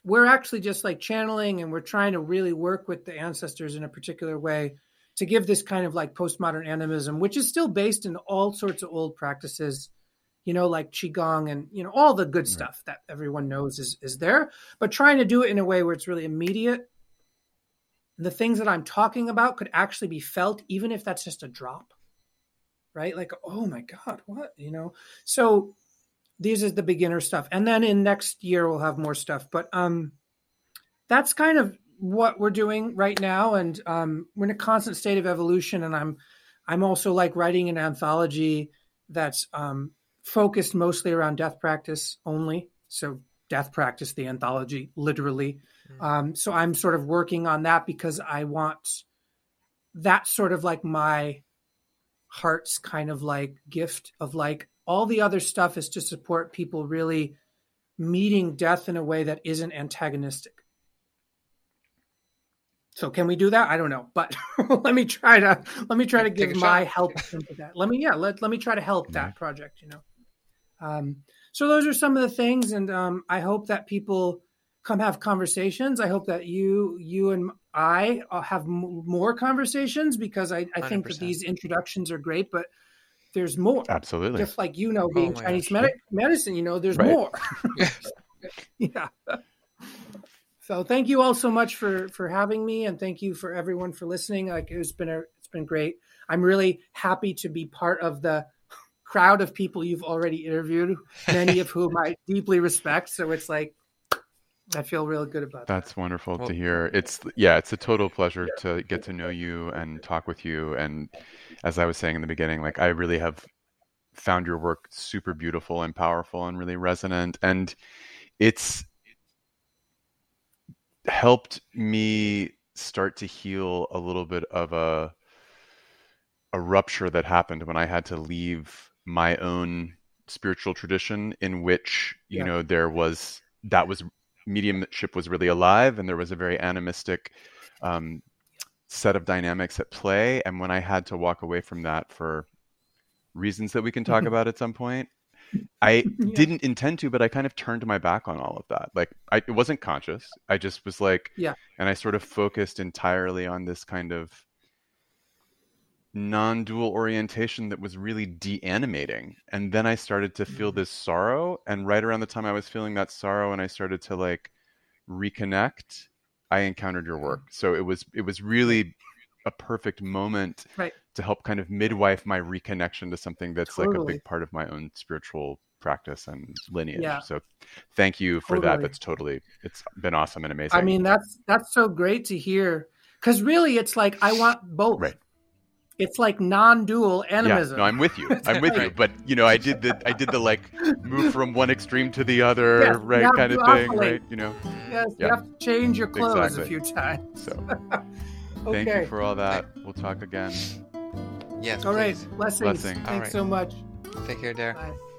We're actually just like channeling and we're trying to really work with the ancestors in a particular way to give this kind of like postmodern animism, which is still based in all sorts of old practices you know, like qigong and you know all the good stuff that everyone knows is is there, but trying to do it in a way where it's really immediate. The things that I'm talking about could actually be felt, even if that's just a drop, right? Like, oh my god, what you know? So these is the beginner stuff, and then in next year we'll have more stuff. But um, that's kind of what we're doing right now, and um, we're in a constant state of evolution. And I'm I'm also like writing an anthology that's um, focused mostly around death practice only. So death practice, the anthology, literally. Mm-hmm. Um, so I'm sort of working on that because I want that sort of like my heart's kind of like gift of like all the other stuff is to support people really meeting death in a way that isn't antagonistic. So can we do that? I don't know, but let me try to let me try to give my shot. help into that. Let me yeah let let me try to help Yeah. that project. You know, um, so those are some of the things, and um, I hope that people come have conversations. I hope that you you and I uh, have m- more conversations because I, I think that 100%. these introductions are great, but there's more. Absolutely. Just like you know, being my Chinese gosh. medi- medicine, you know, there's Right. more. yeah. So thank you all so much for for having me, and thank you for everyone for listening. Like it's been a it's been great. I'm really happy to be part of the crowd of people you've already interviewed, many of whom I deeply respect. So it's like I feel real good about that. That's wonderful Well- to hear. It's yeah, it's a total pleasure to get to know you and talk with you. And as I was saying in the beginning, like I really have found your work super beautiful and powerful and really resonant. And it's helped me start to heal a little bit of a a rupture that happened when I had to leave my own spiritual tradition in which, you Yeah. know, there was that was mediumship was really alive and there was a very animistic um, set of dynamics at play. And when I had to walk away from that for reasons that we can talk about at some point, I Yeah. didn't intend to, but I kind of turned my back on all of that. Like I, it wasn't conscious. I just was like, Yeah. and I sort of focused entirely on this kind of non-dual orientation that was really de-animating. And then i started to feel mm. this sorrow and right around the time i was feeling that sorrow and i started to like reconnect i encountered your work. So it was it was really a perfect moment Right. to help kind of midwife my reconnection to something that's like a big part of my own spiritual practice and lineage. Yeah. so thank you for that. That's totally it's been awesome and amazing. I mean, that's that's so great to hear. Because really, it's like I want both. Right. It's like non-dual animism. Yeah, no, I'm with you. I'm with you. But you know, I did the I did the like move from one extreme to the other, Yes, right, kind of thing, oscillate. right? You know. Yes, Yeah. you have to change your clothes Exactly. a few times. So okay. thank you for all that. We'll talk again. Yes. All right. please. Blessings. Blessings. Thanks All right. so much. Take care, Dare. Bye.